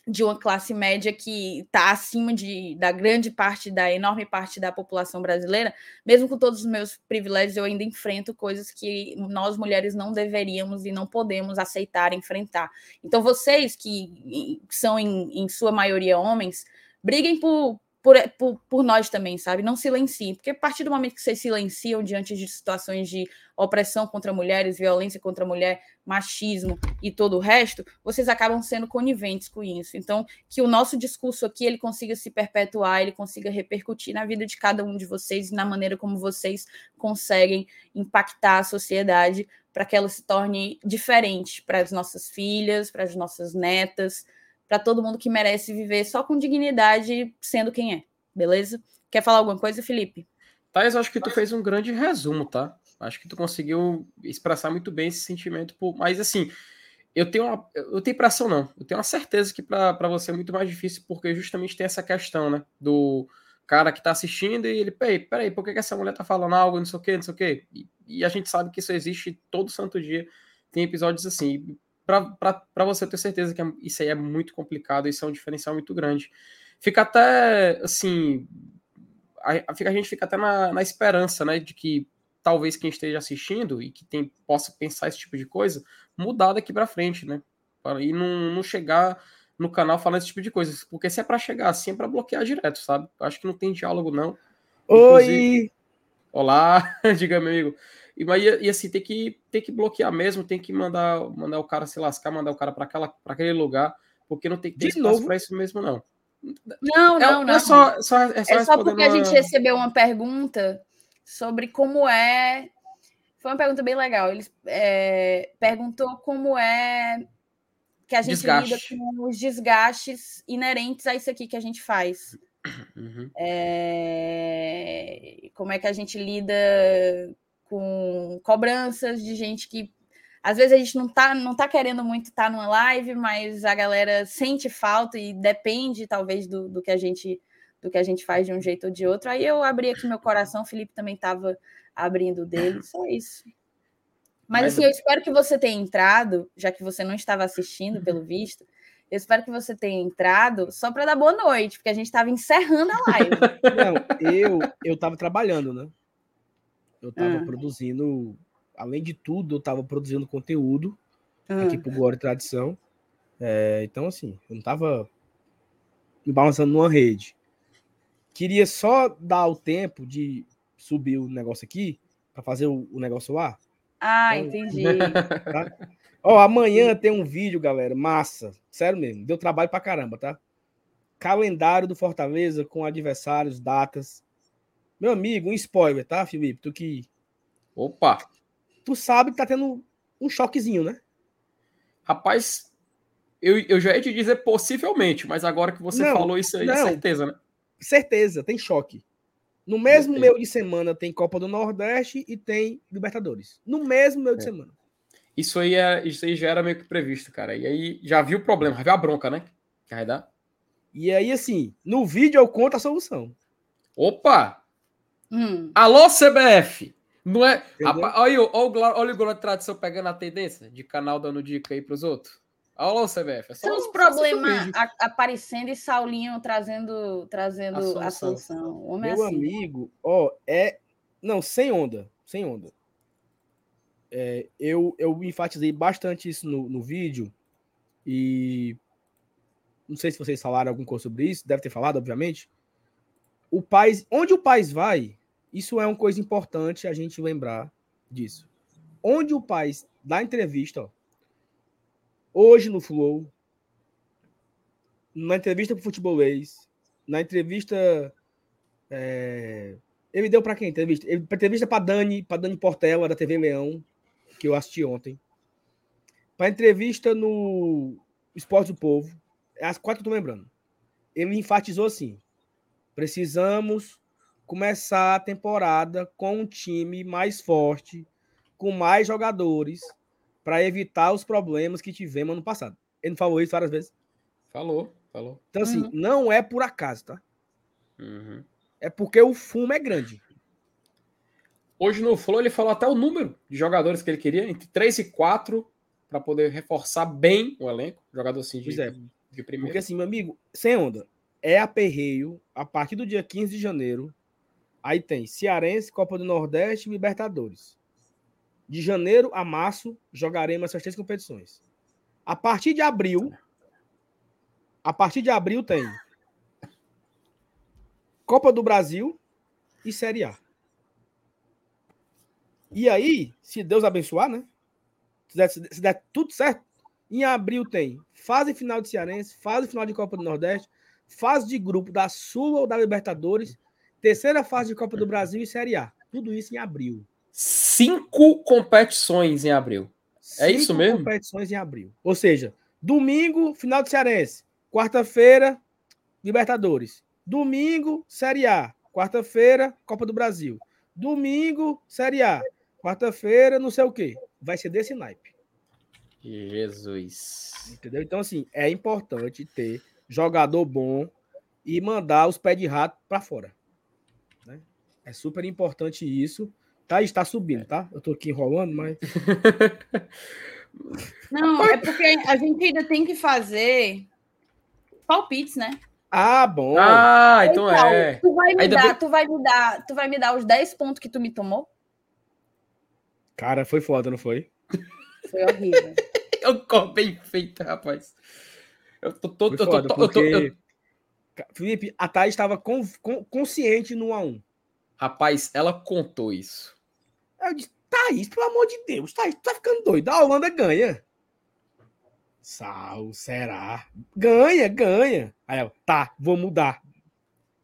de uma classe média que está acima de, da grande parte, da enorme parte da população brasileira, mesmo com todos os meus privilégios, eu ainda enfrento coisas que nós mulheres não deveríamos e não podemos aceitar enfrentar. Então, vocês que são, em, em sua maioria, homens, briguem por, por, por, por, nós também, sabe? Não silenciem, porque a partir do momento que vocês silenciam diante de situações de opressão contra mulheres, violência contra mulher, machismo e todo o resto, vocês acabam sendo coniventes com isso. Então, que o nosso discurso aqui ele consiga se perpetuar, ele consiga repercutir na vida de cada um de vocês e na maneira como vocês conseguem impactar a sociedade para que ela se torne diferente para as nossas filhas, para as nossas netas, para todo mundo que merece viver só com dignidade, sendo quem é. Beleza? Quer falar alguma coisa, Felipe? Thais, acho que tu fez um grande resumo, tá? Acho que tu conseguiu expressar muito bem esse sentimento. Por... Mas assim, eu tenho uma, eu tenho impressão não. Eu tenho uma certeza que para você é muito mais difícil, porque justamente tem essa questão, né? Do cara que tá assistindo e ele, peraí, peraí, por que, que essa mulher tá falando algo, não sei o quê, não sei o quê? E, e a gente sabe que isso existe todo santo dia. Tem episódios assim para você ter certeza que é, isso aí é muito complicado, isso é um diferencial muito grande. Fica até, assim, a, a gente fica até na, na esperança, né, de que talvez quem esteja assistindo e que tem, possa pensar esse tipo de coisa, mudar daqui para frente, né, e não, não chegar no canal falando esse tipo de coisa. Porque se é para chegar assim, é para bloquear direto, sabe? Acho que não tem diálogo, não. Oi! Inclusive... Olá, diga, meu amigo. E, e, assim, tem que, tem que bloquear mesmo, tem que mandar, mandar o cara se lascar, mandar o cara para aquele lugar, porque não tem que ter de espaço para isso mesmo, não. Não, não, é, não. É só, só, é só, é só porque uma... a gente recebeu uma pergunta sobre como é. Foi uma pergunta bem legal. Ele é, perguntou como é que a gente Desgaste. lida com os desgastes inerentes a isso aqui que a gente faz. Uhum. É, como é que a gente lida com cobranças de gente que às vezes a gente não tá, não tá querendo muito estar tá numa live, mas a galera sente falta e depende, talvez, do, do que a gente do que a gente faz de um jeito ou de outro. Aí eu abri aqui meu coração, o Felipe também estava abrindo dele, só isso. Mas, mas assim, eu espero que você tenha entrado, já que você não estava assistindo, pelo visto. Eu espero que você tenha entrado só para dar boa noite, porque a gente estava encerrando a live. Não, eu eu estava trabalhando, né? Eu estava ah. produzindo além de tudo, eu estava produzindo conteúdo uhum. aqui pro Glória e Tradição. É, então, assim, eu não estava me balançando numa rede. Queria só dar o tempo de subir o negócio aqui para fazer o, o, negócio lá. Ah, então, entendi. Tá? Ó, amanhã tem um vídeo, galera, massa. Sério mesmo, deu trabalho pra caramba, tá? Calendário do Fortaleza com adversários, datas. Meu amigo, um spoiler, tá, Felipe? Tu que. Opa! tu sabe que tá tendo um choquezinho, né? Rapaz, eu, eu já ia te dizer possivelmente, mas agora que você não, falou isso aí, não, certeza, né? Certeza, tem choque. No mesmo meio de semana tem Copa do Nordeste e tem Libertadores. No mesmo meio é. de semana. Isso aí, é, isso aí já era meio que previsto, cara. E aí já viu o problema, já viu a bronca, né? Que vai dar. E aí, assim, no vídeo eu conto a solução. Opa! Hum. Alô, CBF! Não é. olha, olha, olha, olha o Globo de Tradição pegando a tendência de canal dando dica aí pros outros. O CBF. É só, São os problemas aparecendo e Saulinho trazendo, trazendo a solução. A solução. O Meu é assim. amigo, ó, é. Não, sem onda. Sem onda. É, eu, eu enfatizei bastante isso no, no vídeo. E. Não sei se vocês falaram alguma coisa sobre isso. Deve ter falado, obviamente. O país. Onde o país vai, isso é uma coisa importante a gente lembrar disso. Onde o pai dá entrevista, ó, hoje no Flow, na entrevista para o Futebolês, na entrevista. É, ele deu para quem? Entrevista? Ele, entrevista para Dani, para Dani Portela, da TV Leão, que eu assisti ontem. Para entrevista no Esporte do Povo, é as quatro eu tô lembrando. Ele enfatizou assim: precisamos começar a temporada com um time mais forte, com mais jogadores, para evitar os problemas que tivemos ano passado. Ele não falou isso várias vezes? Falou, falou. Então, assim, uhum. não é por acaso, tá? Uhum. É porque o fumo é grande. Hoje no Flow ele falou até o número de jogadores que ele queria, entre 3 e 4, para poder reforçar bem o elenco. Jogador assim de, é. de primeiro. Porque assim, meu amigo, sem onda, é aperreio a partir do dia 15 de janeiro Aí tem Cearense, Copa do Nordeste e Libertadores. De janeiro a março, jogaremos essas três competições. A partir de abril, a partir de abril tem Copa do Brasil e Série A. E aí, se Deus abençoar, né? Se der, se der tudo certo, em abril tem fase final de Cearense, fase final de Copa do Nordeste, fase de grupo da Sul ou da Libertadores Terceira fase de Copa do Brasil e Série A. Tudo isso em abril. Cinco competições em abril. É Cinco isso mesmo? competições em abril. Ou seja, domingo, final de Cearense. Quarta-feira, Libertadores. Domingo, Série A. Quarta-feira, Copa do Brasil. Domingo, Série A. Quarta-feira, não sei o quê. Vai ser desse naipe. Jesus. Entendeu? Então, assim, é importante ter jogador bom e mandar os pés de rato para fora. É super importante isso. Tá, está subindo, tá? Eu tô aqui enrolando, mas. Não, é porque a gente ainda tem que fazer palpites, né? Ah, bom. Ah, então, então é. Tu vai, me dar, tu vai me dar, tu vai me dar os 10 pontos que tu me tomou? Cara, foi foda, não foi? Foi horrível. Eu corpo bem feito, rapaz. Eu tô, tô- porque- eu- Felipe, a Thaís estava con- con- consciente no 1x1. Rapaz, ela contou isso. Eu disse, Thaís, pelo amor de Deus, Thaís, tu tá ficando doido. A Holanda ganha. Sal, será? Ganha, ganha. Aí ela, tá, vou mudar.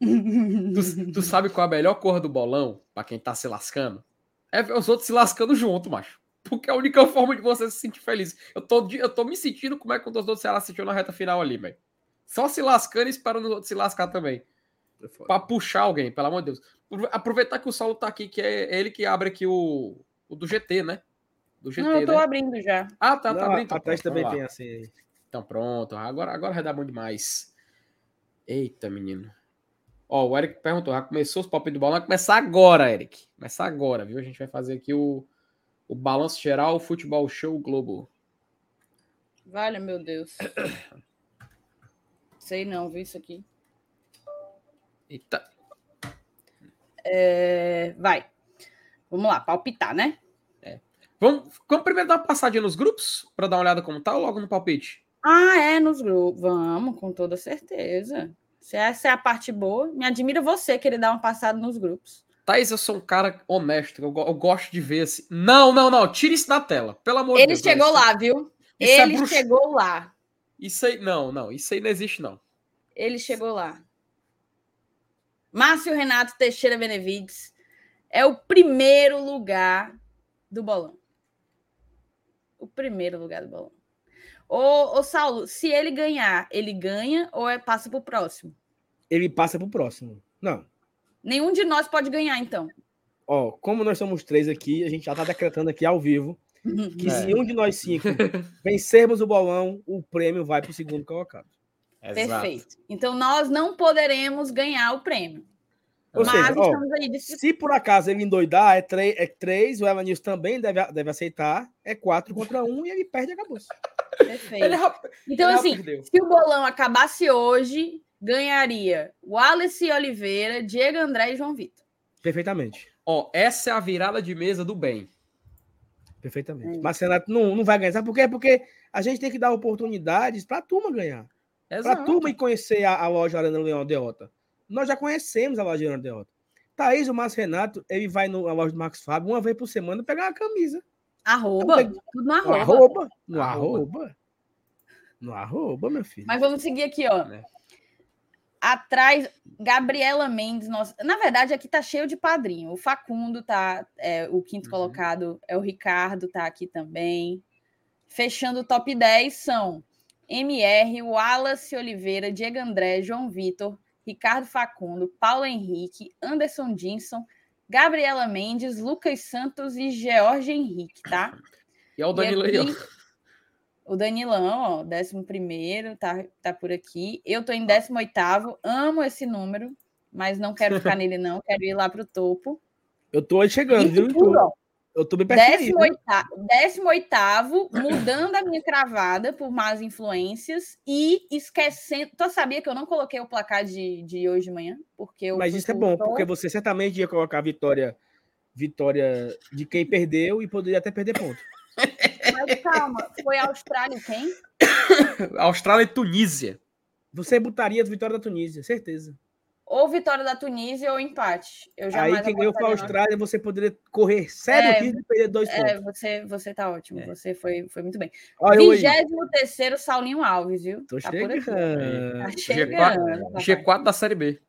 Tu, tu sabe qual é a melhor cor do bolão, pra quem tá se lascando? É ver os outros se lascando junto, macho. Porque é a única forma de você se sentir feliz. Eu tô, eu tô me sentindo como é que o torcedor do Ceará se sentiu na reta final ali, velho. Só se lascando e esperando os outros se lascar também. Pra puxar alguém, pelo amor de Deus. Aprove- Aproveitar que o Saulo tá aqui, que é ele que abre aqui o, o do GT, né? Do GT, Não, eu tô né? abrindo já. Ah, tá, Não, tá abrindo. a Então, Thaís pronto, também tem assim. aí. Então pronto, agora, agora vai dar bom demais. Eita, menino. Ó, o Eric perguntou, já começou os palpites do balão? Vai começar agora, Eric. Começar agora, viu? A gente vai fazer aqui o, o balanço geral, o futebol show Globo. Vale, meu Deus. Sei não, viu isso aqui. Eita. É, Vai. Vamos lá, palpitar, né? Vamos, vamos primeiro dar uma passadinha nos grupos, para dar uma olhada como tá, ou logo no palpite? Ah, é, nos grupos. Vamos, com toda certeza. Se essa é a parte boa, me admira você querer dar uma passada nos grupos. Thaís, eu sou um cara honesto, eu, eu gosto de ver esse... Não, não, não, tira isso da tela, pelo amor de Ele Deus. chegou não, lá, viu? isso é Ele bruxa- chegou lá. Isso aí, não, não, isso aí não existe, não. Ele chegou lá. Márcio Renato Teixeira Benevides é o primeiro lugar do bolão. O primeiro lugar do bolão. Ô, ô Saulo, se ele ganhar, ele ganha ou é passa pro próximo? Ele passa pro próximo. Não. Nenhum de nós pode ganhar, então. Ó, como nós somos três aqui, a gente já tá decretando aqui ao vivo que É. se um de nós cinco vencermos o bolão, o prêmio vai pro segundo colocado. Perfeito. Então nós não poderemos ganhar o prêmio. Ou mas seja, ó, estamos aí disputando. se por acaso ele endoidar, é três, é três o Evanilson também deve, deve aceitar, é quatro contra um e ele perde e acabou. Perfeito. Ele, rap- Então, ele assim, perdeu. se o bolão acabasse hoje, ganharia Wallace Oliveira, Diego André e João Vitor. Perfeitamente. Ó, essa é a virada de mesa do bem. Perfeitamente. É. Mas Renato não, não vai ganhar. Sabe por quê? Porque a gente tem que dar oportunidades para a turma ganhar. Exato. turma ir conhecer a, a loja Arena Leão Deota. Nós já conhecemos a loja Arena Deota. Thaís, o Márcio Renato, ele vai no- na loja do Marcos Fábio uma vez por semana pegar uma camisa. Arroba, Não, tudo no arroba. arroba. No Arroba. No arroba, meu filho. Mas vamos seguir aqui, ó. Né? Atrás, Gabriela Mendes. Nossa... Na verdade, aqui tá cheio de padrinho. O Facundo tá. é, o quinto Uhum. colocado é o Ricardo, tá aqui também. Fechando o top 10 são MR, Wallace Oliveira, Diego André, João Vitor, Ricardo Facundo, Paulo Henrique, Anderson Dinson, Gabriela Mendes, Lucas Santos e George Henrique, tá? E é o Danilo aí, ó. O Danilão, ó, 11 tá, tá por aqui. Eu tô em 18, amo esse número, mas não quero ficar nele, não. Quero ir lá pro topo. Eu tô chegando, viu? tudo, ó, Eu tô bem pertinho. 18, mudando a minha cravada por más influências e esquecendo. Tu sabia que eu não coloquei o placar de, de hoje de manhã? Porque eu Mas isso é bom, porque você certamente ia colocar a vitória, vitória de quem perdeu e poderia até perder ponto. Mas calma, foi a Austrália e quem? Austrália e Tunísia. Você botaria a vitória da Tunísia, certeza. Ou vitória da Tunísia ou empate. Eu jamais Aí quem ganhou foi a Austrália, você poderia correr sério É, risco de perder dois É, pontos. você, você tá ótimo. É. Você foi, foi muito bem. Aí. 23 Saulinho Alves, viu? Tô tá por aqui. chegando. Tá G4, chegando. papai. G4 da Série B.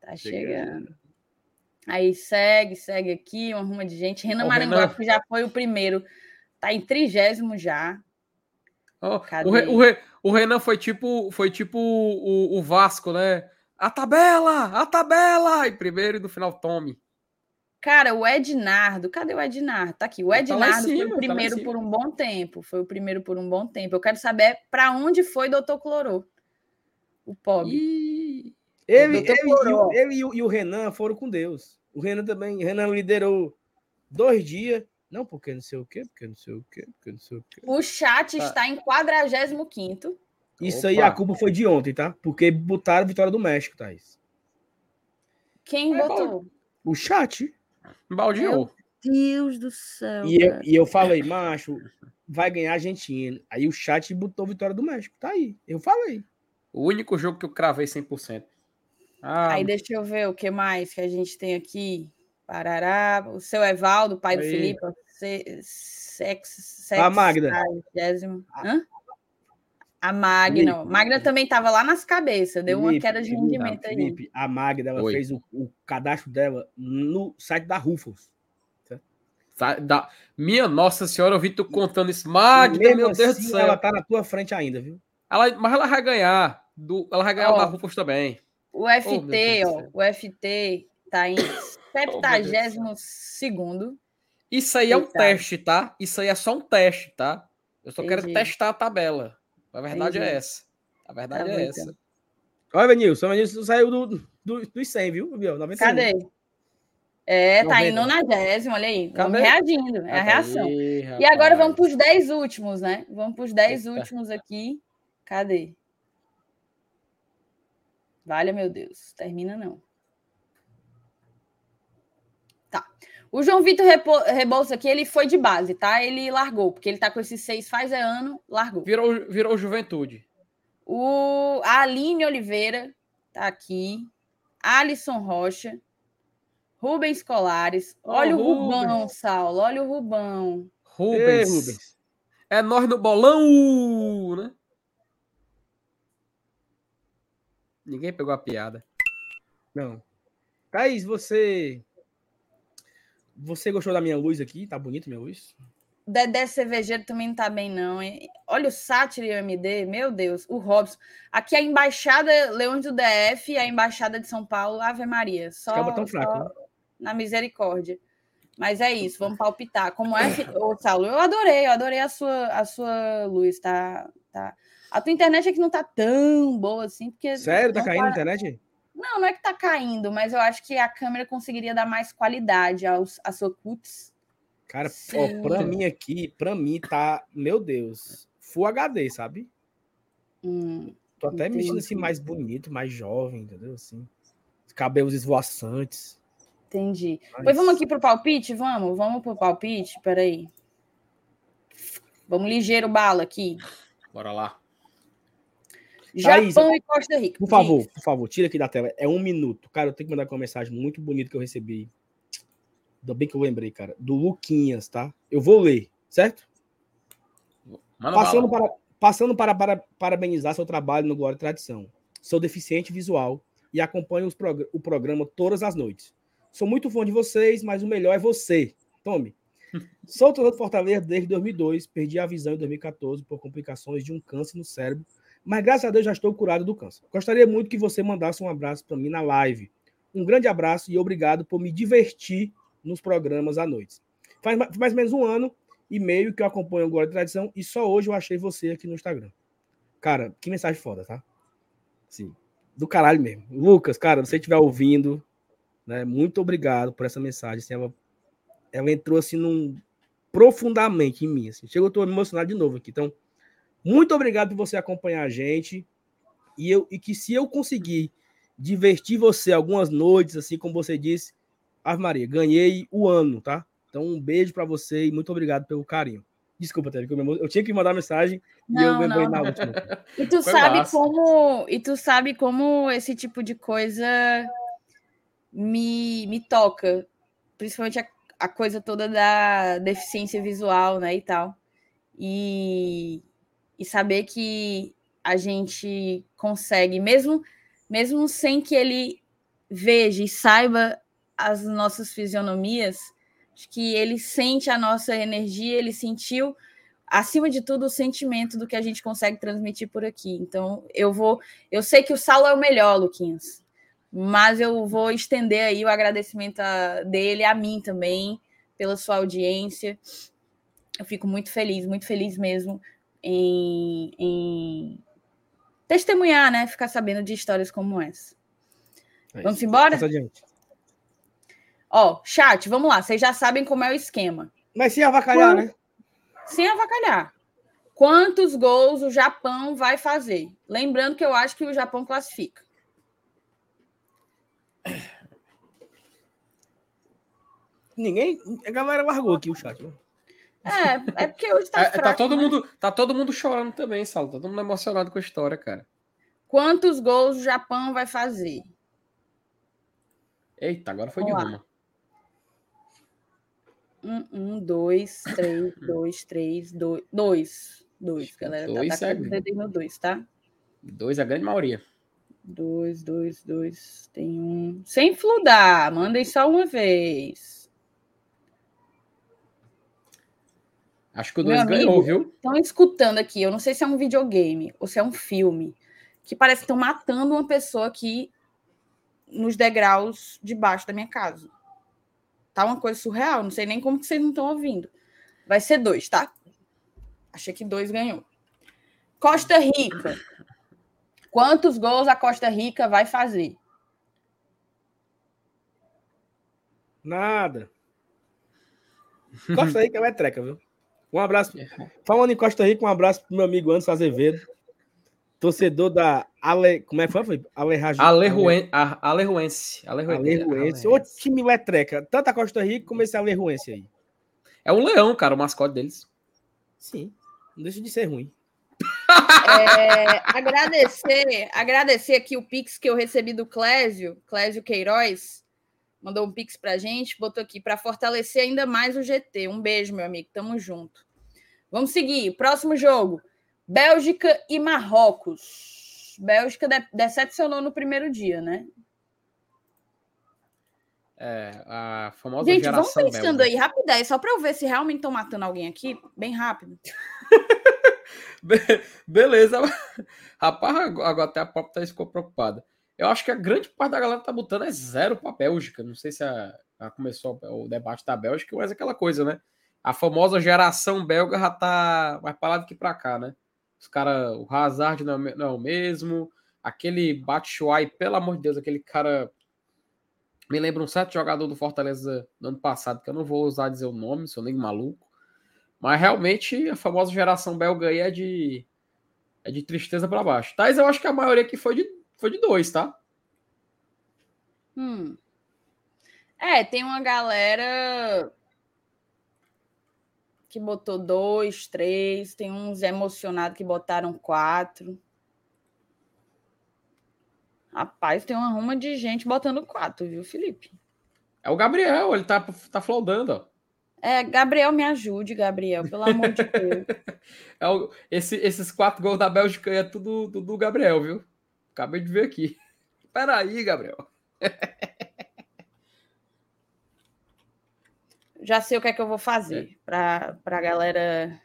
Tá chegando. chegando. Aí segue, segue aqui, uma ruma de gente. Renan que já foi o primeiro, tá em trigésimo já. Cadê? o, Re- o Re- o Renan foi tipo, foi tipo o, o Vasco, né? A tabela! A tabela! E primeiro e no final tome. Cara, o Ednardo, cadê o Ednardo? Tá aqui. O Ele tá Ednardo cima, foi tá o em primeiro por um bom tempo. Foi o primeiro por um bom tempo. Eu quero saber para onde foi Doutor Clorô. O pobre. Ih, Ele, Doutor ele, e o, Coró. ele e o- e o Renan foram com Deus. O Renan também. O Renan liderou dois dias. Não, porque não sei o quê, porque não sei o quê, porque não sei o quê. O chat Tá. está em 45 Isso aí, Opa. a culpa foi de ontem, tá? Porque botaram a vitória do México, Thaís. Quem É, botou? O chat. baldeou. Deus do céu. E eu, e eu falei, macho, vai ganhar a Argentina. Aí o chat botou vitória do México. Tá aí. Eu falei. O único jogo que eu cravei 100%. Ah, aí deixa eu ver o que mais que a gente tem aqui. Parará. O seu Evaldo, pai aí. do Felipe. Sex, sex, a Magda. Hã? A Magna. Felipe. Magna também estava lá nas cabeças, deu Felipe, uma queda de rendimento aí. Felipe, a Magda ela fez o, o, cadastro dela no site da Rufus. Da... Minha Nossa Senhora, eu vi tu contando isso. Magda, meu Deus assim, do céu. Ela tá na tua frente ainda, viu? Ela, mas ela vai ganhar. Do, ela vai ganhar oh, da Rufus também. O FT, oh, ó. O FT tá em 72 Isso aí é um teste, tá? Isso aí é só um teste, tá? Eu só Entendi. quero testar a tabela. A verdade é Entendi. é essa. A verdade tá é essa. Então. Olha, Venilson, o Venilson saiu do, do, dos 100, viu? 91. Cadê? É, tá 90. em nonagésimo, olha aí. Vamos reagindo, é a reação. Aí, e agora vamos para os 10 últimos, né? Vamos para os 10 últimos aqui. Cadê? Vale, meu Deus. Termina não. Tá. O João Vitor Rebouça aqui, ele foi de base, tá? Ele largou, porque ele tá com esses seis faz é ano, largou. Virou, virou juventude. O a Aline Oliveira tá aqui. Alisson Rocha. Rubens Colares. Olha oh, o Rubão, Saulo. Olha o Rubão. Rubens. Ei, Rubens. É nós no bolão, né? Ninguém pegou a piada. Não. Thaís, você. Você gostou da minha luz aqui? Tá bonito minha luz? Dedé Cervejeiro também não tá bem, não. Hein? Olha o Sátiro e o MD, meu Deus, o Robson. Aqui a Embaixada Leões do DF e a Embaixada de São Paulo, Ave Maria. Só, tão fraco, só né? na misericórdia. Mas é isso, vamos palpitar. Como é, ô, Saulo? Eu adorei, eu adorei a sua, a sua luz, tá, tá. A tua internet é que não tá tão boa assim, porque. Sério? Tá caindo a internet? Não, não é que tá caindo, mas eu acho que a câmera conseguiria dar mais qualidade aos, à sua cuts. Cara, ó, pra mim aqui, pra mim tá, meu Deus, Full HD, sabe? Hum, Tô até entendi. mexendo assim mais bonito, mais jovem, entendeu? Assim, cabelos esvoaçantes. Entendi. Mas... Pois vamos aqui pro palpite? Vamos, vamos pro palpite? Peraí. Vamos ligeiro bala aqui. Bora lá. Japão Thaís, e Costa Rica. Por favor, por favor, tira aqui da tela. É um minuto. Cara, eu tenho que mandar uma mensagem muito bonita que eu recebi. Ainda bem que eu lembrei, cara. Do Luquinhas, tá? Eu vou ler, certo? Mano, passando para, passando para, para parabenizar seu trabalho no Glória e Tradição. Sou deficiente visual e acompanho prog o programa todas as noites. Sou muito fã de vocês, mas o melhor é você. Tome. Sou torcedor do Fortaleza desde 2002. Perdi a visão em 2014 por complicações de um câncer no cérebro mas graças a Deus já estou curado do câncer. Gostaria muito que você mandasse um abraço para mim na live. Um grande abraço e obrigado por me divertir nos programas à noite. Faz mais ou menos um ano e meio que eu acompanho o Glória de Tradição e só hoje eu achei você aqui no Instagram. Cara, que mensagem foda, tá? Sim. Do caralho mesmo. Lucas, cara, você estiver ouvindo, né? Muito obrigado por essa mensagem. Assim, ela, ela entrou assim num profundamente em mim. Assim. Chegou, eu tô emocionado de novo aqui. Então, muito obrigado por você acompanhar a gente. E, eu, e que se eu conseguir divertir você algumas noites, assim como você disse, Ave Maria, ganhei o ano, tá? Então, um beijo para você e muito obrigado pelo carinho. Desculpa, Tele, eu, eu tinha que mandar mensagem não, e eu lembrei na última. E tu Foi sabe massa. como e tu sabe como esse tipo de coisa me, me toca, principalmente a, a coisa toda da deficiência visual, né, e tal. E e saber que a gente consegue, mesmo, mesmo sem que ele veja e saiba as nossas fisionomias, que ele sente a nossa energia, ele sentiu, acima de tudo, o sentimento do que a gente consegue transmitir por aqui. Então, eu vou. Eu sei que o Saulo é o melhor, Luquinhas, mas eu vou estender aí o agradecimento a, dele a mim também, pela sua audiência. Eu fico muito feliz, muito feliz mesmo em, em testemunhar, né? Ficar sabendo de histórias como essa. É vamos embora? Ó, chat, vamos lá. Vocês já sabem como é o esquema. Mas sem avacalhar, Quanto... né? Sem avacalhar. Quantos gols o Japão vai fazer? Lembrando que eu acho que o Japão classifica. Ninguém. A galera largou aqui o chat. É, é porque hoje tá É, fraco, tá, todo né? mundo, tá todo mundo chorando também, Saulo. Tá todo mundo emocionado com a história, cara. Quantos gols o Japão vai fazer? Eita, agora foi de Vamos lá. uma. Um, um, dois, três, dois, três, dois. Dois. Dois, galera. Dois tá é aí no dois, tá? Dois, a grande maioria. Dois, dois, dois. Tem um. Sem fludar. Mandem só uma vez. Acho que o Meu dois ganhou, amigo. viu? Estão escutando aqui. Eu não sei se é um videogame ou se é um filme. Que parece que estão matando uma pessoa aqui nos degraus debaixo da minha casa. Tá uma coisa surreal. Não sei nem como que vocês não estão ouvindo. Vai ser dois, tá? Achei que dois ganhou. Costa Rica. Quantos gols a Costa Rica vai fazer? Nada. Costa Rica é treca, viu? Um abraço. Falando em Costa Rica, um abraço pro meu amigo Anderson Azevedo, torcedor da Ale. Como é que foi? foi? Alerraju... Alerruen- a- Alerruense. Alerruense. Alerruense. Ô time letreca. Tanto a Costa Rica como esse Alerruense aí. É um leão, cara, o mascote deles. Sim. Não deixa de ser ruim. É, agradecer, agradecer aqui o Pix que eu recebi do Clésio, Clésio Queiroz, mandou um Pix pra gente, botou aqui para fortalecer ainda mais o GT. Um beijo, meu amigo, tamo junto. Vamos seguir, próximo jogo: Bélgica e Marrocos. Bélgica de decepcionou no primeiro dia, né? É, a famosa Gente, vamos pensando belga. aí, rapidez, só para eu ver se realmente estão matando alguém aqui, bem rápido. Be- Beleza. Rapaz, agora agora até a própria Thaís ficou preocupada. Eu acho que a grande parte da galera tá botando é zero pra Bélgica. Não sei se a, a começou o debate da Bélgica, mas é aquela coisa, né? A famosa geração belga já tá mais pra lá do que pra cá, né? Os caras, o Hazard não é, não é o mesmo. Aquele Batshuayi, pelo amor de Deus, aquele cara. Me lembra um certo jogador do Fortaleza do ano passado, que eu não vou usar dizer o nome, sou nem maluco. Mas realmente a famosa geração belga aí é de, é de tristeza pra baixo. Thais, eu acho que a maioria aqui foi de, foi de dois, tá? Hum. É, tem uma galera que botou dois, três, tem uns emocionados que botaram quatro. Rapaz, tem uma ruma de gente botando quatro, viu, Felipe? É o Gabriel, ele tá, tá flaudando, ó. É, Gabriel, me ajude, Gabriel, pelo amor de Deus. É o- esse- esses quatro gols da Bélgica é tudo tudo do Gabriel, viu? Acabei de ver aqui. Peraí, Gabriel. Já sei o que é que eu vou fazer para a galera.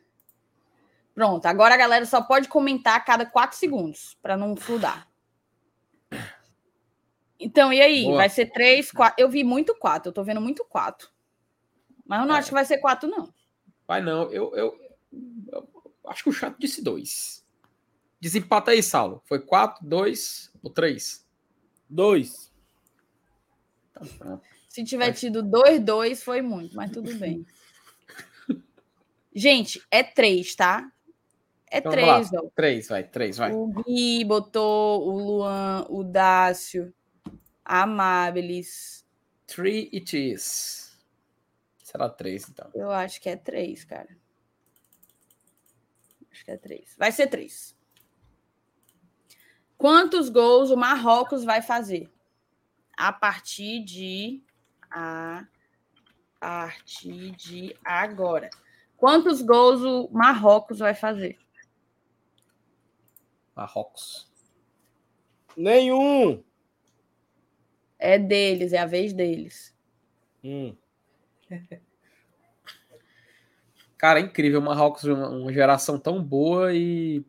Pronto, agora a galera só pode comentar a cada quatro segundos, para não fludar. Então, e aí? Boa. Vai ser três, quatro. Eu vi muito quatro, eu tô vendo muito quatro. Mas eu não É. acho que vai ser quatro, não. Vai não, eu, eu, eu acho que o chato disse dois. Desempata aí, Saulo. Foi quatro, dois ou três? Dois. Então, pronto. Se tiver tido dois, dois, foi muito, mas tudo bem. Gente, é três, tá? É Então, três, ó. Três, vai, três, vai. O Gui botou o Luan, o Dácio, a Amabilis. Three it is. Será três, então. Eu acho que é três, cara. Acho que é três. Vai ser três. Quantos gols o Marrocos vai fazer? A partir de. A partir de agora. Quantos gols o Marrocos vai fazer? Marrocos. Nenhum. É deles, é a vez deles. Hum. Cara, é incrível. O Marrocos, uma, uma geração tão boa e o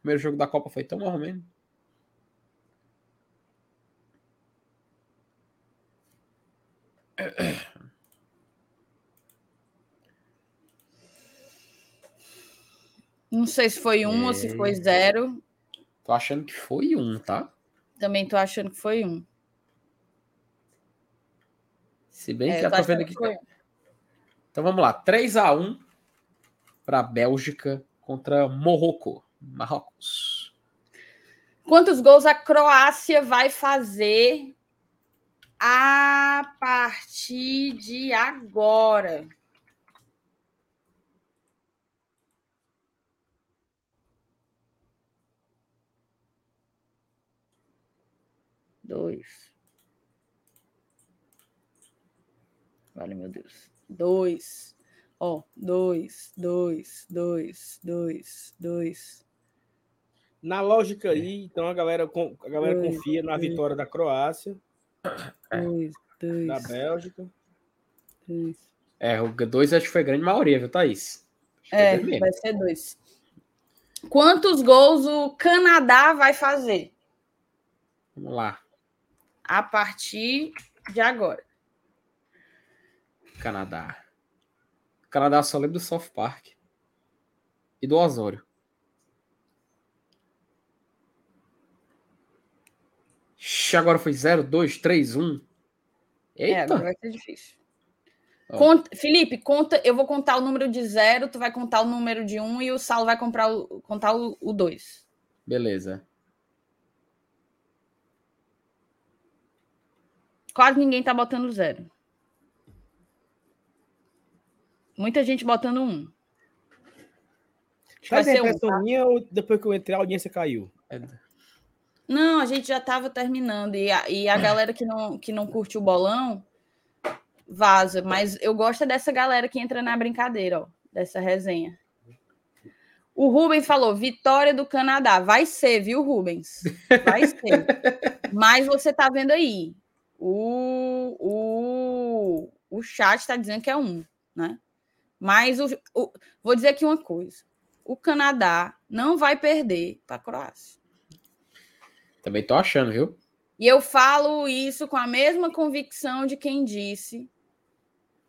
primeiro jogo da Copa foi tão mal mesmo. Não sei se foi um ou se foi zero. Tô achando que foi um, tá? Também tô achando que foi um. Se bem É, que eu tô tô vendo que aqui. foi um. Então vamos lá. 3x1 para Bélgica contra Morroco. Marrocos. Quantos gols a Croácia vai fazer a partir de agora. Dois. Vale, meu Deus. Dois. Ó, oh, dois, dois, dois, dois, dois. Na lógica aí, então a galera, a galera dois, confia na dois. vitória da Croácia dois, dois, da Bélgica. Dois. É, o dois acho que foi grande maioria, viu, Thaís? É, vai ser dois. Quantos gols o Canadá vai fazer? Vamos lá. A partir de agora. Canadá. Canadá só lembra do South Park e do Osório. Agora foi 0, 2, 3, 1. Eita. É, agora vai ser difícil. Conta, Felipe, conta, eu vou contar o número de zero, tu vai contar o número de um e o Saulo vai comprar o, contar o, o dois. Beleza. Quase ninguém tá botando zero. Muita gente botando um. Acho vai ser um, tá? minha ou depois que eu entrei a audiência caiu? É. Não, a gente já estava terminando e a, e a galera que não, que não curte o bolão vaza, mas eu gosto dessa galera que entra na brincadeira, ó, dessa resenha. O Rubens falou: vitória do Canadá. Vai ser, viu, Rubens? Vai ser. mas você tá vendo aí. O, o, o chat está dizendo que é um, né? Mas o, o, vou dizer aqui uma coisa: o Canadá não vai perder para a Croácia. Também tô achando, viu? E eu falo isso com a mesma convicção de quem disse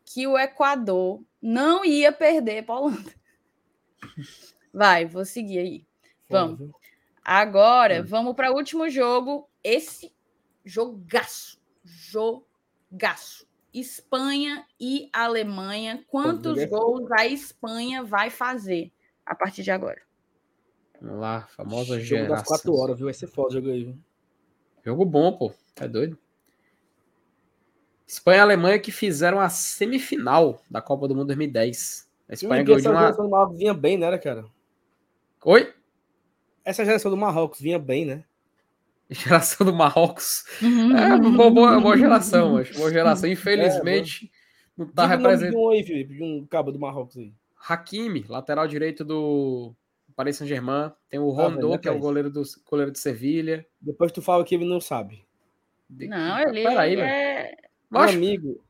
que o Equador não ia perder para a Holanda. Vai, vou seguir aí. Vamos. Agora, hum. vamos para o último jogo. Esse jogaço. Jogaço. Espanha e Alemanha. Quantos gols a Espanha vai fazer a partir de agora? Vamos lá, famosa jogo geração. das quatro horas, viu? Vai ser foda o jogo aí, viu? Jogo bom, pô. Tá doido? Espanha e Alemanha que fizeram a semifinal da Copa do Mundo 2010. A Espanha ganhou de uma... geração do Marrocos vinha bem, né, cara? Oi? Essa geração do Marrocos vinha bem, né? Geração do Marrocos. Uhum. É uma boa, boa geração, acho. Boa geração. É, Infelizmente, é, não tá representando. Um aí, Felipe, de um cabo do Marrocos aí. Hakimi, lateral direito do Paris Saint-Germain. Tem o ah, Rondô, que é o goleiro do goleiro de Sevilha. Depois tu fala que ele não sabe. Não, ele, Peraí, ele é... Meu amigo,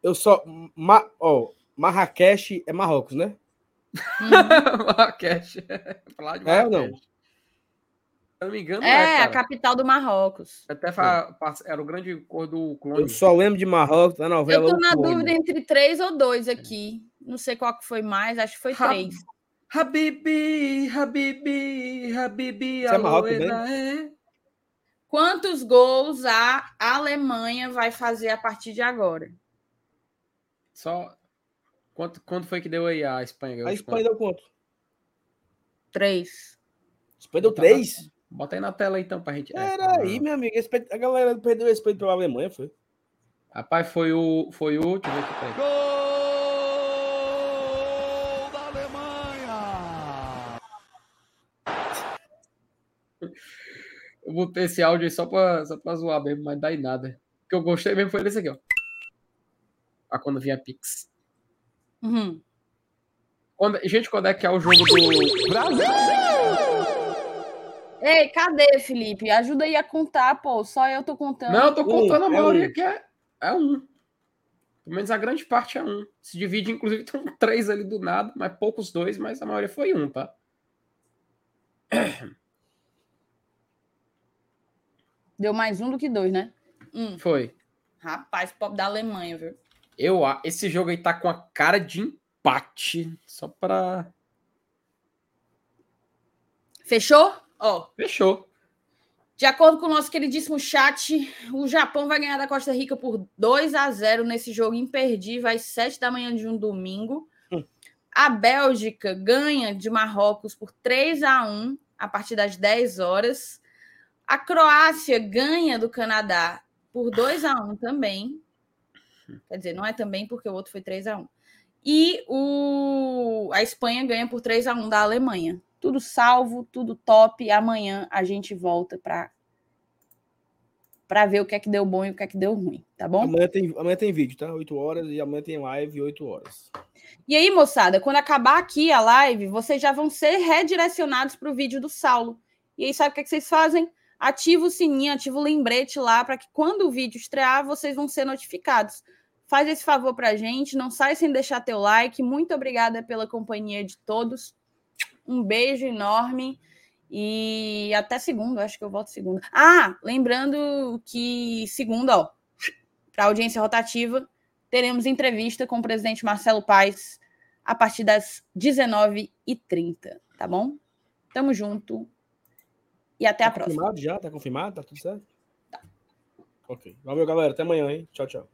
eu só. Ma, ó, Marrakech é Marrocos, né? Uhum. Marrakech. É ou não? Se eu não me engano, é, é a capital do Marrocos. Até fa... era o grande cor do clone. Eu só lembro de Marrocos da novela. Eu tô na dúvida entre três ou dois aqui. Não sei qual que foi mais, acho que foi ha... três. Habibi, Habibi, Habibi, é Marrocos, né? Quantos gols a Alemanha vai fazer a partir de agora? Só. Quanto, quanto foi que deu aí a Espanha? A Espanha deu quanto? Três. A Espanha deu três? Bota aí na tela então pra gente. Era aí, meu amigo. A galera perdeu respeito pela Alemanha, foi. Rapaz, foi o. Foi o. Deixa eu ver aqui. Gol! da Alemanha! Eu botei esse áudio aí só pra, só pra zoar mesmo, mas dá em nada. O que eu gostei mesmo foi desse aqui, ó. A quando vinha Pix. Uhum. Quando, gente, quando é que é o jogo do. Brasil! Ei, cadê, Felipe? Ajuda aí a contar, pô. Só eu tô contando. Não, eu tô contando um, a maioria é um. que é, é um. Pelo menos a grande parte é um. Se divide, inclusive, tem três ali do nada, mas poucos dois, mas a maioria foi um, tá? Deu mais um do que dois, né? Um. Foi. Rapaz, pop da Alemanha, viu? Eu, esse jogo aí tá com a cara de empate. Só pra. Fechou? Ó. Fechou. De acordo com o nosso queridíssimo chat, o Japão vai ganhar da Costa Rica por 2 a 0 nesse jogo imperdível às 7 da manhã de um domingo. Hum. A Bélgica ganha de Marrocos por 3 a 1 a partir das 10 horas. A Croácia ganha do Canadá por 2 a 1 também. Quer dizer, não é também porque o outro foi 3 a 1 E o... a Espanha ganha por 3 a 1 da Alemanha. Tudo salvo, tudo top. Amanhã a gente volta para para ver o que é que deu bom e o que é que deu ruim, tá bom? Amanhã tem, amanhã tem vídeo, tá? 8 horas e amanhã tem live 8 horas. E aí, moçada, quando acabar aqui a live, vocês já vão ser redirecionados para o vídeo do Saulo. E aí, sabe o que, é que vocês fazem? Ativa o sininho, ativa o lembrete lá para que quando o vídeo estrear, vocês vão ser notificados. Faz esse favor para a gente, não sai sem deixar teu like. Muito obrigada pela companhia de todos. Um beijo enorme. E até segunda, acho que eu volto segunda. Ah, lembrando que segunda, ó, para audiência rotativa, teremos entrevista com o presidente Marcelo Paes a partir das 19h30, tá bom? Tamo junto e até tá a próxima. Confirmado já? Tá confirmado? Tá tudo certo? Tá. Ok. Valeu, galera. Até amanhã, hein? Tchau, tchau.